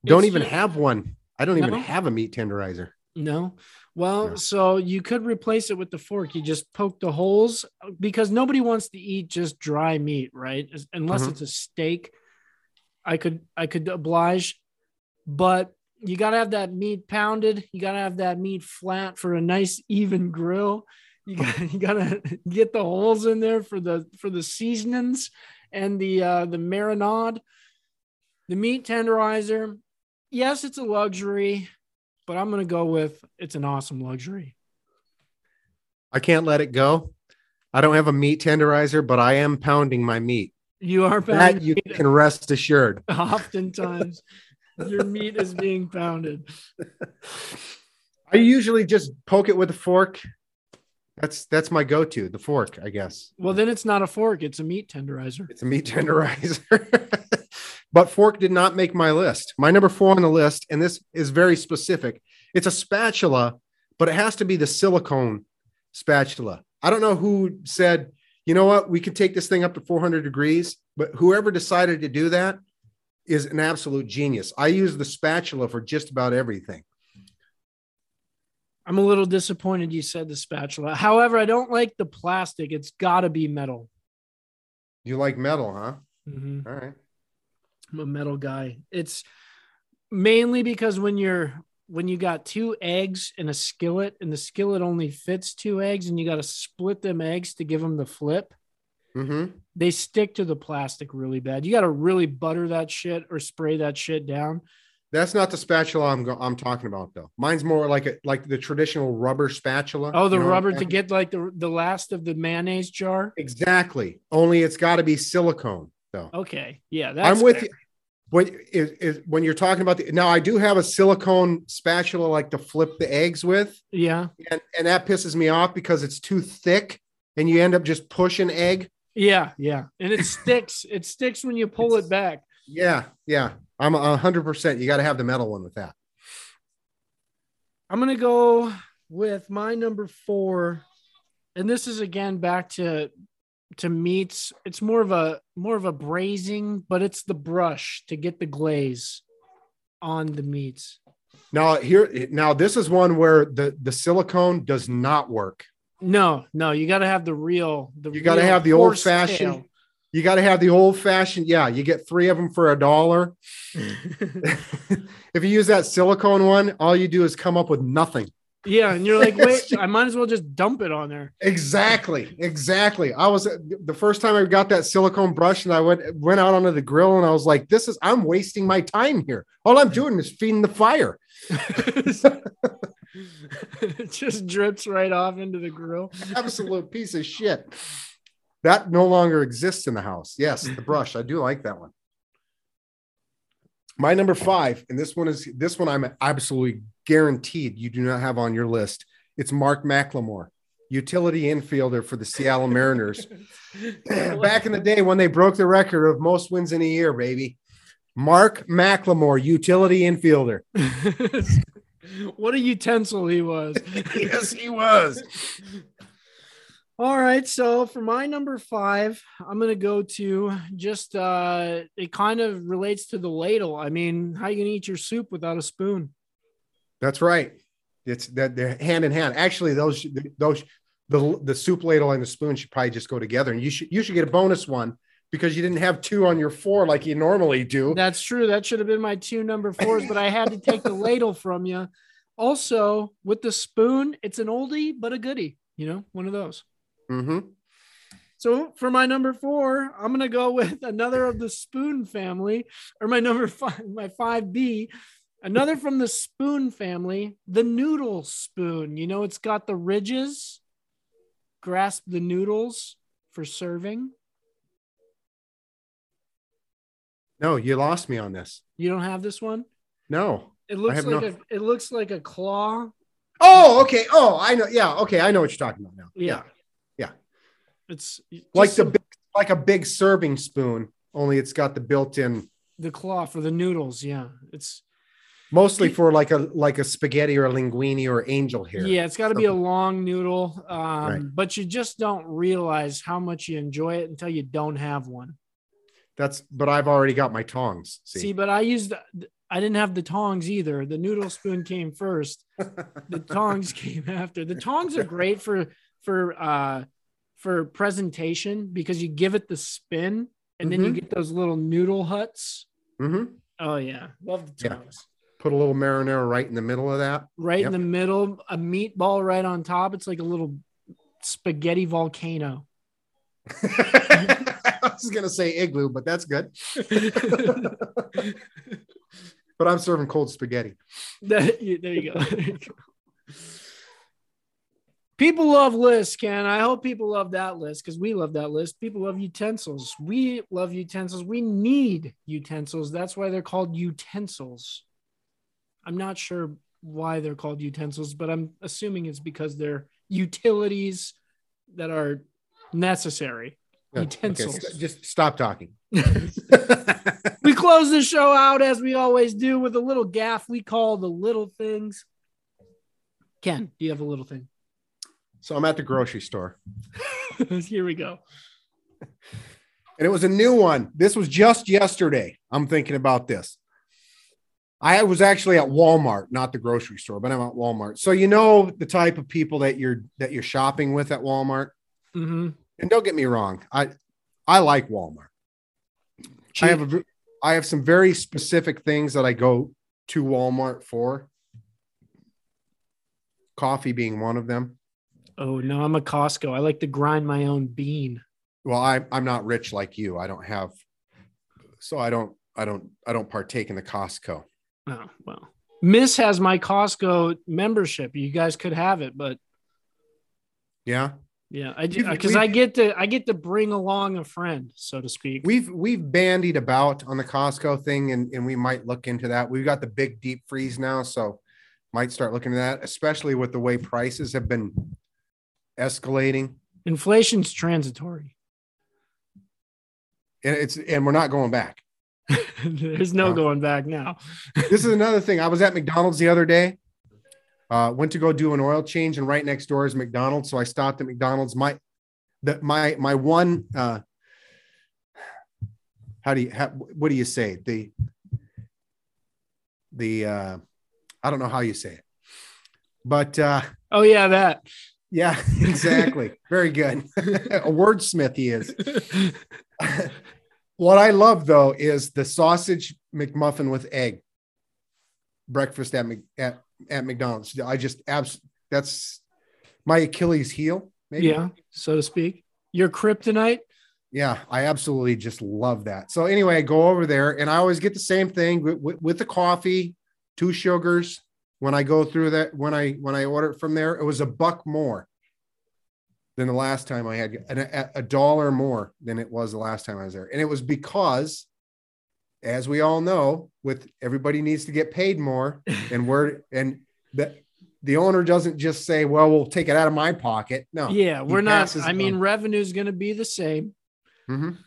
Don't It's even have one. I don't even have a meat tenderizer. No. Well, No. so you could replace it with the fork. You just poke the holes because nobody wants to eat just dry meat, right? Unless Mhm. it's a steak. I could I could oblige, but you got to have that meat pounded. You got to have that meat flat for a nice even grill. You got *laughs* you got to get the holes in there for the for the seasonings and the uh the marinade. The meat tenderizer. Yes, it's a luxury but I'm gonna go with it's an awesome luxury. I can't let it go. I don't have a meat tenderizer, but I am pounding my meat. You are pounding. That you *laughs* can rest assured. oftentimes. Your meat is being pounded. I usually just poke it with a fork. That's that's my go-to, the fork, I guess. Well, then it's not a fork; it's a meat tenderizer. It's a meat tenderizer. *laughs* but fork did not make my list. My number four on the list, and this is very specific. It's a spatula, but it has to be the silicone spatula. I don't know who said, you know what, we could take this thing up to 400 degrees, but whoever decided to do that is an absolute genius. I use the spatula for just about everything. I'm a little disappointed you said the spatula. However, I don't like the plastic. It's got to be metal. You like metal, huh? Mhm. All right. I'm a metal guy. It's mainly because when you're when you got two eggs in a skillet and the skillet only fits two eggs and you got to split them eggs to give them the flip. Mm-hmm. they stick to the plastic really bad. You got to really butter that shit or spray that shit down. That's not the spatula I'm go- I'm talking about though. Mine's more like a like the traditional rubber spatula. Oh, the You know rubber to get like the the last of the mayonnaise jar. exactly. Only it's got to be silicone though. Okay, yeah, that's I'm with fair. you. When is, is when you're talking about the now, I do have a silicone spatula like to flip the eggs with, Yeah, and, and that pisses me off because it's too thick, and you end up just pushing egg. Yeah, yeah, and it sticks. It sticks when you pull it back. Yeah, yeah. I'm a hundred percent. You got to have the metal one with that. I'm gonna go with my number four, and this is again back to to meats. It's more of a more of a braising, but it's the brush to get the glaze on the meats. Now here, now this is one where the the silicone does not work. No, no, you got to have the real. The You got to have the old fashioned. tail. You got to have the old fashioned. Yeah, you get three of them for a dollar. *laughs* *laughs* if you use that silicone one, all you do is come up with nothing. yeah, and you're like, wait, *laughs* I might as well just dump it on there. Exactly, exactly. I was the first time I got that silicone brush, and I went went out onto the grill, and I was like, "This is I'm wasting my time here. All I'm doing is feeding the fire." It *laughs* just drips right off into the grill. Absolute piece of shit. That no longer exists in the house. Yes, the brush. I do like that one. My number five, and this one is this one I'm absolutely guaranteed you do not have on your list. It's Mark McLemore, utility infielder for the Seattle Mariners. *laughs* *clears throat* Back in the day when they broke the record of most wins in a year, baby. Mark McLemore, utility infielder. *laughs* what a utensil he was. *laughs* yes, he was. *laughs* All right, so for my number five, I'm gonna go to just uh it kind of relates to the ladle. I mean, how you gonna eat your soup without a spoon? That's right. It's that they're hand in hand. Actually, those those the the soup ladle and the spoon should probably just go together. And you should you should get a bonus one because you didn't have two on your four like you normally do. That's true. That should have been my two number fours, but I had to take the ladle from you. Also, with the spoon, it's an oldie but a goodie. You know, one of those. Mm-hmm. So for my number four, I'm gonna go with another of the spoon family, or my number five, my five B, another from the spoon family, the noodle spoon. You know, it's got the ridges, grasp the noodles. for serving. No, you lost me on this. You don't have this one. No. It looks like no- a it looks like a claw. Oh, okay. Oh, I know. Yeah. Okay. I know what you're talking about now. Yeah. Yeah. It's Like the some- big, like a big serving spoon, only it's got the built-in, the claw for the noodles. Yeah. It's mostly for like a like a spaghetti or a linguine or angel hair. yeah, it's got to be a long noodle. Um, Right. but you just don't realize how much you enjoy it until you don't have one. That's. But I've already got my tongs. See, See. but I used I didn't have the tongs either. The noodle spoon came first. The *laughs* tongs came after. The tongs are great for for uh for presentation because you give it the spin and then you Mhm. get those little noodle huts. Mm-hmm. Oh yeah, love the Yeah. tongs. Put a little marinara right in the middle of that. Right Yep. in the middle, a meatball right on top. It's like a little spaghetti volcano. *laughs* Was gonna say igloo, but that's good. *laughs* but I'm serving cold spaghetti. *laughs* There you go. People love lists, Ken. I hope people love that list because we love that list. People love utensils. We love utensils. We need utensils. That's why they're called utensils. I'm not sure why they're called utensils, but I'm assuming it's because they're utilities that are necessary. Utensils. Okay, st- just stop talking. *laughs* *laughs* we close the show out as we always do with a little gaff we call the little things. Ken, do you have a little thing? so I'm at the grocery store, *laughs* Here we go. and it was a new one. This was just yesterday. I'm thinking about this. I was actually at Walmart, not the grocery store, but I'm at Walmart. So you know the type of people that you're that you're shopping with at Walmart. Mm-hmm. And don't get me wrong, I I like Walmart. I have a I have some very specific things that I go to Walmart for. Coffee being one of them. Oh no, I'm a Costco. I like to grind my own bean. Well, I I'm not rich like you. I don't have so I don't I don't I don't partake in the Costco. Oh well. Miss has my Costco membership. You guys could have it, but Yeah. Yeah, I because I get to I get to bring along a friend, so to speak. We've we've bandied about on the Costco thing and, and we might look into that. We've got the big deep freeze now, so might start looking at that, especially with the way prices have been escalating. Inflation's transitory. And it's and we're not going back. *laughs* There's no No. going back now. this is another thing. I was at McDonald's the other day. Uh, went to go do an oil change, and right next door is McDonald's. So I stopped at McDonald's. My that my my one uh how do you how, what do you say? The the uh I don't know how you say it. But uh Oh yeah, that. yeah, *laughs* exactly. Very good. *laughs* A wordsmith he is. what I love though is the sausage McMuffin with egg breakfast at Mc, at, at McDonald's. I just abs that's my Achilles heel. Maybe. yeah, so to speak. Your kryptonite. Yeah, I absolutely just love that. So anyway, I go over there and I always get the same thing with, with, with the coffee, two sugars. When I go through that, when I when I order it from there, it was a buck more than the last time I had a, a dollar more than it was the last time I was there, and it was because, as we all know, with everybody needs to get paid more, *laughs* and we're and the the owner doesn't just say, "Well, we'll take it out of my pocket." No, Yeah, we're not. I mean, on. revenue's going to be the same. Mhm.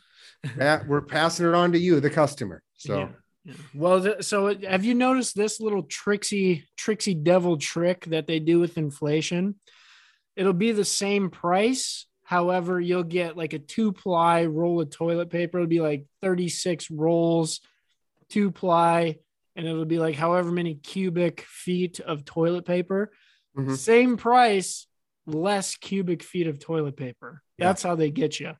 Yeah, we're passing it on to you, the customer. So Yeah, yeah. Well, th- so it- have you noticed this little tricksy, tricksy devil trick that they do with inflation? It'll be the same price. However, you'll get like a two ply roll of toilet paper. It'll be like 36 rolls, two ply, and it'll be like however many cubic feet of toilet paper. Mhm. Same price, less cubic feet of toilet paper. Yeah. That's how they get you.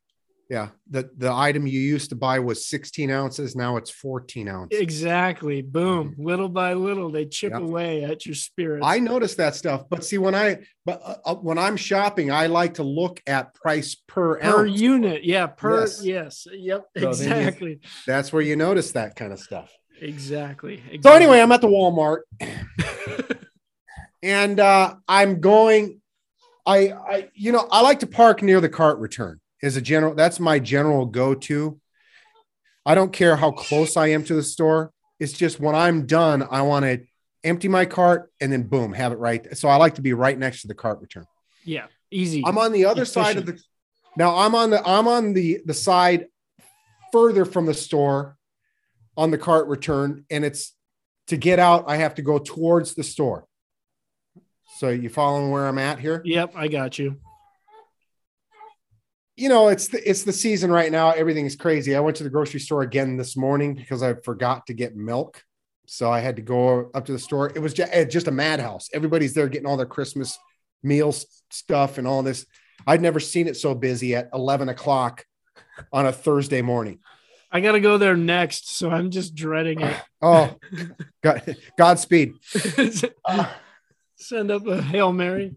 Yeah, the the item you used to buy was 16 ounces. Now it's 14 ounces. Exactly. Boom. Little by little, they chip Yep. away at your spirit. I noticed that stuff, but see when I but uh, uh, when I'm shopping, I like to look at price per, per ounce. unit. Yeah. Per Yes. yes. Yep. you- exactly. That's where you notice that kind of stuff. exactly. So anyway, I'm at the Walmart *laughs* and uh, I'm going. I, I, you know, I like to park near the cart return. Is a general. That's my general go-to. I don't care how close I am to the store. It's just when I'm done, I want to empty my cart and then boom, have it right. So I like to be right next to the cart return. Yeah, easy. I'm on the other side of the now I'm on the I'm on the the side further from the store on the cart return and it's to get out I have to go towards the store. So you following where I'm at here? Yep, I got you. You know, it's the, it's the season right now. Everything's crazy. I went to the grocery store again this morning because I forgot to get milk. So I had to go up to the store. It was just, just a madhouse. Everybody's there getting all their Christmas meals stuff and all this. I'd never seen it so busy at 11 o'clock on a Thursday morning. I got to go there next. So I'm just dreading it. *sighs* oh, God, Godspeed. Uh, *laughs* Send up a Hail Mary.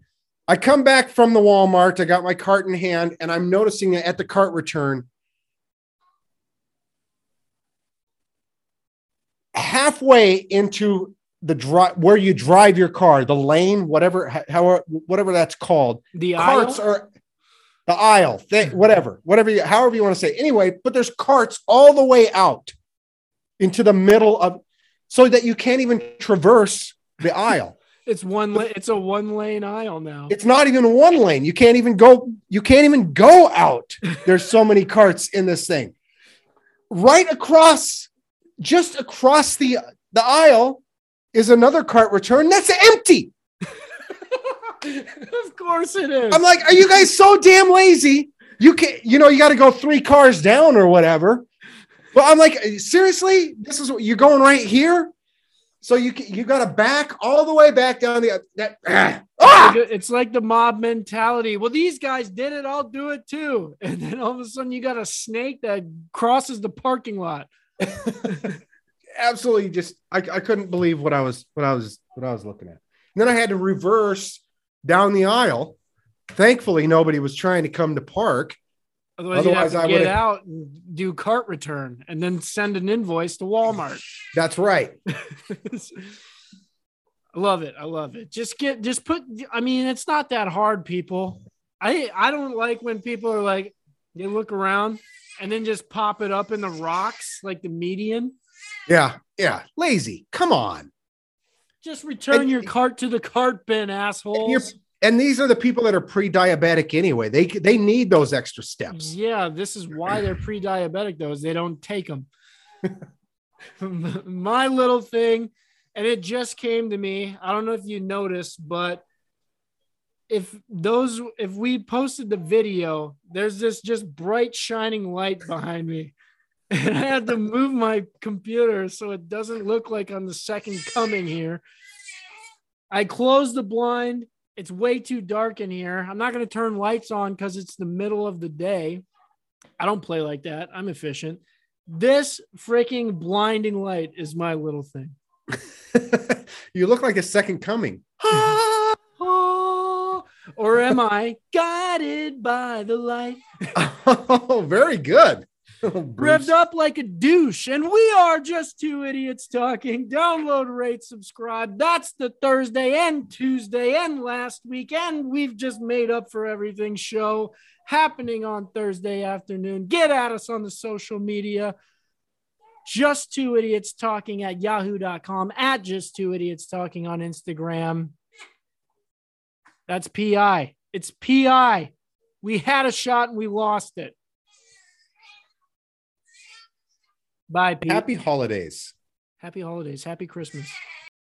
I come back from the Walmart. I got my cart in hand, and I'm noticing that at the cart return, halfway into the drive where you drive your car, the lane, whatever, however, whatever that's called. The carts aisle? are the aisle, whatever, whatever, you, however you want to say. Anyway, but there's carts all the way out into the middle of, so that you can't even traverse the aisle. It's one. La- it's a one lane aisle now. It's not even one lane. You can't even go. You can't even go out. There's so many carts in this thing. Right across, just across the the aisle, is another cart return that's empty. *laughs* of course it is. I'm like, are you guys so damn lazy? You can, you know, you got to go three cars down or whatever. But I'm like, seriously, this is what you're going right here. So you you got to back all the way back down the that. Ah! It's like the mob mentality. Well, these guys did it. I'll do it too. *laughs* And then all of a sudden, you got a snake that crosses the parking lot. *laughs* Absolutely, just I, I couldn't believe what I was what I was what I was looking at. And then I had to reverse down the aisle. Thankfully, nobody was trying to come to park. Otherwise, Otherwise you have to I get out and do cart return and then send an invoice to Walmart. *laughs* That's right. *laughs* I love it. I love it. Just get, just put. I mean, it's not that hard, people. I I don't like when people are like, they look around and then just pop it up in the rocks like the median. Yeah, yeah, lazy. Come on. Just return and, your cart to the cart bin, asshole. And these are the people that are pre-diabetic anyway. They they need those extra steps. Yeah, this is why they're pre-diabetic though, is they don't take them. *laughs* My little thing, and it just came to me. I don't know if you noticed, but if those if we posted the video, there's this just bright shining light behind me. *laughs* And I had to move my computer so it doesn't look like I'm the second coming here. I closed the blind it's way too dark in here. I'm not going to turn lights on because it's the middle of the day. I don't play like that. I'm efficient. This freaking blinding light is my little thing. *laughs* you look like a second coming. *laughs* or am I guided by the light? *laughs* oh, very good. *laughs* Oh, revved up like a douche. And we are just two idiots talking. Download, rate, subscribe. That's the Thursday and Tuesday and last weekend. We've just made up for everything show happening on Thursday afternoon. Get at us on the social media. Just two idiots talking at yahoo.com, at just two idiots talking on Instagram. That's PI. It's PI. We had a shot and we lost it. Bye, Pete. Happy holidays. Happy holidays. Happy Christmas.